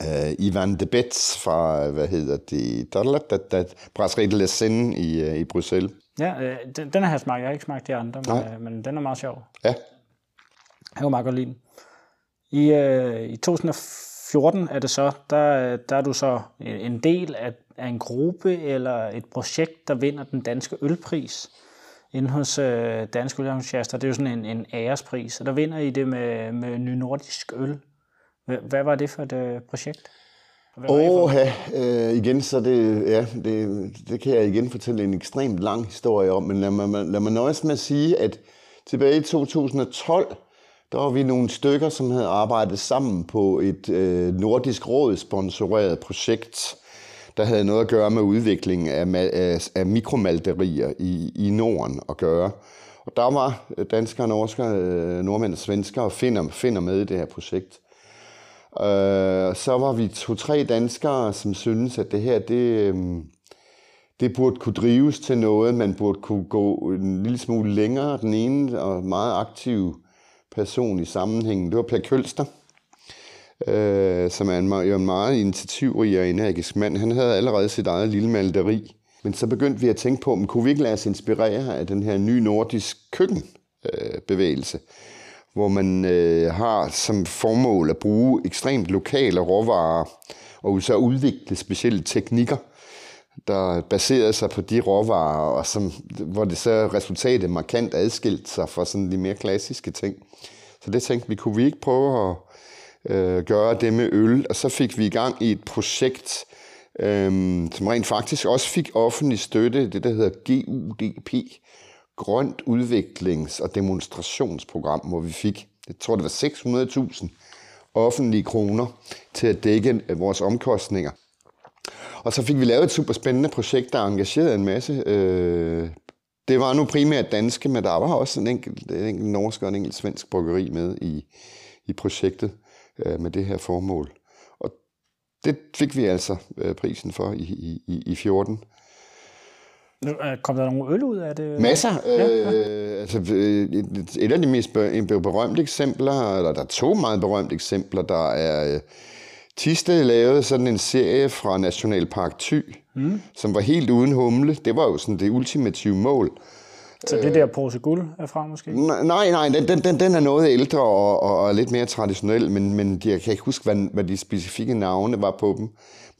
øh, uh, Ivan de Betz fra, hvad hedder det, Brasserie de la Seine i, uh, i Bruxelles. Ja, øh, den, den har jeg smagt. Jeg har ikke smagt de andre, men, øh, men den er meget sjov. Ja. Jeg kan meget godt lide den. I, øh, I 2014 er det så, der, der er du så en del af, af en gruppe eller et projekt, der vinder den danske ølpris inde hos øh, Danske Ølentusiaster. Det er jo sådan en, en ærespris, og der vinder I det med, med ny nordisk øl. Hvad var det for et øh, projekt? Åh, øh, igen, så det, ja, det, det kan jeg igen fortælle en ekstremt lang historie om, men lad mig, lad mig nøjes med at sige, at tilbage i 2012, der var vi nogle stykker, som havde arbejdet sammen på et øh, Nordisk Råd sponsoreret projekt, der havde noget at gøre med udviklingen af, af, af mikromalterier i, i Norden at gøre. Og der var danskere, norskere, øh, nordmænd, svenskere og finder, finder med i det her projekt. Øh, så var vi to-tre danskere, som syntes, at det her, det, øh, det burde kunne drives til noget. Man burde kunne gå en lille smule længere. Den ene og meget aktiv person i sammenhængen, det var Per Kølster, øh, som er en, jo en meget initiativrig og energisk mand. Han havde allerede sit eget lille maleri Men så begyndte vi at tænke på, om kunne vi ikke lade os inspirere af den her nye nordisk køkkenbevægelse, øh, hvor man øh, har som formål at bruge ekstremt lokale råvarer og så udvikle specielle teknikker, der baserede sig på de råvarer, og som, hvor det så resultatet markant adskilt sig fra sådan de mere klassiske ting. Så det tænkte vi, kunne vi ikke prøve at øh, gøre det med øl? Og så fik vi i gang i et projekt, øh, som rent faktisk også fik offentlig støtte, det der hedder GUDP, Grønt Udviklings- og Demonstrationsprogram, hvor vi fik, jeg tror det var 600.000 offentlige kroner til at dække øh, vores omkostninger. Og så fik vi lavet et super spændende projekt, der engagerede en masse. Øh, det var nu primært danske, men der var også en enkelt, en enkelt norsk og en enkelt svensk bryggeri med i, i projektet øh, med det her formål. Og det fik vi altså øh, prisen for i, i, i 14. Kom der nogle øl ud af det? Masser. Ja, ja. Øh, altså, et, et af de mest berømte eksempler, eller der er to meget berømte eksempler, der er... Øh, Tiste lavede sådan en serie fra Nationalpark Thy, mm. som var helt uden humle. Det var jo sådan det ultimative mål. Så det der pose guld er fra måske? Nej, nej, den, den, den er noget ældre og, og, og lidt mere traditionel, men, men jeg kan ikke huske, hvad, hvad de specifikke navne var på dem.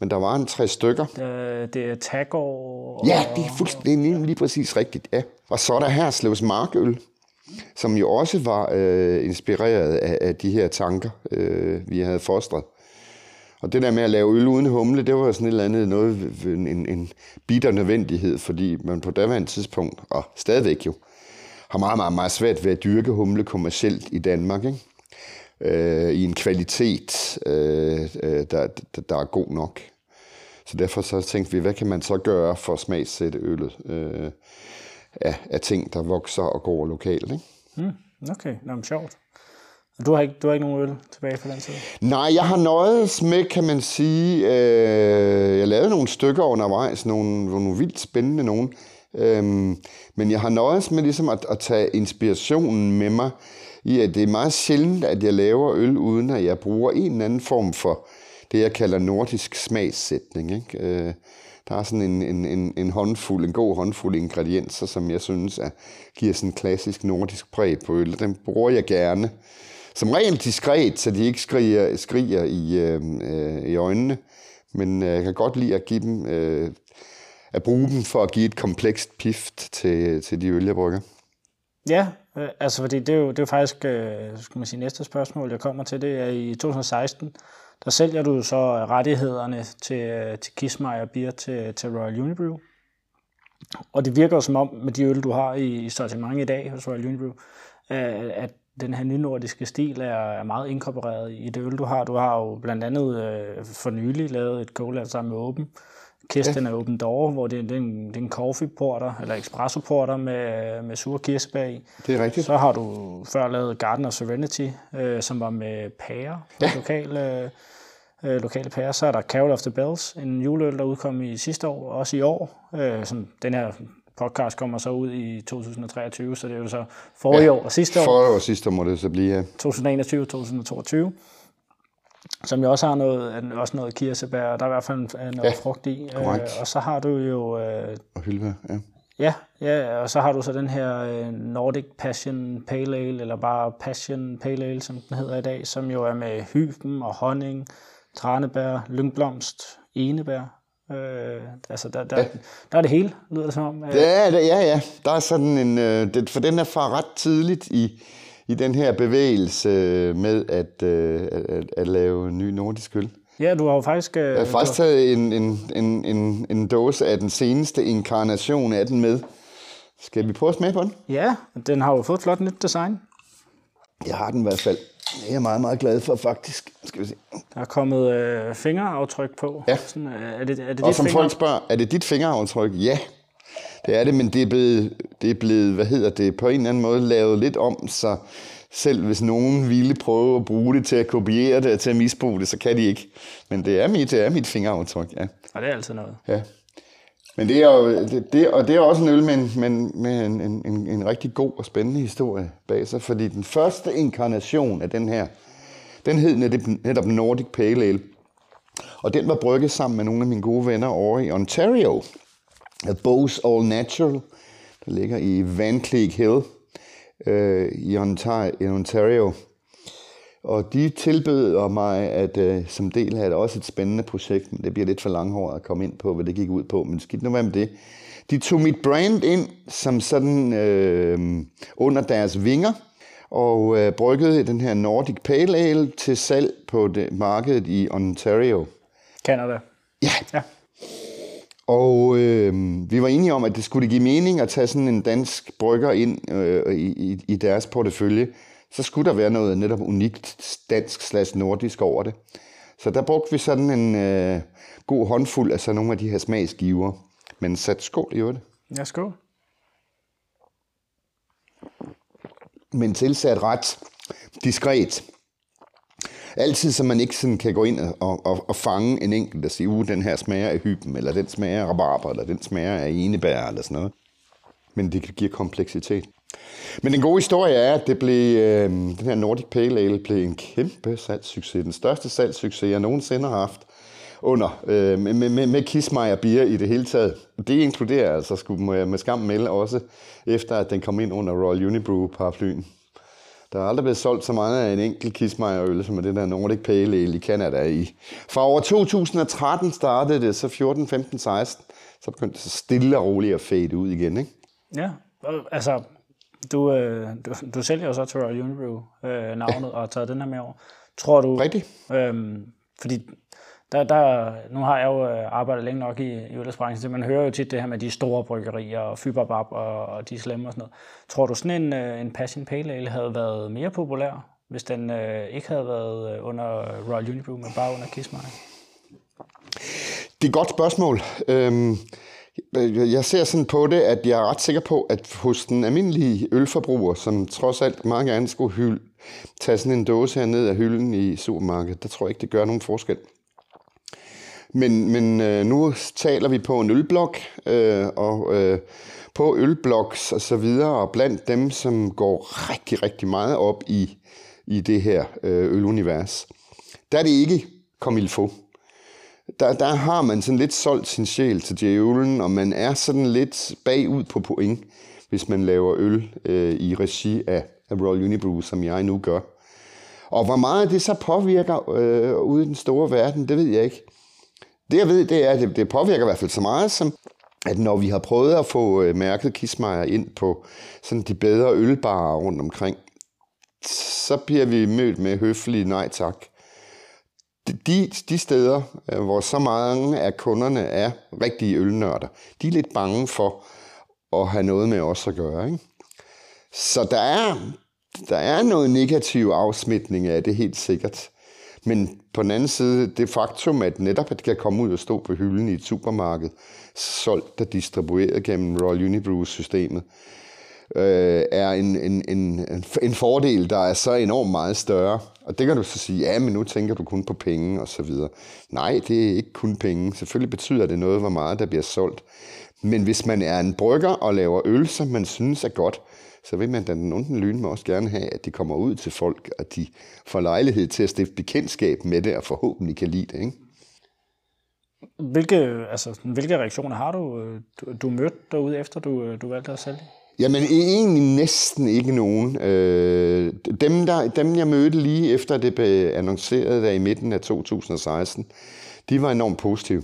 Men der var en tre stykker. Det, det er Tagor. Ja, det er fuldstændig lige, lige præcis rigtigt, ja. Og så er der her Slevs Markøl, som jo også var øh, inspireret af, af de her tanker, øh, vi havde fostret. Og det der med at lave øl uden humle, det var sådan et eller andet noget, en, en bitter nødvendighed, fordi man på daværende tidspunkt, og stadigvæk jo, har meget, meget, meget svært ved at dyrke humle kommercielt i Danmark, ikke? Øh, i en kvalitet, øh, øh der, der er god nok. Så derfor så tænkte vi, hvad kan man så gøre for at smagsætte øllet øh, af, af ting, der vokser og går lokalt. Ikke? Mm, okay, Nå, men sjovt. Du har ikke, du har ikke nogen øl tilbage fra den tid? Nej, jeg har nøjet med, kan man sige. Øh, jeg lavede nogle stykker undervejs, nogle, nogle vildt spændende nogle. Øh, men jeg har nøjet med ligesom at, at tage inspirationen med mig i, at det er meget sjældent, at jeg laver øl, uden at jeg bruger en eller anden form for det, jeg kalder nordisk smagssætning. Ikke? Øh, der er sådan en, en, en, en håndfuld, en god håndfuld ingredienser, som jeg synes er, giver sådan en klassisk nordisk præg på øl. Den bruger jeg gerne som regel diskret, så de ikke skriger, skriger i, øh, øh, i øjnene. Men øh, jeg kan godt lide at give dem, øh, at bruge dem for at give et komplekst pift til, til de øl, jeg brygger. Ja, øh, altså fordi det er jo, det er jo faktisk øh, skal man sige, næste spørgsmål, jeg kommer til. Det er i 2016, der sælger du så rettighederne til, øh, til Kismeier Beer til, til Royal Unibrew. Og det virker jo som om, med de øl, du har i, i sortimentet i dag hos Royal Unibrew, øh, at den her nynordiske stil er er meget inkorporeret i det øl, du har. Du har jo blandt andet øh, for nylig lavet et cola sammen med Open. Kisten ja. er Open Door, hvor det, det, er en, det er en coffee porter, eller espresso porter med, med sur kirsebær i. Det er rigtigt. Så har du før lavet Garden of Serenity, øh, som var med pære, ja. lokale, øh, lokale pære. Så er der Carol of the Bells, en juleøl, der udkom i sidste år, også i år. Øh, som den her podcast kommer så ud i 2023, så det er jo så forrige ja, år og sidste år. Forrige år og sidste år må det så blive, ja. 2021 2022 som jo også har noget, også noget kirsebær, og der er i hvert fald noget ja, frugt i. Korrekt. Øh, og så har du jo... Øh, og hylvær, ja. Ja, ja, og så har du så den her øh, Nordic Passion Pale Ale, eller bare Passion Pale Ale, som den hedder i dag, som jo er med hyben og honning, tranebær, lyngblomst, enebær, Øh, altså, der, der, ja. der er det hele, lyder det som om. Øh. Ja, ja, ja. Der er sådan en... Øh, det, for den er fra ret tidligt i, i den her bevægelse med at, øh, at, at lave ny nordisk øl. Ja, du har jo faktisk... Øh, jeg har faktisk har... taget en, en, en, en, en dåse af den seneste inkarnation af den med. Skal vi prøve at smage på den? Ja, den har jo fået et flot nyt design. Jeg har den i hvert fald. Det er jeg meget, meget glad for, faktisk. Skal vi se. Der er kommet øh, fingeraftryk på. Ja. Sådan, øh, er det, er det og som finger... folk spørger, er det dit fingeraftryk? Ja, det er det, men det er, blevet, det er blevet, hvad hedder det, på en eller anden måde lavet lidt om, så selv hvis nogen ville prøve at bruge det til at kopiere det og til at misbruge det, så kan de ikke. Men det er mit, det er mit fingeraftryk, ja. Og det er altid noget. Ja. Men det er jo, det, det, og det er også en øl med, en, med, med en, en, en, en rigtig god og spændende historie bag sig, fordi den første inkarnation af den her, den hed netop Nordic Pale Ale. Og den var brygget sammen med nogle af mine gode venner over i Ontario. Bose All Natural, der ligger i Van Cleek Hill øh, i Ontario. Og de tilbød mig, at øh, som del af det også et spændende projekt, men det bliver lidt for langhåret at komme ind på, hvad det gik ud på, men skidt nu med det. De tog mit brand ind som sådan øh, under deres vinger, og øh, bryggede den her Nordic Pale Ale til salg på det markedet i Ontario. Canada. Ja. ja. Og øh, vi var enige om, at det skulle give mening at tage sådan en dansk brygger ind øh, i, i deres portefølje. Så skulle der være noget netop unikt dansk slash nordisk over det. Så der brugte vi sådan en øh, god håndfuld af sådan nogle af de her smagsgiver. Men sat skål i det. Ja, skål. Men tilsat ret diskret. Altid, så man ikke sådan kan gå ind og, og, og fange en enkelt og sige, uh, den her smager af hyben, eller den smager af rabarber, eller den smager af enebær, eller sådan noget. Men det giver kompleksitet. Men den gode historie er, at det blev, øh, den her Nordic Pale Ale blev en kæmpe salgssucces. Den største salgssucces, jeg nogensinde har haft under øh, med, med, med Kismeier Bier i det hele taget. Det inkluderer altså, skulle med skam melde også, efter at den kom ind under Royal Unibrew paraplyen. Der er aldrig blevet solgt så meget af en enkelt Kismeier-øl, som er det der Nordic Pale Ale i Canada i. Fra over 2013 startede det, så 14, 15, 16, så begyndte det så stille og roligt at fade ud igen, ikke? Ja, altså, du, øh, du, du sælger jo så til Royal Unibrew øh, navnet ja. og har taget den her med over. Tror du... Rigtigt. Øhm, fordi der, der, nu har jeg jo øh, arbejdet længe nok i, i ølsbranchen, så man hører jo tit det her med de store bryggerier, og Fyberbab og, og de slemme og sådan noget. Tror du sådan en, øh, en Passion Pale Ale havde været mere populær, hvis den øh, ikke havde været øh, under Royal Unibrew, men bare under Kismar? Det er et godt spørgsmål. Øhm, jeg ser sådan på det, at jeg er ret sikker på, at hos den almindelige ølforbruger, som trods alt mange gerne skulle hylde, tage sådan en dåse her ned af hylden i supermarkedet, der tror jeg ikke, det gør nogen forskel. Men, men øh, nu taler vi på en ølblok, øh, og øh, på ølbloks og så videre, og blandt dem, som går rigtig, rigtig meget op i, i det her øh, ølunivers, der er det ikke comme il faut. Der, der har man sådan lidt solgt sin sjæl til djævlen, og man er sådan lidt bagud på point, hvis man laver øl øh, i regi af, af Royal Unibrew, som jeg nu gør. Og hvor meget det så påvirker øh, ude i den store verden, det ved jeg ikke. Det jeg ved, det er, at det, det påvirker i hvert fald så meget, som at når vi har prøvet at få øh, mærket Kismajer ind på sådan de bedre ølbarer rundt omkring, så bliver vi mødt med høflige nej tak. De, de steder, øh, hvor så mange af kunderne er rigtige ølnørder, de er lidt bange for at have noget med os at gøre. Ikke? Så der er, der er noget negativ afsmitning af det helt sikkert. Men på den anden side, det faktum, at netop at det kan komme ud og stå på hylden i et supermarked, solgt og distribueret gennem Royal Unibrew-systemet, øh, er en, en, en, en fordel, der er så enormt meget større. Og det kan du så sige, ja, men nu tænker du kun på penge og så videre. Nej, det er ikke kun penge. Selvfølgelig betyder det noget, hvor meget der bliver solgt. Men hvis man er en brygger og laver øl, som man synes er godt, så vil man da den onde lyn med også gerne have, at de kommer ud til folk, og de får lejlighed til at stifte bekendtskab med det, og forhåbentlig kan lide det. Ikke? Hvilke, altså, hvilke reaktioner har du, du, du mødt derude, efter du, du valgte at sælge? Jamen egentlig næsten ikke nogen. Øh, dem, der, dem, jeg mødte lige efter det blev annonceret der i midten af 2016, de var enormt positive.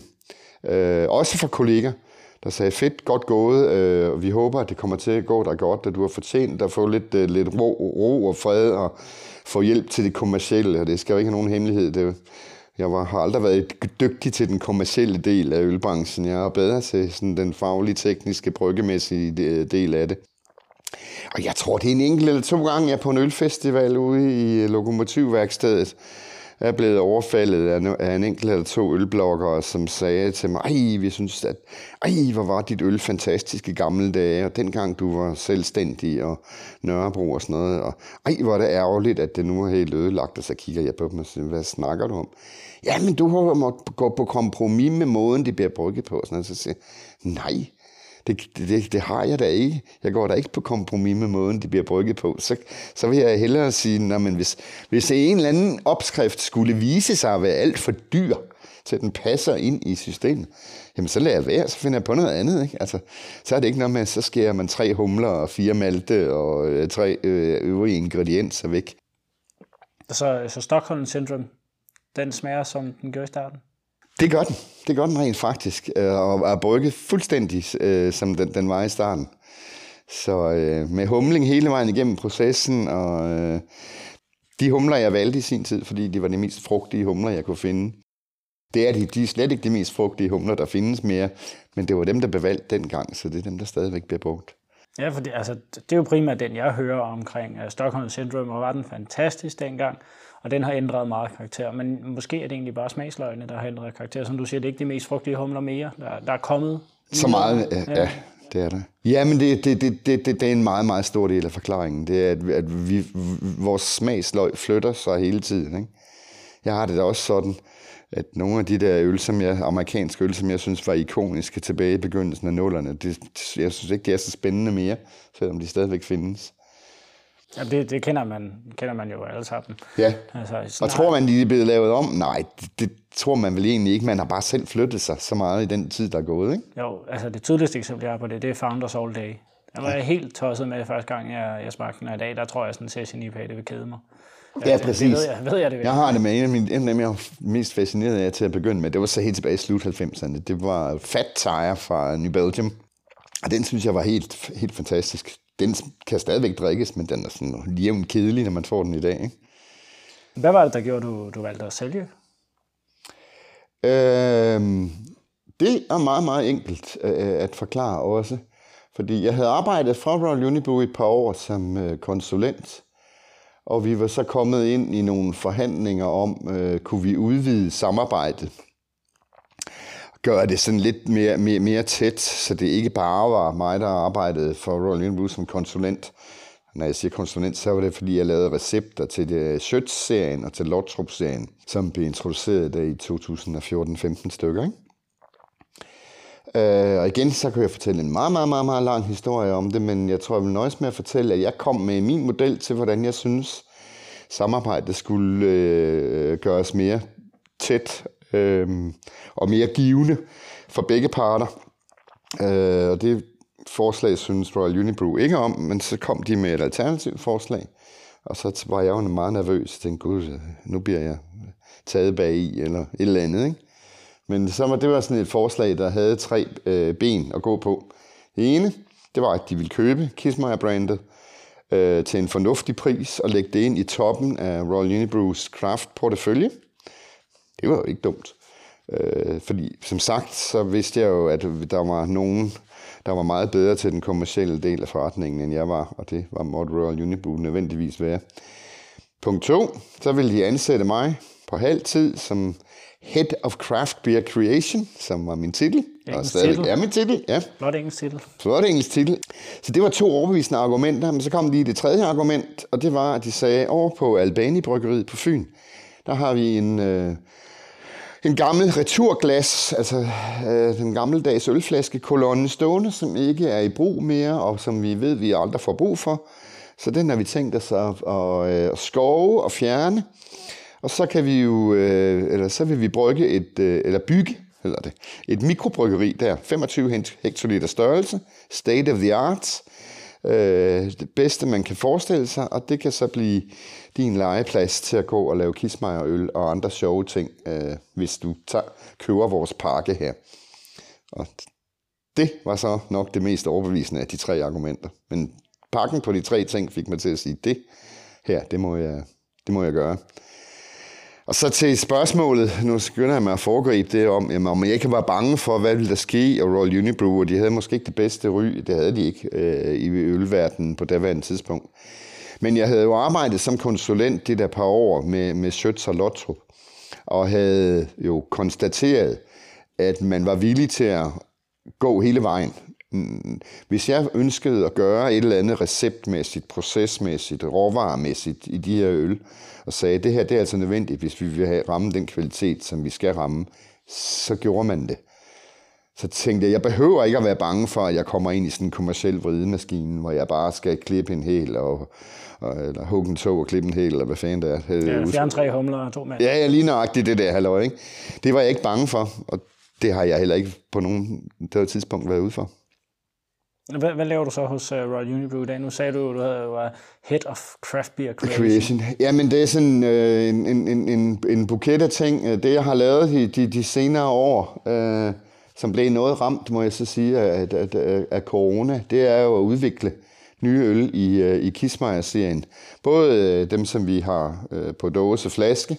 Øh, også fra kolleger der sagde, fedt, godt gået, øh, vi håber, at det kommer til at gå dig godt, at du har fortjent at få lidt, øh, lidt ro, ro og fred og få hjælp til det kommercielle, og det skal jo ikke have nogen hemmelighed. Det, jeg var, har aldrig været dygtig til den kommercielle del af ølbranchen. Jeg er bedre til sådan den faglige, tekniske, bryggemæssige øh, del af det. Og jeg tror, det er en enkelt eller to gange, jeg er på en ølfestival ude i øh, Lokomotivværkstedet, er blevet overfaldet af en enkelt eller to ølblokkere, som sagde til mig, ej, vi synes, at ej, hvor var dit øl fantastisk i gamle dage, og dengang du var selvstændig og Nørrebro og sådan noget, og ej, hvor er det ærgerligt, at det nu er helt ødelagt, og så kigger jeg på dem og siger, hvad snakker du om? Ja, men du har måttet gå på kompromis med måden, det bliver brugt på. Sådan, noget. så siger nej, det, det, det har jeg da ikke. Jeg går da ikke på kompromis med måden, det bliver brygget på. Så, så vil jeg hellere sige, at hvis, hvis en eller anden opskrift skulle vise sig at være alt for dyr, til den passer ind i systemet, jamen så lader jeg være, så finder jeg på noget andet. Ikke? Altså, så er det ikke noget med, så skærer man tre humler og fire malte og øh, tre øh, øvrige ingredienser væk. Så, så Stockholm Syndrome, den smager, som den gør i starten? Det gør den. Det gør den rent faktisk. Øh, og er brygget fuldstændig, øh, som den, den var i starten. Så øh, med humling hele vejen igennem processen, og øh, de humler, jeg valgte i sin tid, fordi de var de mest frugtige humler, jeg kunne finde. Det er de, de er slet ikke de mest frugtige humler, der findes mere, men det var dem, der blev valgt dengang, så det er dem, der stadigvæk bliver brugt. Ja, for det, altså, det er jo primært den, jeg hører omkring uh, Stockholm Syndrome, og var den fantastisk dengang, og den har ændret meget karakter. Men måske er det egentlig bare smagsløgene, der har ændret karakter. Som du siger, det er ikke de mest frugtige humler mere, der, der er kommet. Så meget, ja, ja det er det. Ja, men det, det, det, det, det, det er en meget, meget stor del af forklaringen. Det er, at, at vi, vores smagsløg flytter sig hele tiden. Ikke? Jeg har det da også sådan, at nogle af de der øl, som jeg, amerikanske øl, som jeg synes var ikoniske tilbage i begyndelsen af nullerne, det, jeg synes ikke, det er så spændende mere, selvom de stadigvæk findes. Ja, det, det kender, man, kender man jo alle sammen. Ja, altså, og tror man, de er blevet lavet om? Nej, det, det tror man vel egentlig ikke. Man har bare selv flyttet sig så meget i den tid, der er gået, ikke? Jo, altså det tydeligste eksempel, jeg har på det, det er Founders All Day. Jeg var ja. helt tosset med første gang, jeg, jeg smagte den, og i dag, der tror jeg, sådan en session IPA, det vil kede mig. Ja, det, præcis. Det ved jeg, ved jeg, det ved. jeg har det med en af, mine, en af dem, jeg er mest fascineret af til at begynde med. Det var så helt tilbage i slut 90'erne. Det var Fat Tire fra New Belgium. Og den synes jeg var helt, helt fantastisk. Den kan stadigvæk drikkes, men den er sådan jævnt kedelig, når man får den i dag. Ikke? Hvad var det, der gjorde, du, du valgte at sælge? Øhm, det er meget, meget enkelt øh, at forklare også. Fordi jeg havde arbejdet for Royal Unibrew i et par år som øh, konsulent, og vi var så kommet ind i nogle forhandlinger om, øh, kunne vi udvide samarbejdet gøre det sådan lidt mere, mere, mere tæt, så det ikke bare var mig, der arbejdede for Royal Unibrew som konsulent. Når jeg siger konsulent, så var det, fordi jeg lavede recepter til øh, det Schütz-serien og til Lottrup-serien, som blev introduceret der i 2014-15 stykker. Ikke? Uh, og igen, så kan jeg fortælle en meget, meget, meget, meget lang historie om det, men jeg tror, jeg vil nøjes med at fortælle, at jeg kom med min model til, hvordan jeg synes, samarbejdet skulle uh, gøres mere tæt øh, og mere givende for begge parter. Øh, og det forslag synes Royal Unibrew ikke om, men så kom de med et alternativt forslag, og så var jeg jo meget nervøs. Jeg tænkte, gud, nu bliver jeg taget bag i, eller et eller andet, ikke? Men så var det var sådan et forslag, der havde tre øh, ben at gå på. Det ene, det var, at de ville købe Kissmeyer-brandet øh, til en fornuftig pris og lægge det ind i toppen af Royal Unibrews Craft-portefølje. Det var jo ikke dumt. Øh, fordi som sagt, så vidste jeg jo, at der var nogen, der var meget bedre til den kommercielle del af forretningen, end jeg var, og det var Mod Royal Unibrew nødvendigvis være. Punkt to, så ville de ansætte mig på halv tid som Head of Craft Beer Creation, som var min titel. Engelsk og stadig titel. er min titel, ja. Flot engelsk titel. Flot engelsk titel. Så det var to overbevisende argumenter, men så kom lige det tredje argument, og det var, at de sagde, over på Albani Bryggeriet på Fyn, der har vi en, øh, en gammel returglas, altså øh, den gammeldags ølflaskekolonne stående, som ikke er i brug mere, og som vi ved, vi aldrig får brug for. Så den har vi tænkt os at, at, øh, at skove og fjerne. Og så kan vi jo, øh, eller så vil vi brygge et, øh, eller bygge, eller det, et mikrobryggeri der, 25 hektoliter størrelse, state of the art, øh, det bedste man kan forestille sig, og det kan så blive din legeplads til at gå og lave kismejerøl og andre sjove ting, øh, hvis du tager, køber vores pakke her. Og det var så nok det mest overbevisende af de tre argumenter. Men pakken på de tre ting fik mig til at sige, det her, det må jeg, det må jeg gøre. Og så til spørgsmålet, nu skynder jeg mig at foregribe det om, jamen, om jeg ikke var bange for, hvad ville der ske, og Royal Unibrew, og de havde måske ikke det bedste ry, det havde de ikke øh, i ølverdenen på daværende tidspunkt. Men jeg havde jo arbejdet som konsulent det der par år med, med Schøtz og Lottrup, og havde jo konstateret, at man var villig til at gå hele vejen. Mm, hvis jeg ønskede at gøre et eller andet receptmæssigt, procesmæssigt, råvaremæssigt i de her øl, og sagde, at det her det er altså nødvendigt, hvis vi vil have, ramme den kvalitet, som vi skal ramme, så gjorde man det. så tænkte jeg, jeg behøver ikke at være bange for, at jeg kommer ind i sådan en kommersiel vridemaskine, hvor jeg bare skal klippe en hel, og, og, eller hugge en tog og klippe en hel, eller hvad fanden det er. Ja, fjerne tre humler og to mænd. Ja, ja, lige nøjagtigt det der, halløj, ikke? Det var jeg ikke bange for, og det har jeg heller ikke på nogen tidspunkt været ude for. Hvad, hvad laver du så hos uh, Royal Unibrew i dag? Nu sagde du, at du var Head of Craft Beer Creation. Creation. Jamen, det er sådan øh, en, en, en, en buket af ting. Øh, det, jeg har lavet de, de, de senere år, øh, som blev noget ramt, må jeg så sige, af, af, af, corona, det er jo at udvikle nye øl i, øh, i Kismeier-serien. Både øh, dem, som vi har øh, på dåse flaske,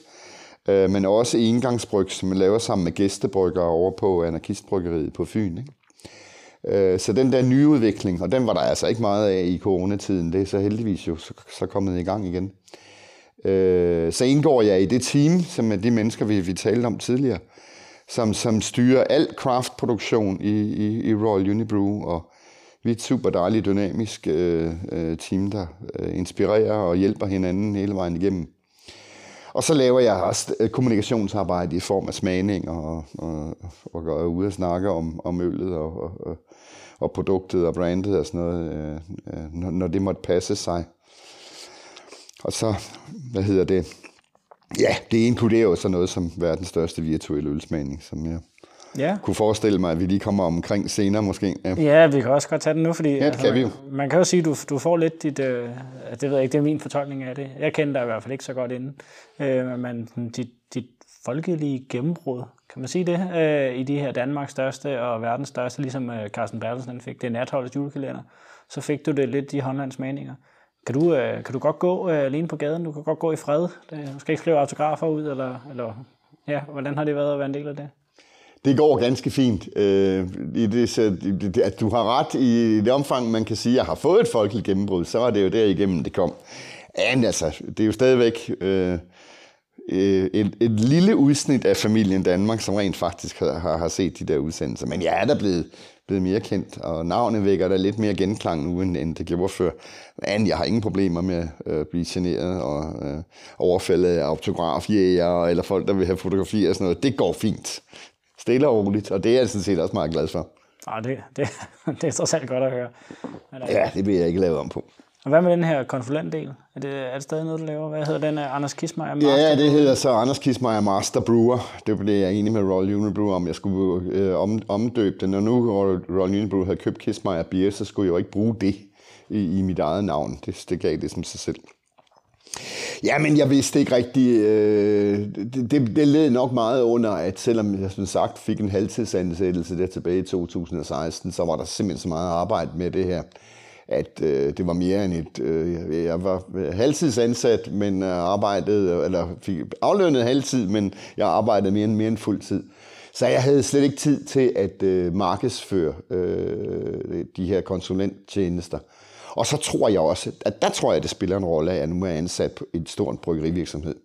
øh, men også engangsbryg, som vi laver sammen med gæstebrygger over på Anarkistbryggeriet på Fyn. Ikke? Øh, så den der nye udvikling, og den var der altså ikke meget af i coronatiden, det er så heldigvis jo så, så kommet i gang igen. Øh, så indgår jeg i det team, som er de mennesker, vi, vi talte om tidligere, som, som styrer al craftproduktion i, i, i Royal Unibrew, og vi er et super dejligt, dynamisk øh, øh, team, der øh, inspirerer og hjælper hinanden hele vejen igennem. Og så laver jeg også øh, kommunikationsarbejde i form af smagning og, og, og går ud og snakke om, om øllet og, og, og produktet og brandet og sådan noget, øh, øh, når det måtte passe sig. Og så, hvad hedder det? Ja, det inkluderer jo sådan noget som verdens største virtuelle ølsmagning, som jeg ja. kunne forestille mig, at vi lige kommer omkring senere måske. Ja, ja vi kan også godt tage den nu, fordi ja, det altså, kan vi jo. man kan jo sige, at du, du får lidt dit, øh, det ved jeg ikke, det er min fortolkning af det. Jeg kender dig i hvert fald ikke så godt inden, øh, men dit, dit folkelige gennembrud, kan man sige det, øh, i de her Danmarks største og verdens største, ligesom øh, Carsten Bertelsen fik det natholdets julekalender, så fik du det lidt i Hollands maninger. Kan du, øh, kan du godt gå øh, alene på gaden? Du kan godt gå i fred? Du skal ikke skrive autografer ud, eller, eller ja, hvordan har det været at være en del af det? Det går ganske fint. Øh, i det, så, det, at du har ret i det omfang, man kan sige, at jeg har fået et folkeligt gennembrud, så var det jo der igennem, det kom. Men altså, det er jo stadigvæk øh, øh, et, et lille udsnit af familien Danmark, som rent faktisk har, har, har set de der udsendelser. Men jeg er da blevet, blevet mere kendt, og navnet vækker der lidt mere genklang nu, end, end det gjorde før. Men jeg har ingen problemer med at øh, blive generet og øh, overfaldet af autografjæger, eller folk, der vil have fotografier og sådan noget. Det går fint stille og roligt, og det er jeg sådan set også meget glad for. Ja, det, det, det er så alt godt at høre. Men, ja, det vil jeg ikke lave om på. Og hvad med den her konsulentdel? Er det, er det stadig noget, du laver? Hvad hedder den? Anders Kismeier Master Ja, det hedder så Anders Kismeier Master Brewer. Det blev jeg enig med Royal Unibrew om, jeg skulle øh, om, omdøbe det. Når nu Royal Unibrew havde købt Kismeier Beer, så skulle jeg jo ikke bruge det i, i mit eget navn. Det, det gav det som sig selv. Ja, men jeg vidste ikke rigtig. Øh, det, det, det led nok meget under, at selvom jeg som sagt fik en halvtidsansættelse der tilbage i 2016, så var der simpelthen så meget arbejde med det her, at øh, det var mere end et... Øh, jeg var halvtidsansat, men øh, arbejdede, eller fik aflønnet halvtid, men jeg arbejdede mere end, mere end fuld tid. Så jeg havde slet ikke tid til at øh, markedsføre øh, de her konsulenttjenester. Og så tror jeg også, at der tror jeg, det spiller en rolle, at jeg nu er ansat på et stort bryggerivirksomhed.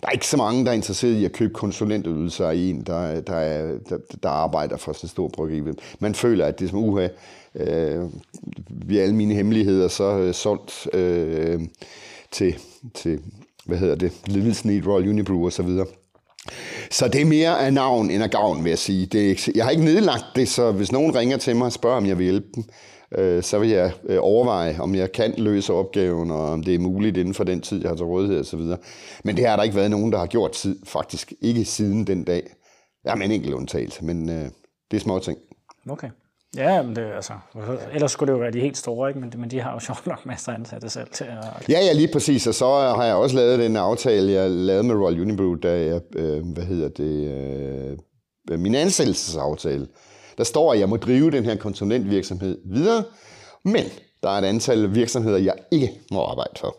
Der er ikke så mange, der er interesseret i at købe konsulentydelser i en, der, der, er, der, der arbejder for sådan en stor bryggeri. Man føler, at det er som uha, øh, vi alle mine hemmeligheder så øh, solgt øh, til, til, hvad hedder det, Little Sneed Royal Unibrew og så videre. Så det er mere af navn end af gavn, vil jeg sige. Det er, jeg har ikke nedlagt det, så hvis nogen ringer til mig og spørger, om jeg vil hjælpe dem, øh, så vil jeg øh, overveje, om jeg kan løse opgaven, og om det er muligt inden for den tid, jeg har til rådighed osv. Men det har der ikke været nogen, der har gjort tid, faktisk ikke siden den dag. Jeg har en enkelt undtagelse, men øh, det er små ting. Okay. Ja, men det, altså, ellers skulle det jo være de helt store, ikke? Men, men de har jo sjovt nok masser af ansatte selv til at... Ja, ja, lige præcis. Og så har jeg også lavet den aftale, jeg lavede med Royal Unibrew, da jeg, øh, hvad hedder det, øh, min ansættelsesaftale der står, at jeg må drive den her konsulentvirksomhed videre, men der er et antal virksomheder, jeg ikke må arbejde for.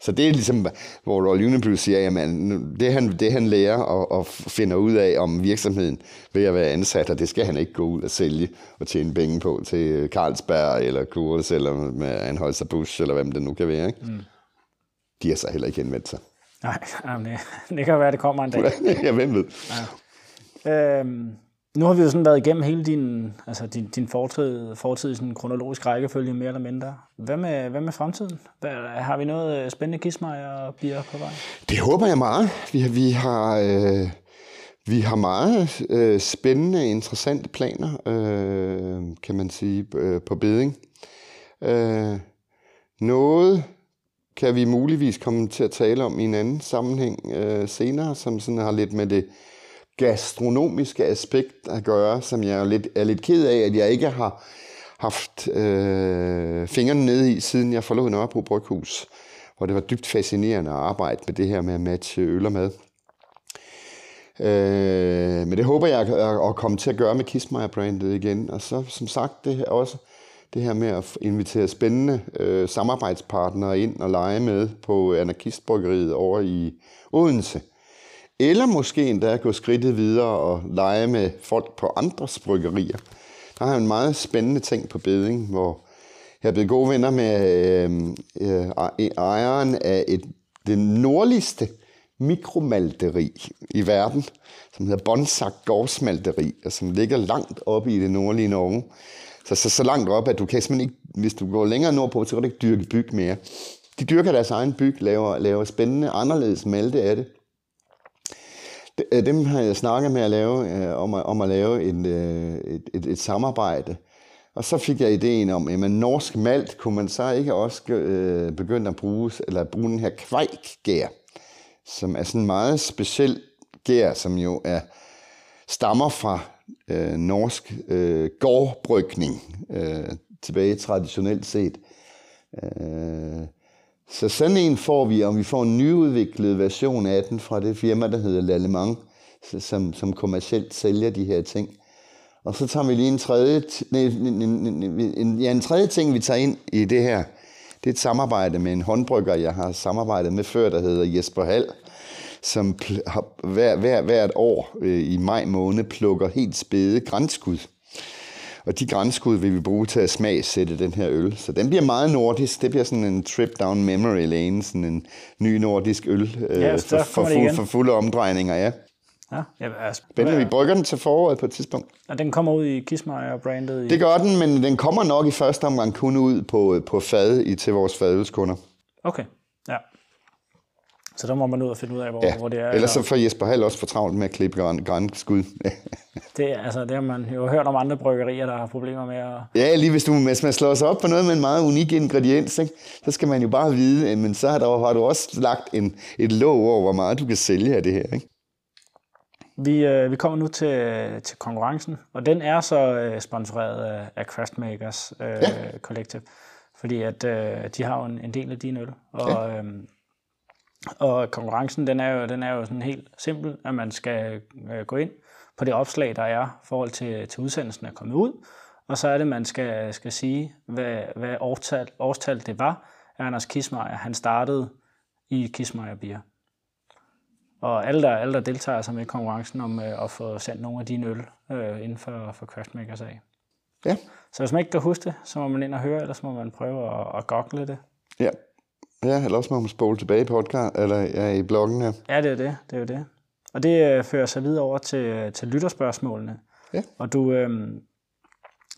Så det er ligesom, hvor Royal Unibrew siger, jamen, det han, det han lærer og, og finder ud af om virksomheden ved at være ansat, og det skal han ikke gå ud og sælge og tjene penge på til Carlsberg eller Kurs eller med Anholzer Busch eller hvem det nu kan være. Ikke? Mm. De har så heller ikke henvendt sig. Nej, jamen det, det kan være, det kommer en dag. ja, hvem ved. Ja. Øhm, nu har vi jo sådan været igennem hele din, altså din, din fortid, fortid i sådan en kronologisk rækkefølge, mere eller mindre. Hvad med, hvad med fremtiden? Hvad, har vi noget øh, spændende kismej og bier på vej? Det håber jeg meget. Vi, vi har... Øh vi har meget øh, spændende, interessante planer, øh, kan man sige, øh, på beding. Øh, noget kan vi muligvis komme til at tale om i en anden sammenhæng øh, senere, som sådan har lidt med det gastronomiske aspekt at gøre, som jeg er lidt, er lidt ked af, at jeg ikke har haft øh, fingrene nede i, siden jeg forlod Nørrebro Bryghus, hvor det var dybt fascinerende at arbejde med det her med at matche øl og mad. Øh, men det håber jeg at, at komme til at gøre med Kissmeyer-brandet igen. Og så som sagt det her også det her med at invitere spændende øh, samarbejdspartnere ind og lege med på Anarkistbryggeriet over i Odense. Eller måske endda gå skridtet videre og lege med folk på andres bryggerier. Der har en meget spændende ting på beding, hvor jeg er blevet gode venner med øh, øh, e-, ejeren af et, det nordligste mikromalteri i verden, som hedder Bonsak Gårdsmalteri, og som ligger langt oppe i det nordlige Norge. Så, så, så langt op, at du kan simpelthen ikke, hvis du går længere nordpå, så kan du ikke dyrke byg mere. De dyrker deres egen byg, laver, laver spændende, anderledes malte af det. Øh, dem har jeg snakket med at lave, øh, om, at, om at lave en, øh, et, et, et samarbejde. Og så fik jeg ideen om, at norsk malt kunne man så ikke også øh, begynde at bruge, eller bruge den her kvejkgær, som er sådan en meget speciel gær, som jo er stammer fra øh, norsk øh, gårdbrygning, øh, tilbage traditionelt set. Øh, så sådan en får vi, og vi får en nyudviklet version af den fra det firma, der hedder Lallemand, som, som kommercielt sælger de her ting. Og så tager vi lige en tredje, en, ja, en tredje ting, vi tager ind i det her. Det er et samarbejde med en håndbrygger, jeg har samarbejdet med før, der hedder Jesper Hall, som har hver, hver, hvert år øh, i maj måned plukker helt spæde grænskud. Og de grænskud vil vi bruge til at smagsætte den her øl. Så den bliver meget nordisk. Det bliver sådan en trip down memory lane, sådan en ny nordisk øl øh, ja, for, for, for, for fulde omdrejninger, ja. Ja, jeg er spændende. Vi brygger den til foråret på et tidspunkt. Og den kommer ud i Kismeier brandet? I... Det gør den, men den kommer nok i første omgang kun ud på, på fad i, til vores fadølskunder. Okay. Så der må man ud og finde ud af, hvor, ja. hvor det er. Ellers så får Jesper Hall også for travlt med at klippe grænskud. det, altså, det har man jo hørt om andre bryggerier, der har problemer med at... Ja, lige hvis, du, hvis man slår sig op på noget med en meget unik ingrediens, ikke, så skal man jo bare vide, men så har, der, har du også lagt en, et låg over, hvor meget du kan sælge af det her. Ikke? Vi, øh, vi kommer nu til, til konkurrencen, og den er så øh, sponsoreret af, af Craftmakers øh, ja. Collective, fordi at øh, de har jo en, en del af din øl, og, ja. øh, og konkurrencen den er, jo, den er jo sådan helt simpel, at man skal øh, gå ind på det opslag, der er i forhold til, til udsendelsen er kommet ud, og så er det, man skal, skal sige, hvad, hvad årstal, årstal det var, Anders Kismeier, han startede i Kismeier Bier. Og alle der, alle, der deltager som i konkurrencen om øh, at få sendt nogle af dine øl øh, inden for, for Craftmakers af. Ja. Så hvis man ikke kan huske det, så må man ind og høre, eller så må man prøve at, at google det. Ja. Ja, eller også må man spole tilbage i podcast, eller ja, i bloggen her. Ja, det er det. det er jo det. Og det øh, fører sig videre over til, til lytterspørgsmålene. Ja. Og du, øh,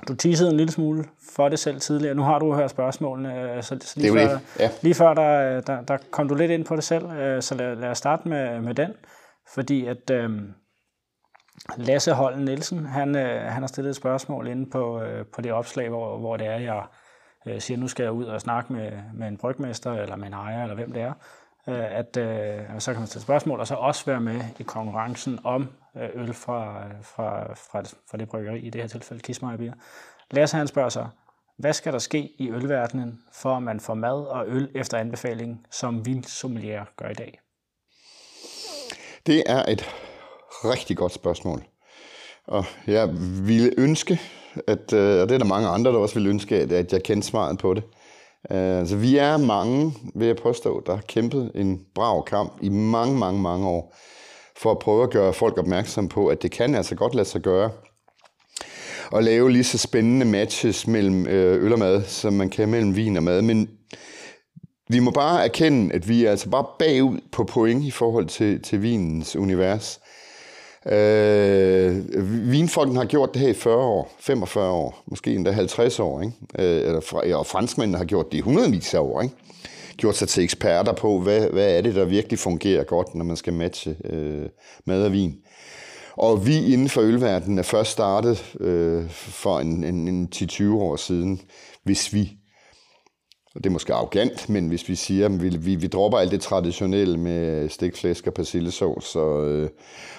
du teasede en lille smule for det selv tidligere. Nu har du hørt spørgsmålene, øh, så, så lige, før, ja. lige før der, der, der kom du lidt ind på det selv, øh, så lad, lad os starte med, med den. Fordi at øh, Lasse Holden Nielsen, han, øh, han har stillet et spørgsmål inde på, øh, på det opslag, hvor, hvor det er, jeg øh, siger, nu skal jeg ud og snakke med, med en brygmester, eller med en ejer, eller hvem det er. Øh, at øh, så kan man stille spørgsmål, og så også være med i konkurrencen om øh, øl fra, øh, fra, fra, fra det bryggeri, i det her tilfælde Kismeier Lasse han spørger sig, hvad skal der ske i ølverdenen, for at man får mad og øl efter anbefaling, som vinsommelier gør i dag? Det er et rigtig godt spørgsmål. Og jeg ville ønske, at, øh, og det er der mange andre, der også vil ønske, at jeg kendte svaret på det. Øh, så vi er mange, vil jeg påstå, der har kæmpet en brav kamp i mange, mange, mange år, for at prøve at gøre folk opmærksom på, at det kan altså godt lade sig gøre at lave lige så spændende matches mellem øh, øl og mad, som man kan mellem vin og mad. Men vi må bare erkende, at vi er altså bare bagud på point i forhold til, til vinens univers. Øh, vinfolken har gjort det her i 40 år, 45 år, måske endda 50 år. Ikke? Øh, eller, og franskmændene har gjort det i hundredvis af år. Ikke? Gjort sig til eksperter på, hvad, hvad er det, der virkelig fungerer godt, når man skal matche øh, mad og vin. Og vi inden for ølverdenen er først startet øh, for en, en, en 10-20 år siden, hvis vi og det er måske arrogant, men hvis vi siger, at vi, vi, vi dropper alt det traditionelle med stikflæsk og persillesauce og, øh,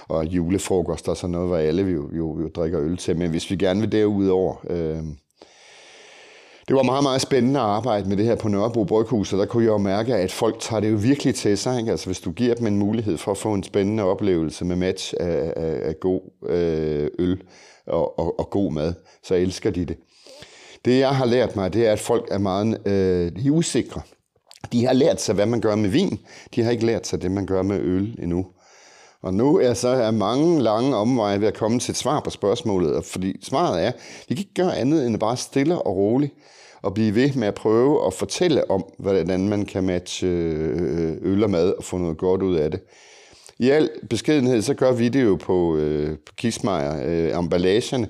og julefrokost og sådan noget, hvor alle jo, jo, jo drikker øl til. Men hvis vi gerne vil derudover... Øh, det var meget, meget spændende at arbejde med det her på Nørrebro Bryghus, og der kunne jeg jo mærke, at folk tager det jo virkelig til sig. Ikke? Altså hvis du giver dem en mulighed for at få en spændende oplevelse med match af, af, af god øh, øl og, og, og god mad, så elsker de det. Det, jeg har lært mig, det er, at folk er meget øh, de er usikre. De har lært sig, hvad man gør med vin. De har ikke lært sig det, man gør med øl endnu. Og nu er så er mange lange omveje ved at komme til et svar på spørgsmålet, fordi svaret er, vi kan ikke gøre andet end at bare stille og roligt og blive ved med at prøve at fortælle om, hvordan man kan matche øh, øl og mad og få noget godt ud af det. I al beskedenhed, så gør vi det jo på, øh, på Kismeier, øh, emballagerne,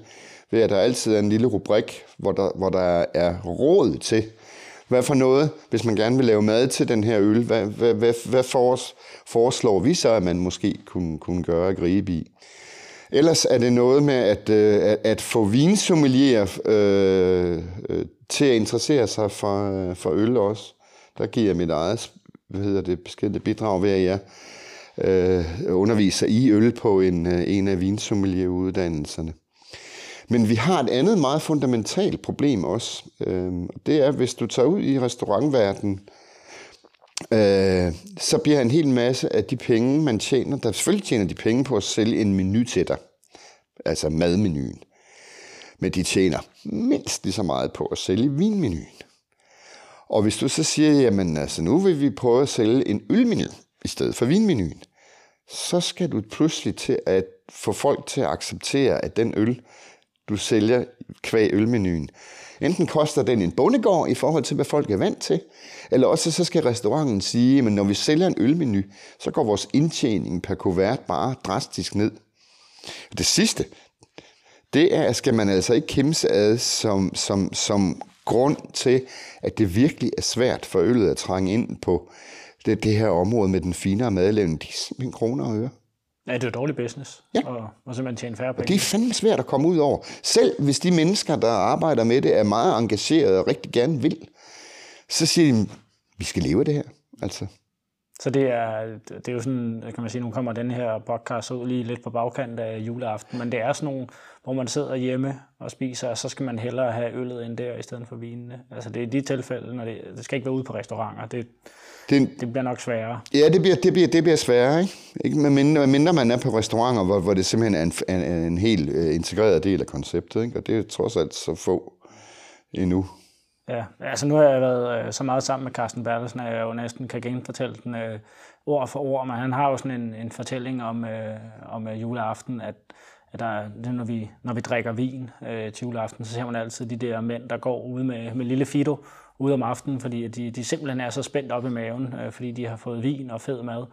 ved at der altid er en lille rubrik, hvor der, hvor der er råd til, hvad for noget, hvis man gerne vil lave mad til den her øl, hvad, hvad, hvad, hvad foreslår vi så, at man måske kunne, kunne gøre at gribe i? Ellers er det noget med at, øh, at, at få vinsommelier øh, øh, til at interessere sig for, øh, for øl også. Der giver jeg mit eget hvad hedder det, beskedte bidrag ved, at jeg øh, underviser i øl på en, øh, en af vinsommelieruddannelserne. Men vi har et andet meget fundamentalt problem også. Øh, det er, hvis du tager ud i restaurantverdenen, øh, så bliver en hel masse af de penge, man tjener, der selvfølgelig tjener de penge på at sælge en menu til dig, altså madmenuen. Men de tjener mindst lige så meget på at sælge vinmenuen. Og hvis du så siger, jamen altså nu vil vi prøve at sælge en ølmenu i stedet for vinmenuen, så skal du pludselig til at få folk til at acceptere, at den øl, du sælger kvæg ølmenuen. Enten koster den en bondegård i forhold til, hvad folk er vant til, eller også så skal restauranten sige, at når vi sælger en ølmenu, så går vores indtjening per kuvert bare drastisk ned. Det sidste, det er, skal man altså ikke kæmpe ad som, som, som grund til, at det virkelig er svært for øllet at trænge ind på det, det her område med den finere madlavning. De er simpelthen kroner og øre. Ja, det er dårlig business, ja. og, og simpelthen tjene færre penge. det er fandme svært at komme ud over. Selv hvis de mennesker, der arbejder med det, er meget engagerede og rigtig gerne vil, så siger de, vi skal leve af det her. Altså. Så det er, det er jo sådan, kan man sige, nu kommer den her podcast ud lige lidt på bagkant af juleaften, men det er sådan nogle, hvor man sidder hjemme og spiser, og så skal man hellere have øllet ind der i stedet for vinene. Altså det er de tilfælde, når det, det skal ikke være ude på restauranter. Det, det, det bliver nok sværere. Ja, det bliver, det bliver, det bliver sværere, ikke? ikke med, mindre, med mindre man er på restauranter, hvor, hvor det simpelthen er en, en, en helt uh, integreret del af konceptet, ikke? og det er trods alt så få endnu. Ja, altså nu har jeg været øh, så meget sammen med Carsten Bertelsen, at jeg jo næsten kan genfortælle den øh, ord for ord, men han har jo sådan en, en fortælling om, øh, om øh, juleaften, at, at der, det, når, vi, når vi drikker vin øh, til juleaften, så ser man altid de der mænd, der går ude med, med lille Fido ude om aftenen, fordi de, de simpelthen er så spændt op i maven, øh, fordi de har fået vin og fed mad.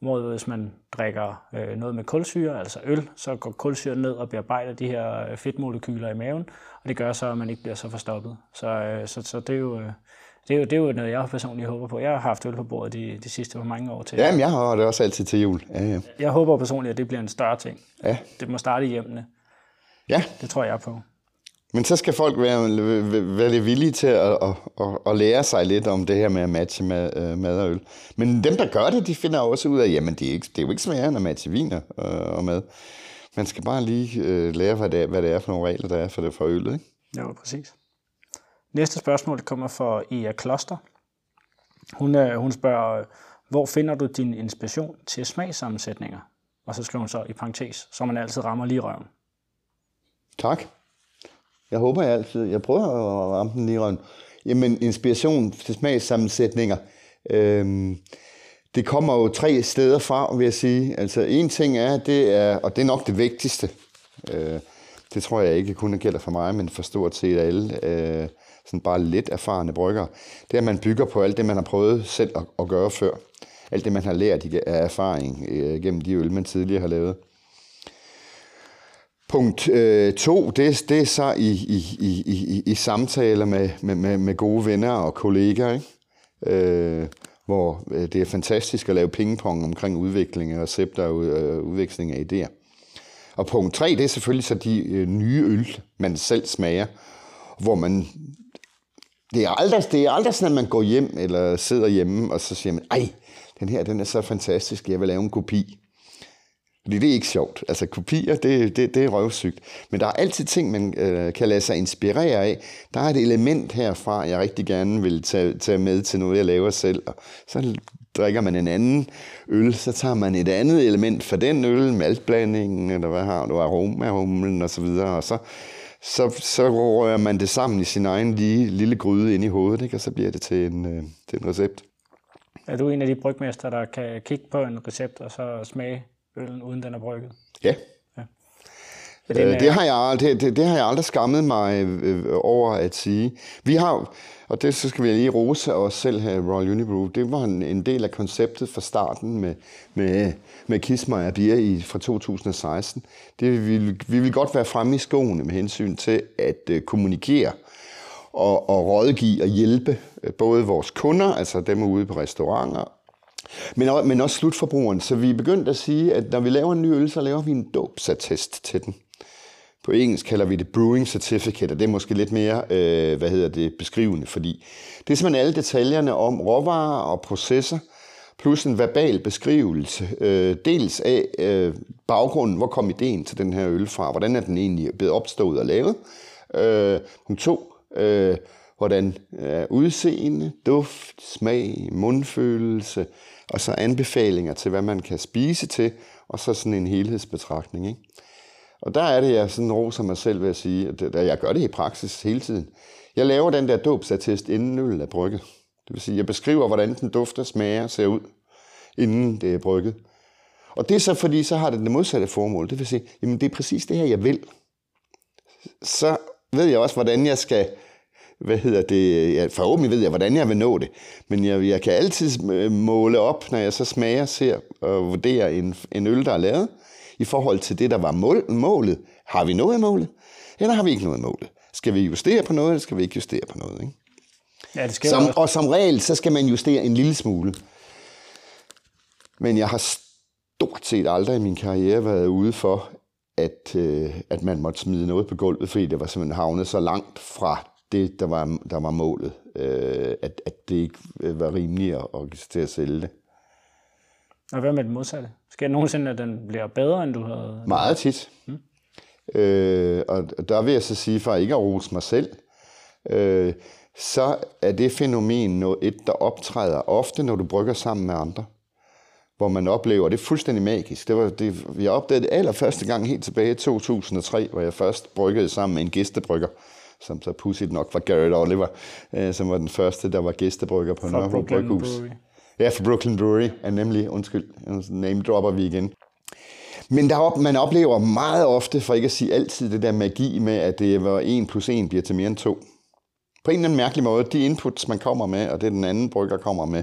Hvor hvis man drikker øh, noget med kulsyre, altså øl, så går kulsyren ned og bearbejder de her øh, fedtmolekyler i maven, og det gør så, at man ikke bliver så forstoppet. Så, øh, så, så det, er jo, øh, det, er jo, det er jo noget, jeg personligt håber på. Jeg har haft øl på bordet de, de sidste mange år til. Jamen, jeg har det også altid til jul. Ja, ja. Jeg håber personligt, at det bliver en større ting. Ja. Det må starte i hjemmene. Ja. Det tror jeg på. Men så skal folk være, være villige til at, at, at, at lære sig lidt om det her med at matche med, uh, mad og øl. Men dem, der gør det, de finder også ud af, jamen det er, ikke, det er jo ikke sværere end at matche viner og, og mad. Man skal bare lige uh, lære, hvad det, er, hvad det er for nogle regler, der er for det for øllet. Ikke? Ja, præcis. Næste spørgsmål kommer fra Ea Kloster. Hun, øh, hun spørger, øh, hvor finder du din inspiration til smagssammensætninger? Og så skriver hun så i parentes, så man altid rammer lige røven. Tak. Jeg håber jeg altid. Jeg prøver at ramme den lige røven. Jamen, inspiration til smagssammensætninger. Øhm, det kommer jo tre steder fra, vil jeg sige. Altså, en ting er, det er, og det er nok det vigtigste, øh, det tror jeg ikke kun gælder for mig, men for stort set alle, øh, sådan bare lidt erfarne brygger, det er, at man bygger på alt det, man har prøvet selv at, at gøre før. Alt det, man har lært af erfaring øh, gennem de øl, man tidligere har lavet. Punkt øh, to, det, det er så i, i, i, i, i samtaler med, med, med gode venner og kolleger, ikke? Øh, hvor øh, det er fantastisk at lave pingpong omkring udvikling af recepter og øh, udveksling af idéer. Og punkt tre, det er selvfølgelig så de øh, nye øl, man selv smager, hvor man det er aldrig, det er aldrig sådan, at man går hjem eller sidder hjemme, og så siger man, ej, den her den er så fantastisk, jeg vil lave en kopi. Fordi det er ikke sjovt. Altså kopier, det, det, det er røvsygt. Men der er altid ting, man øh, kan lade sig inspirere af. Der er et element herfra, jeg rigtig gerne vil tage, tage med til noget, jeg laver selv. Og så drikker man en anden øl, så tager man et andet element fra den øl, maltblandingen, eller hvad har du, aroma, humlen og så videre. Og så, så, så rører man det sammen i sin egen lige, lille gryde ind i hovedet, ikke? og så bliver det til en, øh, til en recept. Er du en af de brygmester, der kan kigge på en recept og så smage øllen, uden den er brygget? Ja. ja. Det, øh, det, har jeg, det, det, det har jeg aldrig skammet mig øh, over at sige. Vi har, og det så skal vi lige rose os selv her i Royal Unibrew, det var en, en del af konceptet fra starten med, med, med Kismar Bier i, fra 2016. Det, vi, vi vil godt være fremme i skoene med hensyn til at uh, kommunikere og, og rådgive og hjælpe uh, både vores kunder, altså dem ude på restauranter, men, men også slutforbrugeren. Så vi er begyndt at sige, at når vi laver en ny øl, så laver vi en dåbsattest til den. På engelsk kalder vi det brewing certificate, og det er måske lidt mere, øh, hvad hedder det, beskrivende, fordi det er simpelthen alle detaljerne om råvarer og processer, plus en verbal beskrivelse, øh, dels af øh, baggrunden, hvor kom ideen til den her øl fra, hvordan er den egentlig blevet opstået og lavet, øh, punkt to, øh, hvordan er udseende, duft, smag, mundfølelse, og så anbefalinger til, hvad man kan spise til, og så sådan en helhedsbetragtning. Ikke? Og der er det, jeg sådan roser mig selv ved at sige, at jeg gør det i praksis hele tiden. Jeg laver den der dåbsattest, inden øllet er brygget. Det vil sige, jeg beskriver, hvordan den dufter, smager, ser ud, inden det er brygget. Og det er så fordi, så har det det modsatte formål. Det vil sige, jamen det er præcis det her, jeg vil. Så ved jeg også, hvordan jeg skal, hvad hedder det, ja, forhåbentlig ved jeg, hvordan jeg vil nå det. Men jeg, jeg kan altid øh, måle op, når jeg så smager, ser og vurderer en, en øl, der er lavet i forhold til det, der var mål, målet. Har vi nået målet, eller har vi ikke nået målet? Skal vi justere på noget, eller skal vi ikke justere på noget? Ikke? Ja, det skal som, og som regel, så skal man justere en lille smule. Men jeg har stort set aldrig i min karriere været ude for, at, øh, at man måtte smide noget på gulvet, fordi det var simpelthen havnet så langt fra det, der var, der var målet, øh, at, at det ikke var rimeligt at, at, at sælge det. Og hvad med det modsatte? Sker det nogensinde, at den bliver bedre, end du havde? Meget tit. Hmm. Øh, og der vil jeg så sige, for ikke at rose mig selv, øh, så er det fænomen noget, et, der optræder ofte, når du brygger sammen med andre. Hvor man oplever, det er fuldstændig magisk. Det var det, jeg opdagede det allerførste gang helt tilbage i 2003, hvor jeg først bryggede sammen med en gæstebrygger, som så pudsigt nok var Garrett Oliver, øh, som var den første, der var gæstebrygger på Nørrebro Bryghus. Brewery. Ja, for Brooklyn Brewery er nemlig, undskyld, name dropper vi igen. Men der man oplever meget ofte, for ikke at sige altid, det der magi med, at det var 1 plus 1 bliver til mere end 2. På en eller anden mærkelig måde, de inputs, man kommer med, og det den anden brygger kommer med,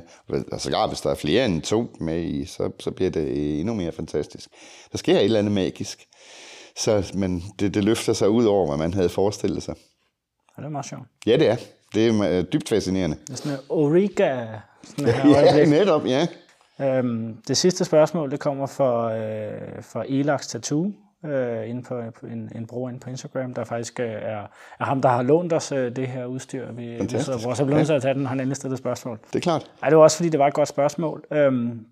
altså hvis der er flere end to med i, så, så bliver det endnu mere fantastisk. Der sker et eller andet magisk. Så men det, det løfter sig ud over, hvad man havde forestillet sig. Ja, det er meget sjovt. Ja, det er. Det er øh, dybt fascinerende. Det er sådan en Origa sådan her ja, netop, ja. Øhm, det sidste spørgsmål, det kommer fra, øh, fra Elax Tattoo, øh, inde på en, en bruger inde på Instagram, der faktisk øh, er, er ham, der har lånt os øh, det her udstyr. Vi, vi så, hvor så blevet ja. at tage den, han endelig stillet spørgsmål. Det er klart. Ej, det var også, fordi det var et godt spørgsmål. Øhm,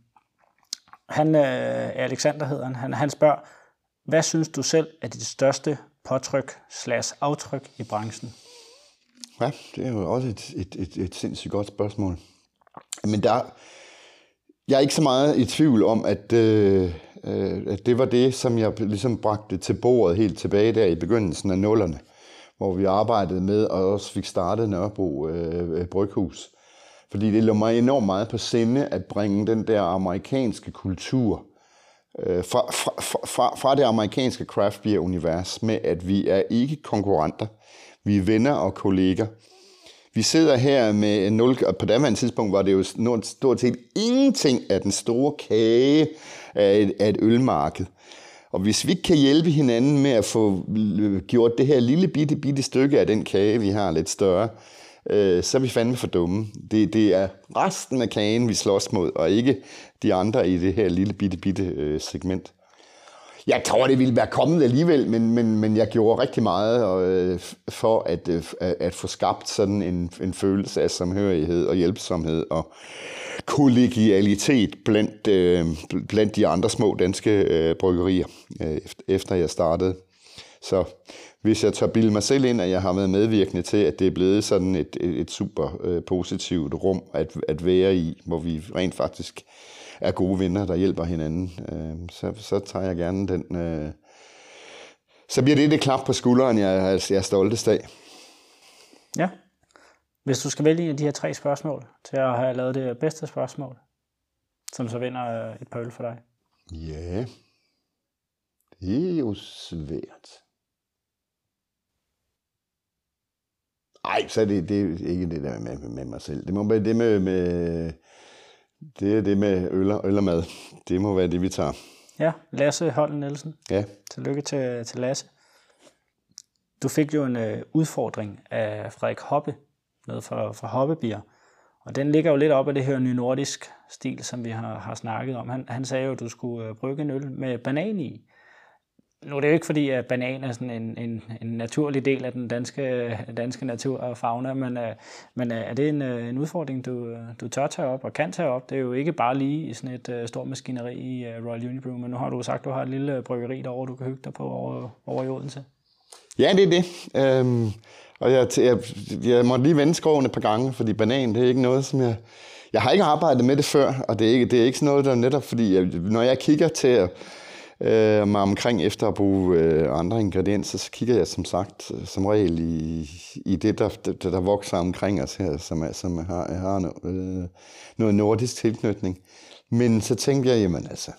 han, øh, Alexander hedder han, han, han spørger, hvad synes du selv er dit største påtryk slash aftryk i branchen? Ja, det er jo også et, et, et, et sindssygt godt spørgsmål. Men der, jeg er ikke så meget i tvivl om, at, øh, øh, at det var det, som jeg ligesom bragte til bordet helt tilbage der i begyndelsen af nullerne, hvor vi arbejdede med og også fik startet Nørrebro øh, Bryghus. Fordi det lå mig enormt meget på sinde at bringe den der amerikanske kultur øh, fra, fra, fra, fra det amerikanske craft beer univers med, at vi er ikke konkurrenter, vi er venner og kolleger. Vi sidder her med 0, og på daværende tidspunkt var det jo stort set ingenting af den store kage af et, af et ølmarked. Og hvis vi ikke kan hjælpe hinanden med at få gjort det her lille bitte, bitte stykke af den kage, vi har lidt større, øh, så er vi fandme for dumme. Det, det er resten af kagen, vi slås mod, og ikke de andre i det her lille bitte, bitte øh, segment. Jeg tror, det ville være kommet alligevel, men, men, men jeg gjorde rigtig meget øh, for at, øh, at få skabt sådan en, en følelse af samhørighed og hjælpsomhed og kollegialitet blandt, øh, blandt de andre små danske øh, bryggerier, øh, efter jeg startede. Så hvis jeg tør bilde mig selv ind, at jeg har været medvirkende til, at det er blevet sådan et, et, et super øh, positivt rum at, at være i, hvor vi rent faktisk er gode venner, der hjælper hinanden, øh, så, så tager jeg gerne den... Øh, så bliver det det klap på skulderen, jeg, jeg er stoltest af. Ja. Hvis du skal vælge en af de her tre spørgsmål til at have lavet det bedste spørgsmål, som så vinder øh, et par øl for dig. Ja, det er jo svært. Nej, så er det, det er ikke det der med, med mig selv. Det må være det med, med det er det med øl og, øl og mad. Det må være det, vi tager. Ja, Lasse Holden Nielsen. Ja. Tillykke til, til Lasse. Du fik jo en øh, udfordring af Frederik Hoppe, noget for, for Hoppebier. Og den ligger jo lidt op af det her nye nordisk stil, som vi har, har snakket om. Han, han sagde jo, at du skulle øh, brygge en øl med banan i nu er det jo ikke fordi, at banan er sådan en, en, en naturlig del af den danske, danske natur og fauna, men, øh, men øh, er det en, øh, en udfordring, du, du tør tage op og kan tage op? Det er jo ikke bare lige i sådan et uh, stort maskineri i uh, Royal Unibrew, men nu har du sagt, at du har et lille bryggeri derovre, du kan hygge dig på over, over i Odense. Ja, det er det. Øhm, og jeg, jeg, jeg måtte lige vende skoven et par gange, fordi banan, det er ikke noget, som jeg... Jeg har ikke arbejdet med det før, og det er ikke, det er ikke sådan noget, der netop fordi, jeg, når jeg kigger til øh, mig omkring efter at bruge øh, andre ingredienser, så kigger jeg som sagt øh, som regel i, i det, der, der, der vokser omkring os her, som, er, som har, har no, øh, noget nordisk tilknytning. Men så tænkte jeg, jamen altså,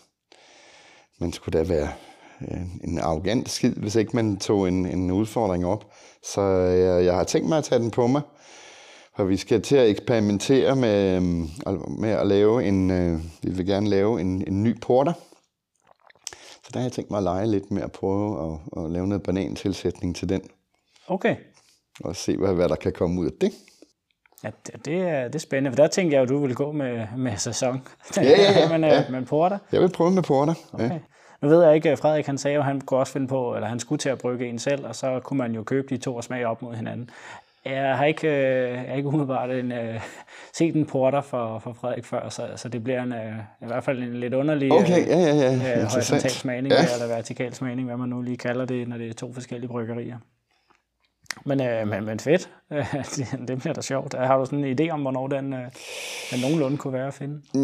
man skulle da være øh, en, arrogant skid, hvis ikke man tog en, en udfordring op. Så jeg, jeg har tænkt mig at tage den på mig. For vi skal til at eksperimentere med, med at lave en, vi vil gerne lave en, en ny porter der har jeg tænkt mig at lege lidt med at prøve at, at lave noget banantilsætning til den. Okay. Og se, hvad, hvad der kan komme ud af det. Ja, det, det, er, det er spændende, for der tænker jeg at du vil gå med, med sæson. Ja, ja, ja. men, ja. men porter? Jeg vil prøve med porter, okay. ja. Nu ved jeg ikke, Frederik han sagde at han kunne også finde på, eller han skulle til at brygge en selv, og så kunne man jo købe de to og smage op mod hinanden. Jeg har ikke, øh, jeg har ikke umiddelbart en, uh, set en porter for, for Frederik før, så, så det bliver en, uh, i hvert fald en lidt underlig okay, ja, ja, ja. Uh, horisontal smagning, ja. eller vertikal smagning, hvad man nu lige kalder det, når det er to forskellige bryggerier. Men, øh, men, men fedt. det, det bliver da sjovt. Har du sådan en idé om, hvornår den, øh, den nogenlunde kunne være at finde? Mm,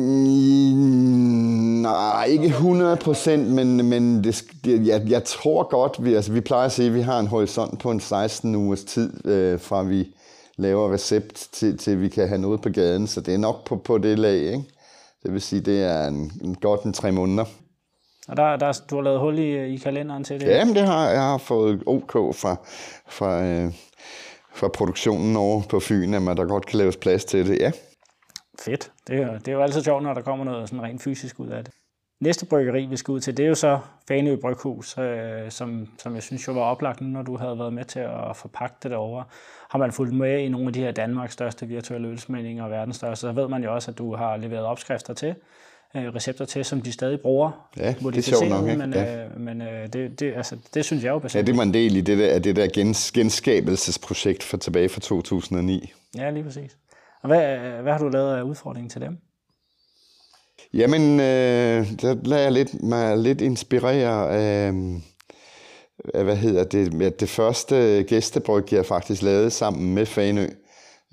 nej, ikke 100 procent, men, men det, det, jeg, jeg tror godt, vi, altså, vi plejer at sige, at vi har en horisont på en 16 ugers tid, øh, fra vi laver recept til, til vi kan have noget på gaden, så det er nok på, på det lag. Ikke? Det vil sige, det er en, en godt en tre måneder. Og der, der, du har lavet hul i, i kalenderen til det? Ja, men det har jeg har fået OK fra, fra, øh, fra produktionen over på Fyn, at man der godt kan laves plads til det, ja. Fedt. Det er, det er jo altid sjovt, når der kommer noget sådan rent fysisk ud af det. Næste bryggeri, vi skal ud til, det er jo så Fanø Bryghus, øh, som, som jeg synes jo var oplagt, når du havde været med til at forpakke det derovre. Har man fulgt med i nogle af de her Danmarks største virtuelle ølsmændinger og verdens største, så ved man jo også, at du har leveret opskrifter til øh, recepter til, som de stadig bruger. Ja, det er sjovt nok. Ikke? Men, ja. øh, men øh, det, det, altså, det synes jeg jo bestemt. Ja, det var en del i det der, det der gens, genskabelsesprojekt for tilbage fra 2009. Ja, lige præcis. Og hvad, hvad har du lavet af udfordringen til dem? Jamen, øh, der lader jeg lidt, mig lidt inspirere af, af, hvad hedder det, det første gæstebryg, jeg faktisk lavede sammen med Fanø.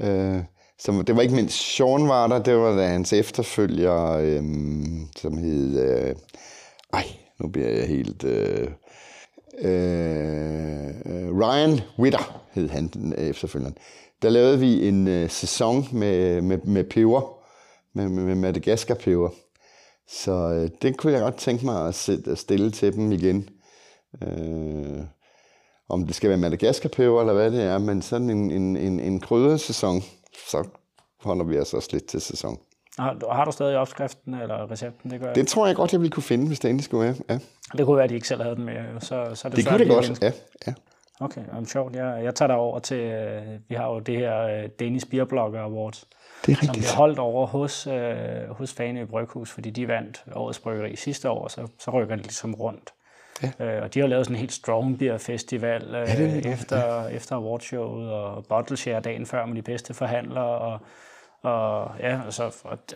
Øh, som, det var ikke mindst Sean var der, det var da hans efterfølger, øhm, som hed... Øh, ej, nu bliver jeg helt... Øh, øh, Ryan Witter hed han den øh, efterfølgeren. Der lavede vi en øh, sæson med, med, med peber, med, med Madagaskar-peber. Så øh, det kunne jeg godt tænke mig at, sætte, at stille til dem igen. Øh, om det skal være Madagaskar-peber eller hvad det er, men sådan en, en, en, en kryddersæson, så holder vi os også lidt til sæson. Har, har du stadig opskriften eller recepten? Det, gør det tror jeg godt, jeg ville kunne finde, hvis det endelig skulle være. Ja. Det kunne være, at de ikke selv havde den med. Så, så er det, det kunne det godt, ja. ja. Okay, om sjovt. Jeg, jeg tager dig over til, øh, vi har jo det her uh, Danish Beer Blogger Awards, det er rigtigt. som bliver holdt over hos, uh, hos Fanø Bryghus, fordi de vandt årets bryggeri sidste år, så, så rykker de ligesom rundt. Ja. Øh, og de har lavet sådan en helt strong beer festival øh, ja, det efter, ja. efter awardshowet, og bottle share dagen før med de bedste forhandlere, og og ja, altså,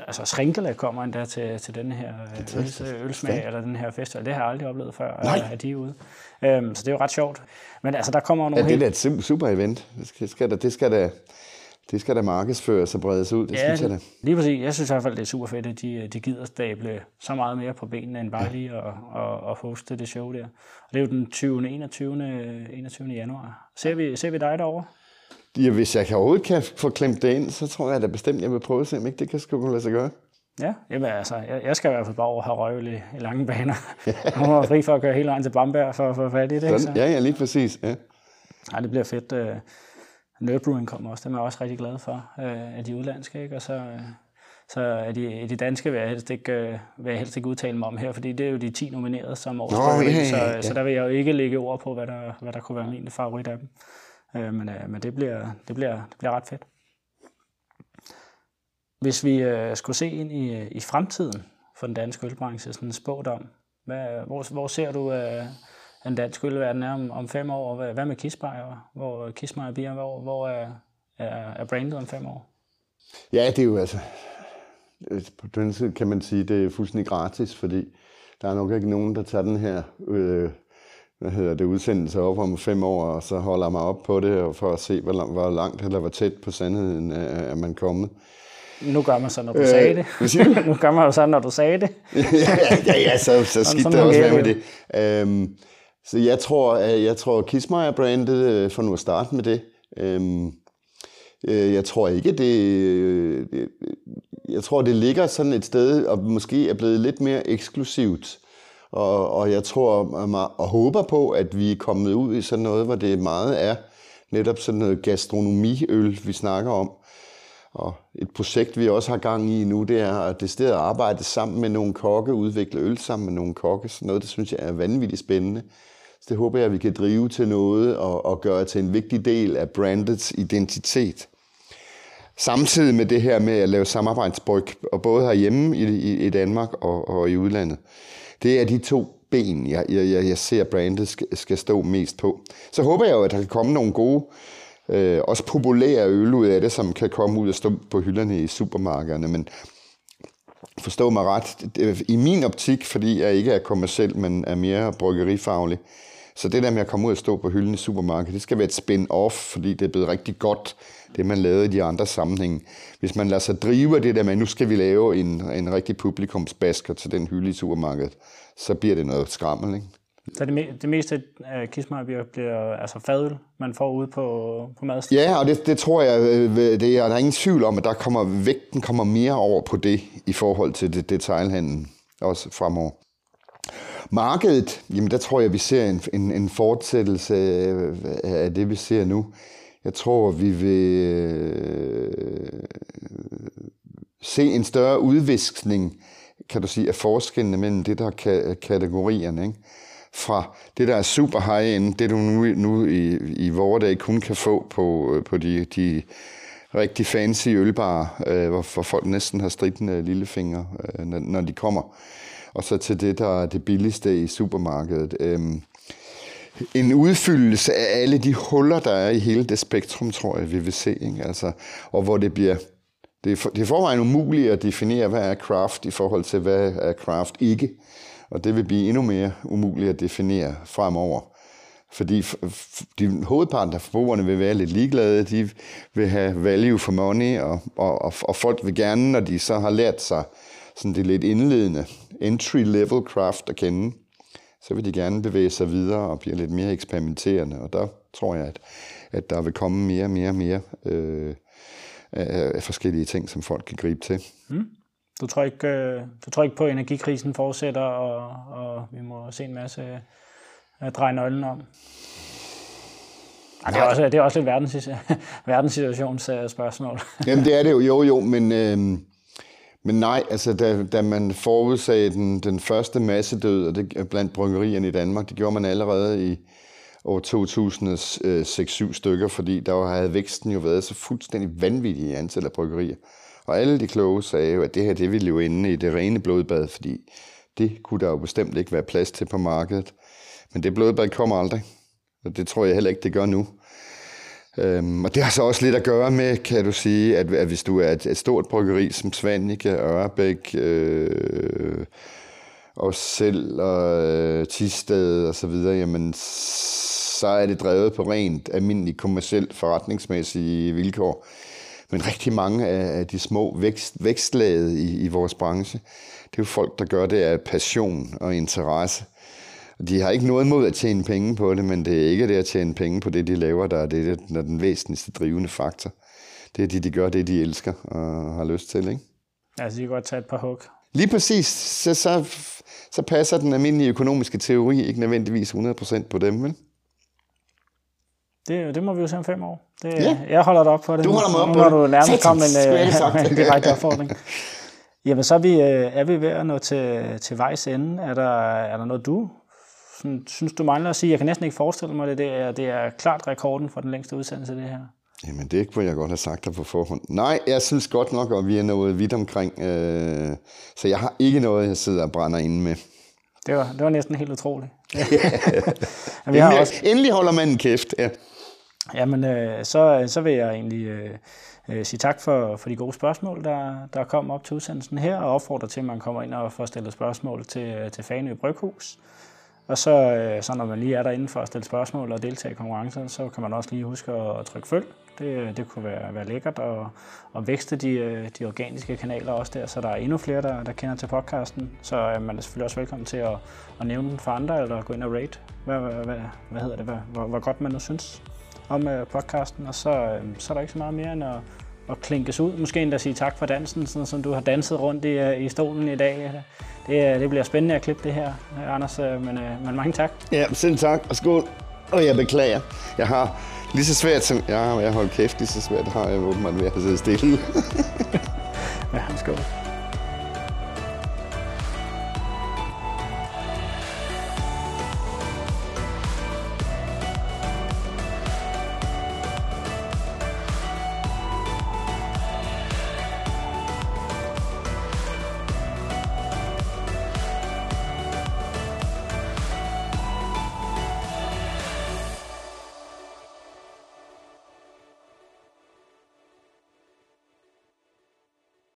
altså Schrinkele kommer endda til, til den her øl, ølsmag, eller den her festival. Det har jeg aldrig oplevet før, Nej. at de er ude. Øhm, så det er jo ret sjovt. Men altså, der kommer nogle ja, det er helt... et super event. Det skal, der, det skal da det skal da markedsføres og bredes ud, det ja, synes jeg da. lige præcis. Jeg synes i hvert fald, det er super fedt, at de, de gider stable så meget mere på benene, end bare ja. lige at, at, at hoste det show der. Og det er jo den 20. 21. 21. januar. Ser vi, ser vi dig derovre? Ja, hvis jeg kan overhovedet kan få klemt det ind, så tror jeg da bestemt, jeg vil prøve at se, om ikke det kan sgu lade sig gøre. Ja, jamen altså, jeg, jeg skal i hvert fald bare over have røvel i, i lange baner. Jeg må fri for at køre hele vejen til Bamberg for at få fat i det. Ikke, så? Ja, ja, lige præcis. Ja. Ja, det bliver fedt. Øh, Nørrebruen kommer også, dem er jeg også rigtig glad for, øh, af de udlandske. Ikke? Og så, øh, så er de, de danske vil jeg, helst ikke, øh, vil jeg helst ikke udtale mig om her, fordi det er jo de 10 nominerede som års Nå, ja, ja, ja. Så, så der vil jeg jo ikke lægge ord på, hvad der, hvad der kunne være min favorit af dem. Øh, men øh, men det, bliver, det, bliver, det bliver ret fedt. Hvis vi øh, skulle se ind i, i fremtiden for den danske ølbranche, sådan en spådom, hvad, hvor, hvor ser du øh, en dansk ølverden er om, om fem år? Hvad, hvad med Kismeier? Hvor Kismeier bliver, hvor, hvor er, er, er brandet om fem år? Ja, det er jo altså... På den side kan man sige, det er fuldstændig gratis, fordi der er nok ikke nogen, der tager den her øh, hvad hedder det, udsendelse op om fem år, og så holder mig op på det, og for at se, hvor langt, hvor langt eller hvor tæt på sandheden er man kommet. Nu gør man så, når du øh, sagde det. nu gør man jo så, når du sagde det. ja, ja, ja, så, så skidt det også med det. Øhm, så jeg tror, at jeg tror Kismeier-brandet, øh, for nu at starte med det, øhm, øh, jeg tror ikke, det, øh, øh, jeg tror, det ligger sådan et sted, og måske er blevet lidt mere eksklusivt og, og jeg tror og håber på, at vi er kommet ud i sådan noget, hvor det meget er netop sådan noget gastronomiøl, vi snakker om. Og et projekt, vi også har gang i nu, det er at det sted at arbejde sammen med nogle kokke, udvikle øl sammen med nogle kokke. Sådan noget, det synes jeg er vanvittigt spændende. Så det håber jeg, at vi kan drive til noget og, og gøre til en vigtig del af brandets identitet. Samtidig med det her med at lave samarbejdsbryg, og både herhjemme i, i, i Danmark og, og i udlandet. Det er de to ben, jeg, jeg, jeg ser brandet skal, skal stå mest på. Så håber jeg jo, at der kan komme nogle gode, øh, også populære øl ud af det, som kan komme ud og stå på hylderne i supermarkederne. Men forstå mig ret, i min optik, fordi jeg ikke er kommersiel, men er mere bryggerifaglig, så det der med at komme ud og stå på hylden i supermarkedet, det skal være et spin-off, fordi det er blevet rigtig godt, det man lavede i de andre sammenhænge. Hvis man lader sig drive det der med, at nu skal vi lave en, en rigtig publikumsbasker til den hylde i supermarkedet, så bliver det noget skrammel, ikke? Så det, me- det meste af kismejbier bliver altså fadøl, man får ude på, på madstedet? Ja, og det, det tror jeg, øh, det er, der er ingen tvivl om, at der kommer, vægten kommer mere over på det i forhold til det, detailhandlen også fremover. Markedet, jamen der tror jeg, vi ser en, en, en fortsættelse øh, af det, vi ser nu. Jeg tror, vi vil øh, se en større udviskning, kan du sige, af forskellene mellem det, der er kategorierne. Ikke? Fra det, der er super high-end, det du nu, nu i, i vores dag kun kan få på, øh, på de, de rigtig fancy ølbarer, øh, hvor, hvor folk næsten har stridende øh, lillefinger, øh, når, når de kommer og så til det, der er det billigste i supermarkedet. Øh, en udfyldelse af alle de huller, der er i hele det spektrum, tror jeg, vi vil se. Ikke? Altså, og hvor det bliver... Det er, for, det er forvejen umuligt at definere, hvad er craft i forhold til, hvad er craft ikke. Og det vil blive endnu mere umuligt at definere fremover. Fordi de hovedparten af forbrugerne vil være lidt ligeglade. De vil have value for money, og, og, og folk vil gerne, når de så har lært sig sådan det lidt indledende entry-level craft at kende, så vil de gerne bevæge sig videre og blive lidt mere eksperimenterende. Og der tror jeg, at, at der vil komme mere og mere og mere øh, af, af forskellige ting, som folk kan gribe til. Mm. Du, tror ikke, øh, du tror ikke på, at energikrisen fortsætter, og, og vi må se en masse øh, dreje nøglen om? Ej, det, er også, det er også et verdens, verdenssituationsspørgsmål. Jamen det er det jo, jo, jo, men... Øh, men nej, altså da, da man forudsagde den, den første massedød og det, blandt bryggerierne i Danmark, det gjorde man allerede i år 2006-7 stykker, fordi der havde væksten jo været så fuldstændig vanvittig i antal af bryggerier. Og alle de kloge sagde jo, at det her det ville jo ende i det rene blodbad, fordi det kunne der jo bestemt ikke være plads til på markedet. Men det blodbad kommer aldrig. Og det tror jeg heller ikke, det gør nu. Øhm, og det har så også lidt at gøre med, kan du sige, at, at hvis du er et, et stort bryggeri som Svanike, Ørbæk, øh, og selv og øh, Tisted og så videre, jamen så er det drevet på rent almindelige kommersielt forretningsmæssige vilkår. Men rigtig mange af, de små vækst, vækstlaget i, i vores branche, det er jo folk, der gør det af passion og interesse. De har ikke noget mod at tjene penge på det, men det er ikke det at tjene penge på det, de laver, der er, det, der er den væsentligste drivende faktor. Det er de, de gør det, de elsker og har lyst til, ikke? Altså, de kan godt tage et par hug. Lige præcis. Så, så, så passer den almindelige økonomiske teori ikke nødvendigvis 100% på dem, vel? Det, det må vi jo se om fem år. Det, Ja. Jeg holder dig op på det. Du holder mig op nu, på når det. du nærmest kom med en, ikke øh, en direkte opfordring. Jamen, så er vi, øh, er vi ved at nå til, til vejs ende. Er der, er der noget, du sådan, synes, du mangler at sige? Jeg kan næsten ikke forestille mig det. Det er, det er klart rekorden for den længste udsendelse, det her. Jamen, det kunne jeg godt have sagt dig på forhånd. Nej, jeg synes godt nok, at vi er nået vidt omkring. Øh, så jeg har ikke noget, jeg sidder og brænder inde med. Det var, det var næsten helt utroligt. Men vi har Endelig, også, endelig holder man en kæft. Ja. Jamen, øh, så, øh, så vil jeg egentlig øh, øh, sige tak for, for de gode spørgsmål, der, der kom op til udsendelsen her, og opfordre til, at man kommer ind og får stillet spørgsmål til, øh, til Faneø Bryghus. Og så, øh, så når man lige er derinde for at stille spørgsmål og deltage i konkurrencen, så kan man også lige huske at, at trykke følg. Det, det kunne være, være lækkert og, og vækste de, øh, de organiske kanaler også der, så der er endnu flere, der, der kender til podcasten. Så øh, man er selvfølgelig også velkommen til at, at nævne den for andre, eller gå ind og rate, hvad, hvad, hvad, hvad hedder det, hvad, hvor, hvor godt man nu synes om øh, podcasten. Og så, øh, så er der ikke så meget mere end at, at klinkes ud. Måske endda sige tak for dansen, sådan som du har danset rundt i, øh, i stolen i dag. Det, øh, det bliver spændende at klippe det her, øh, Anders, øh, men, øh, men mange tak. ja, selv tak og skål. Og jeg beklager. Jeg har lige så svært som... Ja, jeg har holdt kæft lige så svært har jeg åbenbart ved at sidde stille. Ja, skål.